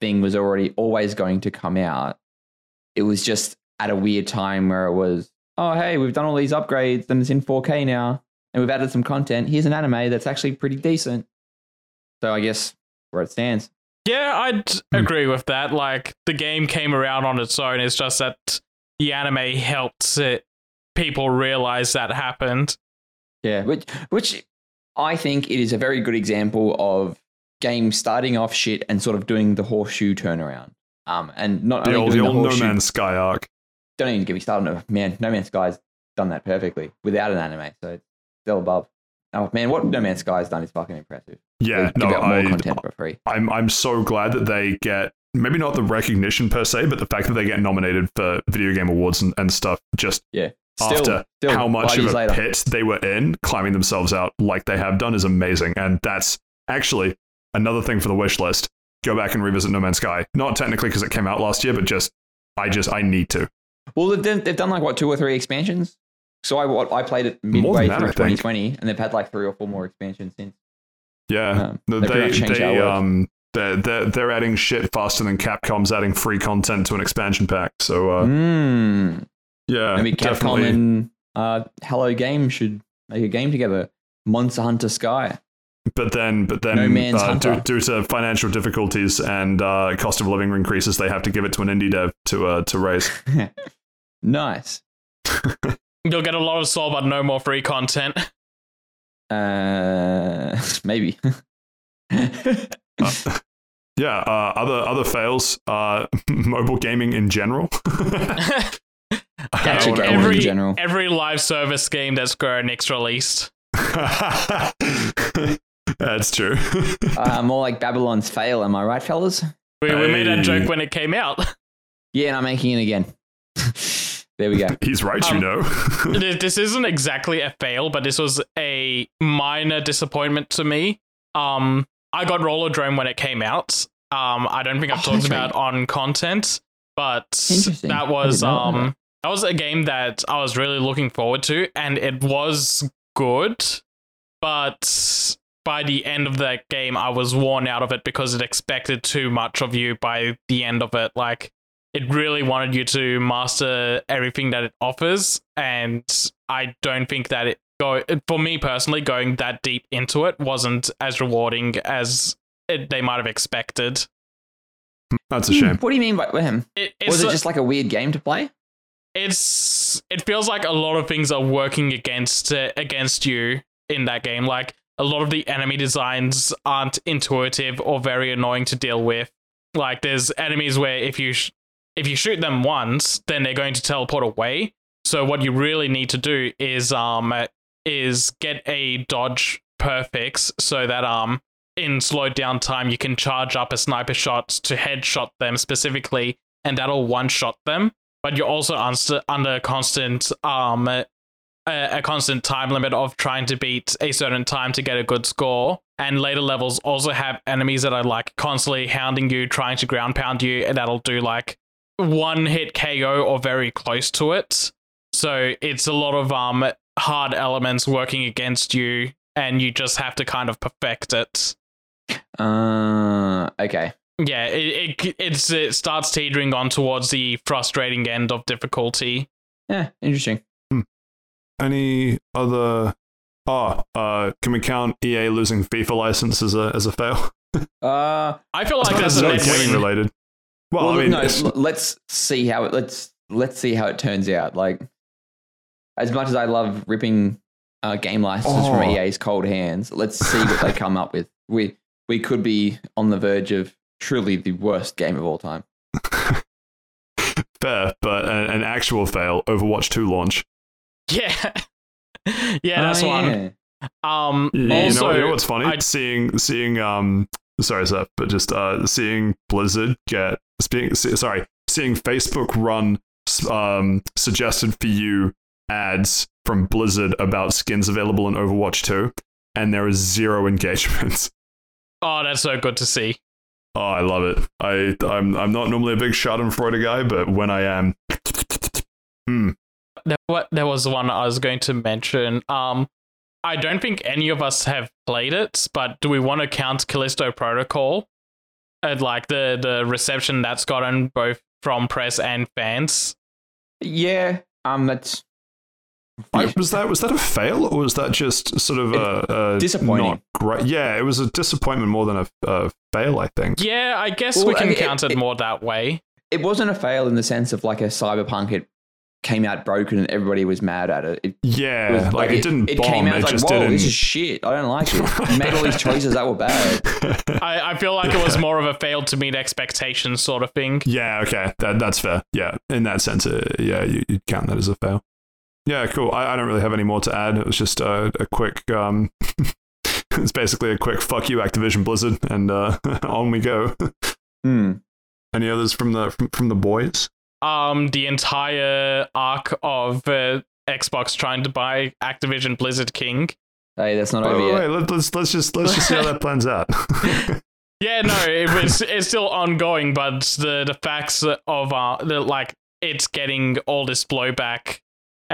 thing was already always going to come out. It was just at a weird time where it was, oh hey, we've done all these upgrades and it's in 4K now, and we've added some content. Here's an anime that's actually pretty decent. So I guess where it stands.
yeah, I'd
Hmm.
agree with that. Like the game came around on its own. It's just that the anime helped it, people realize that happened.
Yeah, which which I think it is a very good example of games starting off shit and sort of doing the horseshoe turnaround. Um, and not
The
only
old the old
the
No Man's Sky arc.
don't even get me started on it. Man, No Man's Sky's done that perfectly without an anime, so it's still above. Oh man, what No Man's Sky's done is fucking impressive.
Yeah,
They
no,
more
I,
content for free.
I'm I'm so glad that they get maybe not the recognition per se, but the fact that they get nominated for video game awards and, and stuff just
Still,
after
still
how much of a
later.
pit they were in, climbing themselves out like they have done is amazing. And that's actually another thing for the wish list. Go back and revisit No Man's Sky. Not technically because it came out last year, but just I just I need to.
Well, they've done, they've done like what two or three expansions. So I I played it midway
that,
through 2020, and they've had like three or four more expansions since.
Yeah,
Um, they
they
much changed how it
they um they're, they're they're adding shit faster than Capcom's adding free content to an expansion pack. So uh,
Mm.
Yeah,
Maybe Capcom
definitely.
and uh, Hello Game should make a game together. Monster Hunter Sky.
But then, but then,
No Man's
uh, due,
Hunter.
due to financial difficulties and uh, cost of living increases, they have to give it to an indie dev to uh, to raise.
nice.
You'll get a lot of soul, but no more free content.
Uh, maybe.
Uh, yeah, uh, other other fails. Uh, mobile gaming in general.
Gacha gaming in
every,
general.
every live service game that Square Enix released.
That's true.
Uh, more like Babylon's fail. Am I right, fellas?
We, we made that joke when it came out.
Yeah, and I'm making it again. there we go.
He's right, you
Um,
know.
this this isn't exactly a fail, but this was a minor disappointment to me. Um, I got Rollerdrome when it came out. Um, I don't think I've
Oh,
talked
that's
about on content, but that was
did not
um that was a game that I was really looking forward to, and it was good, but by the end of that game, I was worn out of it because it expected too much of you by the end of it. Like it really wanted you to master everything that it offers, and I don't think that it go for me personally going that deep into it wasn't as rewarding as it, they might have expected.
That's a shame.
What do you mean by him?
It,
Was it
a-
just like a weird game to play?
It's it feels like a lot of things are working against uh, against you in that game. Like a lot of the enemy designs aren't intuitive or very annoying to deal with. Like there's enemies where if you sh- if you shoot them once then they're going to teleport away. So what you really need to do is um is get a dodge perfects so that um in slowed down time you can charge up a sniper shot to headshot them specifically and that'll one shot them but you're also unst- under constant um a, a constant time limit of trying to beat a certain time to get a good score. And later levels also have enemies that are like constantly hounding you trying to ground pound you and that'll do like one hit KO or very close to it. So it's a lot of um hard elements working against you and you just have to kind of perfect it.
Uh, okay.
Yeah it, it it's it starts teetering on towards the frustrating end of difficulty
Yeah, interesting.
Any other? Oh, uh, can we count EA losing FIFA license as a as a fail?
Uh,
I feel like
not
that's a
necessarily gaming related. Well,
well,
I mean,
no. Let's see how it. Let's let's see how it turns out. Like, as much as I love ripping uh, game licenses from
Oh.
EA's cold hands, let's see what they come up with. We we could be on the verge of truly the worst game of all time.
fair, but an, an actual fail. Overwatch two launch.
Yeah. yeah, that's
Oh,
one.
yeah.
Um
You, you
also
know, you know what's funny?
I'd...
seeing seeing um sorry Seth, but just uh seeing Blizzard get being sorry seeing Facebook run um suggested for you ads from Blizzard about skins available in Overwatch 2 and there is zero engagement.
Oh, that's so good to see.
Oh, I love it. I I'm I'm not normally a big Schadenfreude guy, but when I am hmm,
There, what there was one I was going to mention. Um I don't think any of us have played it, but do we want to count Callisto Protocol? And like the the reception that's gotten both from press and fans.
Yeah. Um. That's
I, was that was that a fail or was that just sort of a, a
Disappointing.
Not great. Yeah, it was a disappointment more than a, a fail. I think.
Yeah, I guess
Well,
we can
I mean,
count
it-
it,
it-
more that way.
it wasn't a fail in the sense of like a cyberpunk. It came out broken and everybody was mad at it. It,
Yeah,
was
like, it, didn't
It
bomb.
came out
it
like,
just
whoa,
didn't.
this is shit. I don't like it. You made all these choices that were bad.
I, I feel like it was more of a fail to meet expectations sort of thing.
yeah, okay, that that's fair. Yeah, in that sense, uh, yeah, you, you'd count that as a fail. Yeah, cool. I, I don't really have any more to add. It was just uh, a quick. Um, it's basically a quick fuck you, Activision Blizzard, and uh, on we go.
Hmm.
Any others from the from, from the boys?
um the entire arc of uh, Xbox trying to buy Activision Blizzard King.
Hey, that's not
Wait,
over
wait,
yet.
wait, let, let's let's just let's just see how that plans out.
Yeah, no, it was it's still ongoing, but the the facts of uh the, like it's getting all this blowback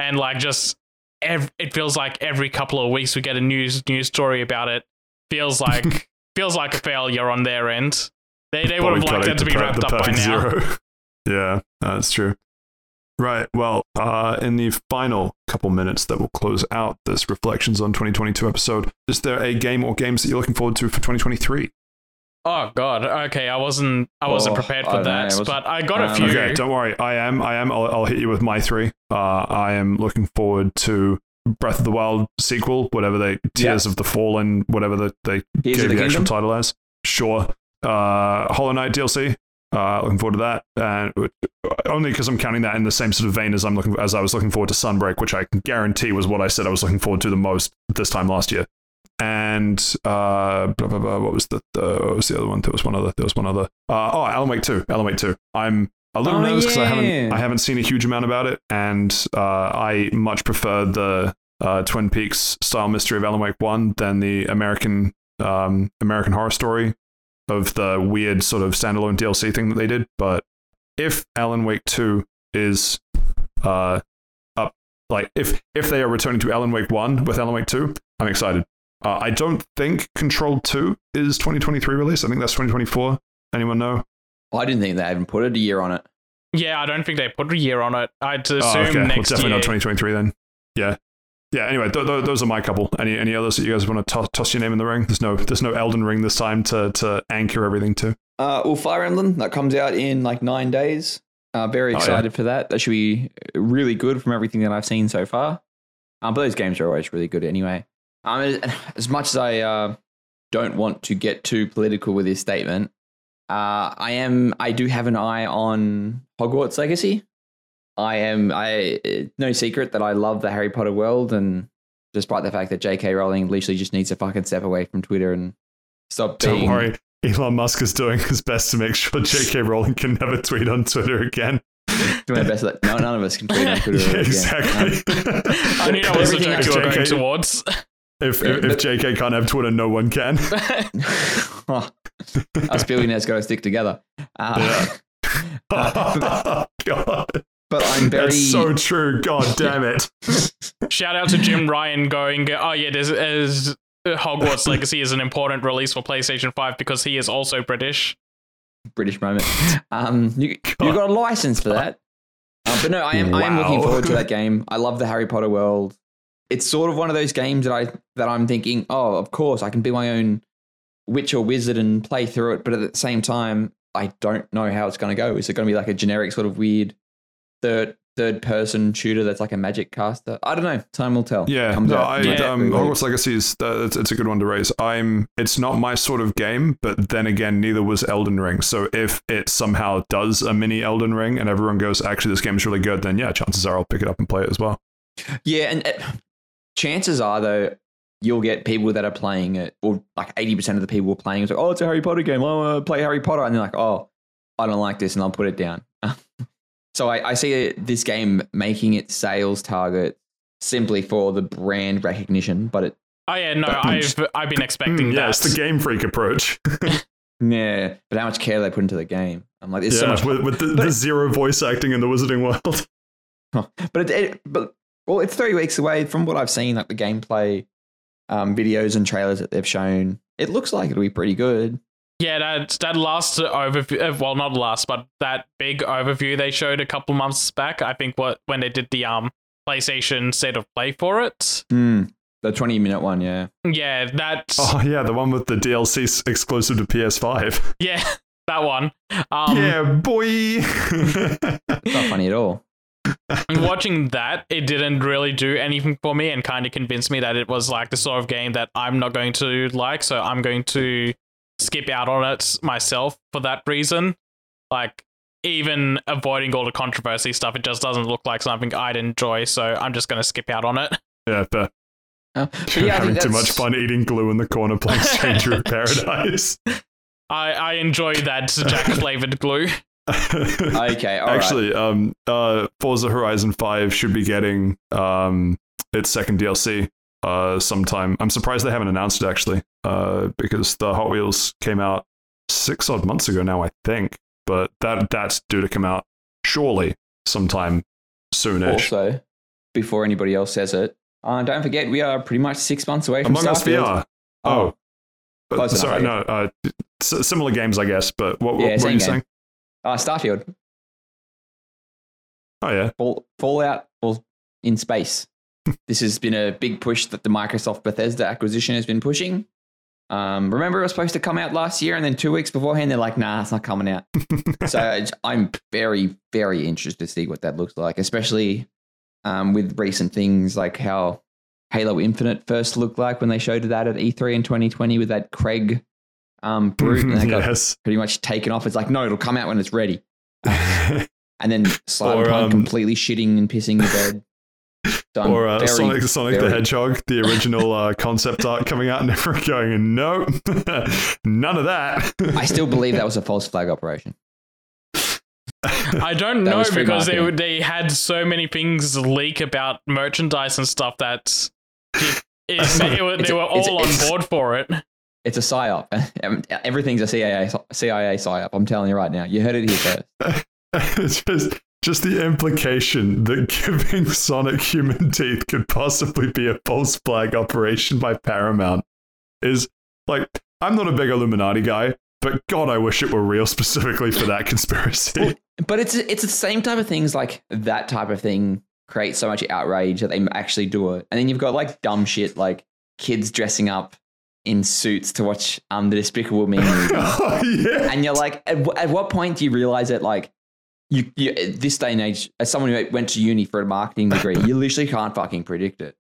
and like just ev- it feels like every couple of weeks we get a news news story about it. Feels like feels like a failure on their end. They they would have liked that to be wrapped up by
perfect
now.
zero. yeah, that's true. Right. Well, uh, in the final couple minutes that will close out this Reflections on 2022 episode, is there a game or games that you're looking forward to for 2023?
Oh god. Okay, I wasn't I wasn't
Oh,
prepared for
don't know,
that,
I was-
but I got a
um,
few.
Okay, don't worry. I am. I am. I'll, I'll hit you with my three. Uh, I am looking forward to Breath of the Wild sequel, whatever they Tears of the Fallen, whatever the, they
Tears
gave
the
the actual title as. Sure. uh, Hollow Knight DLC. Uh, looking forward to that, and only because I'm counting that in the same sort of vein as I'm looking as I was looking forward to Sunbreak, which I can guarantee was what I said I was looking forward to the most this time last year. And uh, blah, blah, blah, what was the, the what was the other one? There was one other. There was one other. Uh, oh, Alan Wake Two. Alan Wake Two. I'm a little
Oh,
nervous because I haven't. I haven't seen a huge amount about it, and uh, I much prefer the uh, Twin Peaks style mystery of Alan Wake One than the American um, American Horror Story of the weird sort of standalone DLC thing that they did. But if Alan Wake Two is uh, up, like if if they are returning to Alan Wake One with Alan Wake Two, I'm excited. Uh, I don't think Control Two is 2023 release. I think that's 2024. Anyone know?
I didn't think they even put a year on it.
Yeah, I don't think they put a year on it. I'd assume
Oh, okay. Well, definitely
year.
not 2023 then. Yeah. Yeah. Anyway, th- th- those are my couple. Any any others that you guys want to toss toss your name in the ring? There's no there's no Elden Ring this time to to anchor everything to.
Uh, well, Fire Emblem that comes out in like nine days. Uh, very
Oh, yeah.
excited for that. That should be really good from everything that I've seen so far. Um, but those games are always really good anyway. Um, as- as much as I uh, don't want to get too political with this statement, uh, I am. I do have an eye on Hogwarts Legacy. I am. I it's no secret that I love the Harry Potter world, and despite the fact that J.K. Rowling literally just needs to fucking step away from Twitter and stop
Don't
being.
worry, Elon Musk is doing his best to make sure J.K. Rowling can never tweet on Twitter again.
doing my best. That no, none of us can tweet on Twitter.
Yeah,
again.
exactly.
I knew that was the
Everything
joke you were going towards.
If,
Yeah,
if, if JK can't have Twitter, no one can.
Um, us billionaires got to stick together. Uh,
God,
but I'm very.
that's so true. God damn it.
Shout out to Jim Ryan going, oh yeah, there's, there's Hogwarts Legacy is an important release for PlayStation 5 because he is also British.
British moment. Um, you, you got a license for that. Uh, but no, I am. I am looking forward to that game. I love the Harry Potter world. It's sort of one of those games that I that I'm thinking, oh, of course, I can be my own witch or wizard and play through it. But at the same time, I don't know how it's going to go. Is it going to be like a generic sort of weird third third person shooter that's like a magic caster? I don't know. Time will tell.
Yeah,
Comes
no, I,
next
um,
week.
Hogwarts Legacy is uh, it's, it's a good one to raise. I'm it's not my sort of game, but then again, neither was Elden Ring. So if it somehow does a mini Elden Ring and everyone goes, actually, this game is really good, then yeah, chances are I'll pick it up and play it as well.
Yeah, and uh, chances are though you'll get people that are playing it, or like eighty percent of the people playing it's like, oh, it's a Harry Potter game. I want to play Harry Potter, and they're like, oh, I don't like this, and I'll put it down. so I, I see this game making its sales target simply for the brand recognition, but it
Oh yeah, no, I've I've been expecting
Mm, yeah,
that.
it's the Game Freak approach.
yeah, but how much care they put into the game? I'm like, there's so much
with, with the, the zero voice acting in the Wizarding World.
but it, it, but well, it's three weeks away from what I've seen, like the gameplay um, videos and trailers that they've shown. It looks like it'll be pretty good.
Yeah, that that last overview, uh, well, not last, but that big overview they showed a couple months back. I think what when they did the um PlayStation State of Play for it.
Hmm. The 20 minute one, yeah.
Yeah, that.
Oh yeah, the one with the DLC exclusive to PS5.
Yeah, that one. Um,
yeah, boy.
Not funny at all.
Watching that, it didn't really do anything for me, and kind of convinced me that it was like the sort of game that I'm not going to like. So I'm going to skip out on it myself for that reason. Like even avoiding all the controversy stuff, it just doesn't look like something I'd enjoy. So I'm just going to skip out on it.
yeah, but
Uh, but yeah,
having too much fun eating glue in the corner playing Stranger of Paradise.
I I enjoy that Jack flavored glue.
Okay, all right.
Actually, um, uh, Forza Horizon Five should be getting um its second DLC uh sometime. I'm surprised they haven't announced it actually, uh, because the Hot Wheels came out six odd months ago now, I think. But that that's due to come out surely sometime soonish.
Also, before anybody else says it, uh, don't forget we are pretty much six months away from
Among Us VR. Oh, but,
enough,
sorry,
I
no, uh, s- similar games, I guess. But what, what,
Yeah,
what were you
game.
saying?
Uh, Starfield,
Oh yeah,
Fall, Fallout, or in space. this has been a big push that the Microsoft Bethesda acquisition has been pushing. Um, remember, it was supposed to come out last year, and then two weeks beforehand, they're like, "Nah, it's not coming out." so I'm very, very interested to see what that looks like, especially um, with recent things like how Halo Infinite first looked like when they showed that at E3 in 2020 with that Craig um, Brute, and that got
yes.
pretty much taken off. It's like, no, it'll come out when it's ready. And then Cyberpunk
Or, um,
completely shitting and pissing the bed. Done.
or uh,
Very-
Sonic, Sonic the Hedgehog, the original uh, concept art coming out, and everyone going, "No, none of that."
I still believe that was a false flag operation.
I don't
That
know because they they had so many things leak about merchandise and stuff that it, it, it, were- they were
it's a-
all on board for it.
It's a psyop. Everything's a CIA CIA psyop. I'm telling you right now. You heard it here first.
It's just, just the implication that giving Sonic human teeth could possibly be a false flag operation by Paramount is like, I'm not a big Illuminati guy, but God, I wish it were real specifically for that conspiracy.
Well, But it's it's the same type of things like that type of thing creates so much outrage that they actually do it. And then you've got like dumb shit like kids dressing up in suits to watch um the Despicable Me movie.
oh, yeah.
and you're like, at, wh- at what point do you realize that like you, you this day and age, as someone who went to uni for a marketing degree, you literally can't fucking predict it.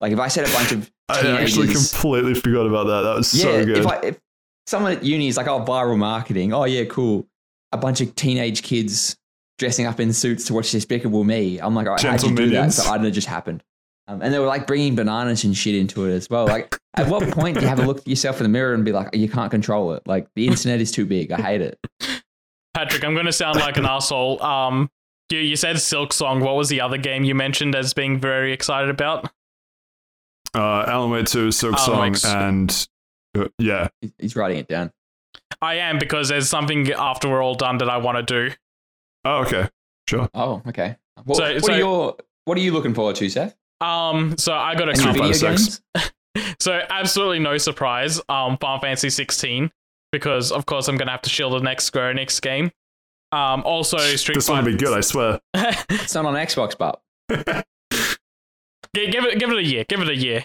Like if I said a bunch of
I actually completely forgot about that. That was
yeah,
so good.
if I if someone at uni is like, oh, viral marketing, oh yeah, cool. A bunch of teenage kids dressing up in suits to watch Despicable Me. I'm like, all right, how'd you do that? So I don't know, it just happened. Um, and they were like bringing bananas and shit into it as well. Like, at what point do you have a look at yourself in the mirror and be like, you can't control it? Like, the internet is too big. I hate it.
Patrick, I'm going to sound like an asshole. Um, you, you said Silk Song. What was the other game you mentioned as being very excited about?
uh, Alan Wake 2, Silk
Alan
Song,
Wake's-
and uh, yeah.
He's- He's writing it down.
I am because there's something after we're all done that I want to do.
Oh, okay. Sure.
Oh, okay. What,
So-
what
so-
are your What are you looking forward to, Seth?
Um, so I got a
Any
couple.
video
Fighter six.
games?
So absolutely no surprise. Um, Final Fantasy 16 because of course I'm gonna have to shield the next Square Enix game. Um, also Street
This one will be good, I swear.
It's not on Xbox, but
Gi- give it, give it a year. Give it a year.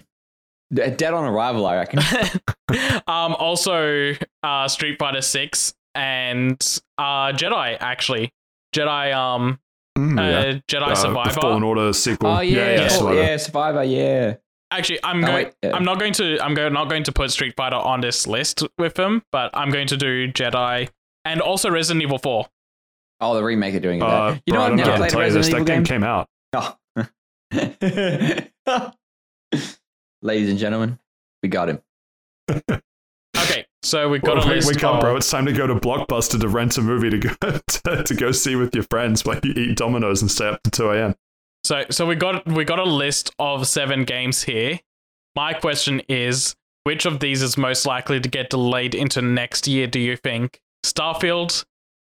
Dead on arrival, I reckon.
um, also uh, Street Fighter 6 and uh, Jedi actually. Jedi um
Mm,
uh,
yeah.
Jedi
Uh,
Survivor.
The Fallen Order sequel.
Oh yeah,
yeah,
yeah,
Survivor.
yeah, Survivor, yeah.
Actually, I'm
Oh,
going.
yeah.
I'm not going to. I'm go- not going to put Street Fighter on this list with them, but I'm going to do Jedi and also Resident Evil 4.
Oh, the remake are doing it.
Uh,
you know,
bro, I
I've never played a
tell you this.
Resident
That
Evil
game
game.
came out.
Oh. Ladies and gentlemen, we got him.
So we've got
Well,
a
wake, up, bro. It's time to go to Blockbuster to rent a movie to go to, to go see with your friends while you eat Domino's and stay up to 2 a.m.
So so we got we got a list of seven games here. My question is, which of these is most likely to get delayed into next year? Do you think Starfield,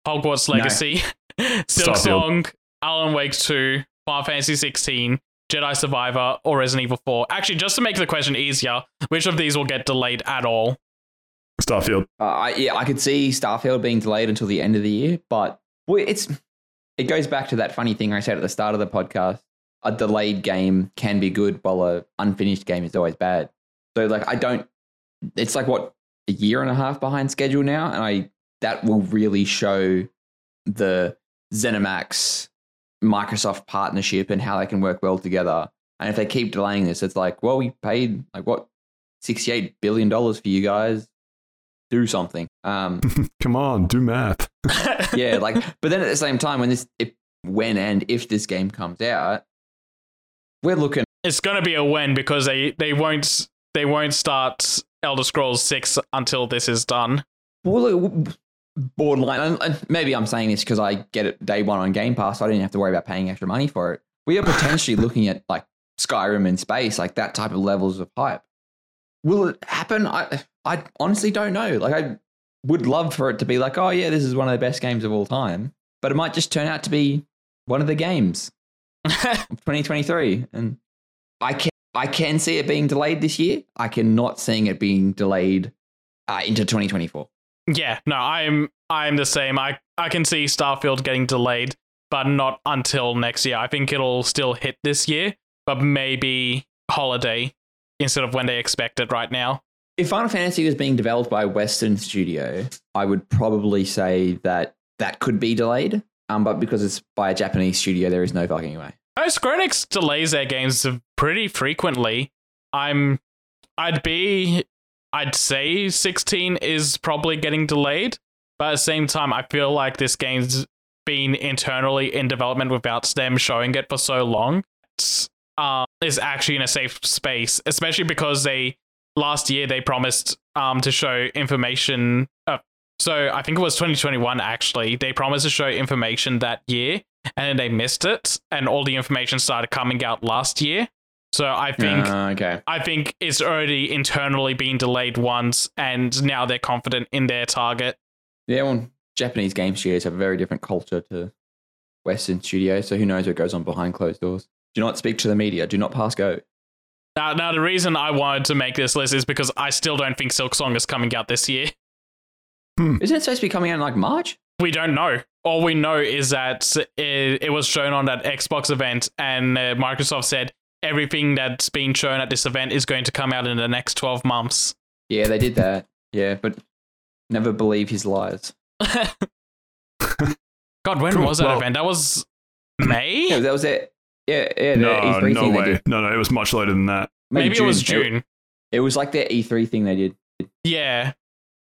Hogwarts
No.
Legacy, Silk
Starfield.
Song, Alan Wake Two, Final Fantasy 16, Jedi Survivor, or Resident Evil 4? Actually, just to make the question easier, which of these will get delayed at all?
Starfield.
Uh, I, yeah, I could see Starfield being delayed until the end of the year, but it's it goes back to that funny thing I said at the start of the podcast. A delayed game can be good, while a unfinished game is always bad. So, like, I don't. It's like what a year and a half behind schedule now, and I that will really show the ZeniMax Microsoft partnership and how they can work well together. And if they keep delaying this, it's like, well, we paid like what sixty-eight billion dollars for you guys. Do something. Um,
Come on, do math.
yeah, like, but then at the same time, when this, if, when and if this game comes out, we're looking.
it's gonna be a when because they they won't they won't start Elder Scrolls Six until this is done.
Well, borderline. and- and Maybe I'm saying this because I get it day one on Game Pass. So I didn't have to worry about paying extra money for it. We are potentially looking at like Skyrim in space, like that type of levels of hype. Will it happen? I I honestly don't know. Like I would love for it to be like, oh yeah, this is one of the best games of all time, but it might just turn out to be one of the games. of 2023 and i can i can see it being delayed this year i cannot seeing it being delayed uh, into 2024
Yeah, no, I'm I'm the same. I I can see Starfield getting delayed, but not until next year. I think it'll still hit this year, but maybe holiday instead of when they expect it right now.
if final fantasy was being developed by a western studio i would probably say that that could be delayed um, but because it's by a japanese studio there is no fucking way
No, Square Enix delays their games pretty frequently. I'm I'd be I'd say 16 is probably getting delayed, but at the same time, I feel like this game's been internally in development without them showing it for so long. It's, uh, is actually in a safe space, especially because they last year they promised um to show information. Uh, so I think it was 2021 actually. They promised to show information that year, and then they missed it, and all the information started coming out last year. So I think
Uh, okay.
I think it's already internally been delayed once, and now they're confident in their target.
Yeah, well, Japanese game studios have a very different culture to Western studios, so who knows what goes on behind closed doors. Do not speak to the media. Do not pass go.
Now, now the reason I wanted to make this list is because I still don't think Silk Song is coming out this year.
Isn't it supposed to be coming out in like March?
We don't know. All we know is that it, it was shown on that Xbox event, and uh, Microsoft said everything that's been shown at this event is going to come out in the next 12 months.
Yeah, they did that. Yeah, but never believe his lies.
God, when
Cool.
was that
Well-
event? That was May?
Yeah, that was it. Yeah, yeah. The
no,
E3
no
thing they
way.
did.
No, no, it was much later than that.
Maybe it was June.
It, was like their E3 thing they did.
Yeah.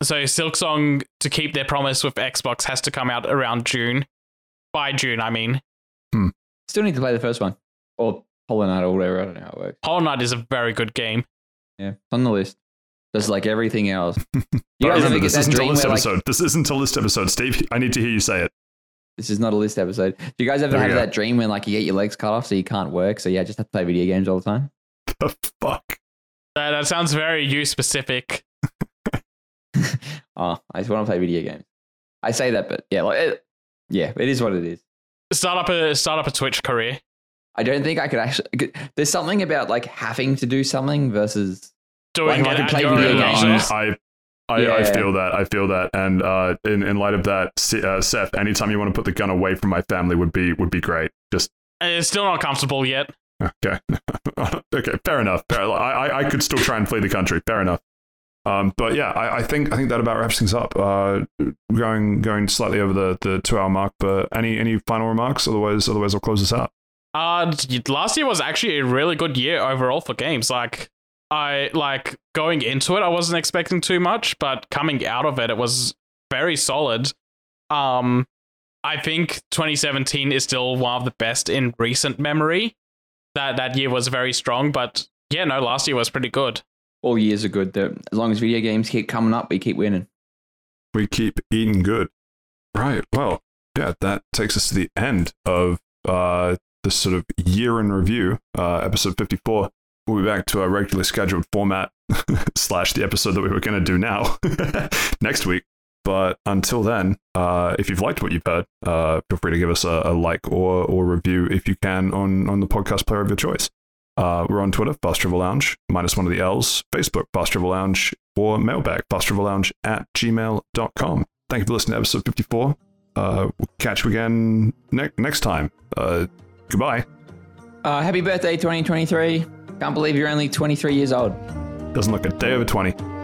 So Silk Song, to keep their promise with Xbox, has to come out around June. By June, I mean. Hmm.
Still need to play the first one or Hollow Knight or whatever. I don't know how it works.
Hollow Knight is a very good game.
Yeah, on the list. Just like everything else. You guys
remember, this
that
isn't a list
where like
episode. This isn't a list episode. Steve, I need to hear you say it.
This is not a list episode? Do you guys ever have
go.
that dream when like you get your legs cut off so you can't work? So yeah, just have to play video games all the time.
The fuck?
That, that sounds very you specific.
Oh, I just want to play video games. I say that, but yeah, like it, yeah, it is what it is.
Start up a start up a Twitch career.
I don't think I could actually. There's something about like having to do something versus
Doing
Like, I could play video games.
leisure.
I, I, I, I feel that. I feel that. And uh, in in light of that, uh, Seth, anytime you want to put the gun away from my family would be would be great. Just
It's still not comfortable yet.
okay, okay, fair enough. Fair, I, I I could still try and flee the country. Fair enough. Um, but yeah, I, I think I think that about wraps things up. Uh, going going slightly over the, the two hour mark. But any any final remarks? Otherwise, otherwise I'll close this out.
Uh, last year was actually a really good year overall for games. Like, I like going into it, I wasn't expecting too much, but coming out of it, it was very solid. Um, I think 2017 is still one of the best in recent memory. That that year was very strong, but yeah, no, last year was pretty good.
all years are good. Though. As long as video games keep coming up, we keep winning.
we keep eating good. Right. Well, yeah, that takes us to the end of uh, this sort of year in review, uh, episode 54. We'll be back to our regularly scheduled format slash the episode that we were going to do now next week. But until then, uh, if you've liked what you've heard, uh, feel free to give us a, a like or, or review if you can on, on the podcast player of your choice. Uh, we're on Twitter, Fast Travel Lounge, minus one of the L's, Facebook, Fast Travel Lounge, or mailbag, Fast Travel Lounge at gmail.com. Thank you for listening to episode 54. Uh, we'll catch you again ne- next time. Uh, goodbye.
Uh, happy birthday, 2023. Can't believe you're only 23 years old.
Doesn't look a day over 20.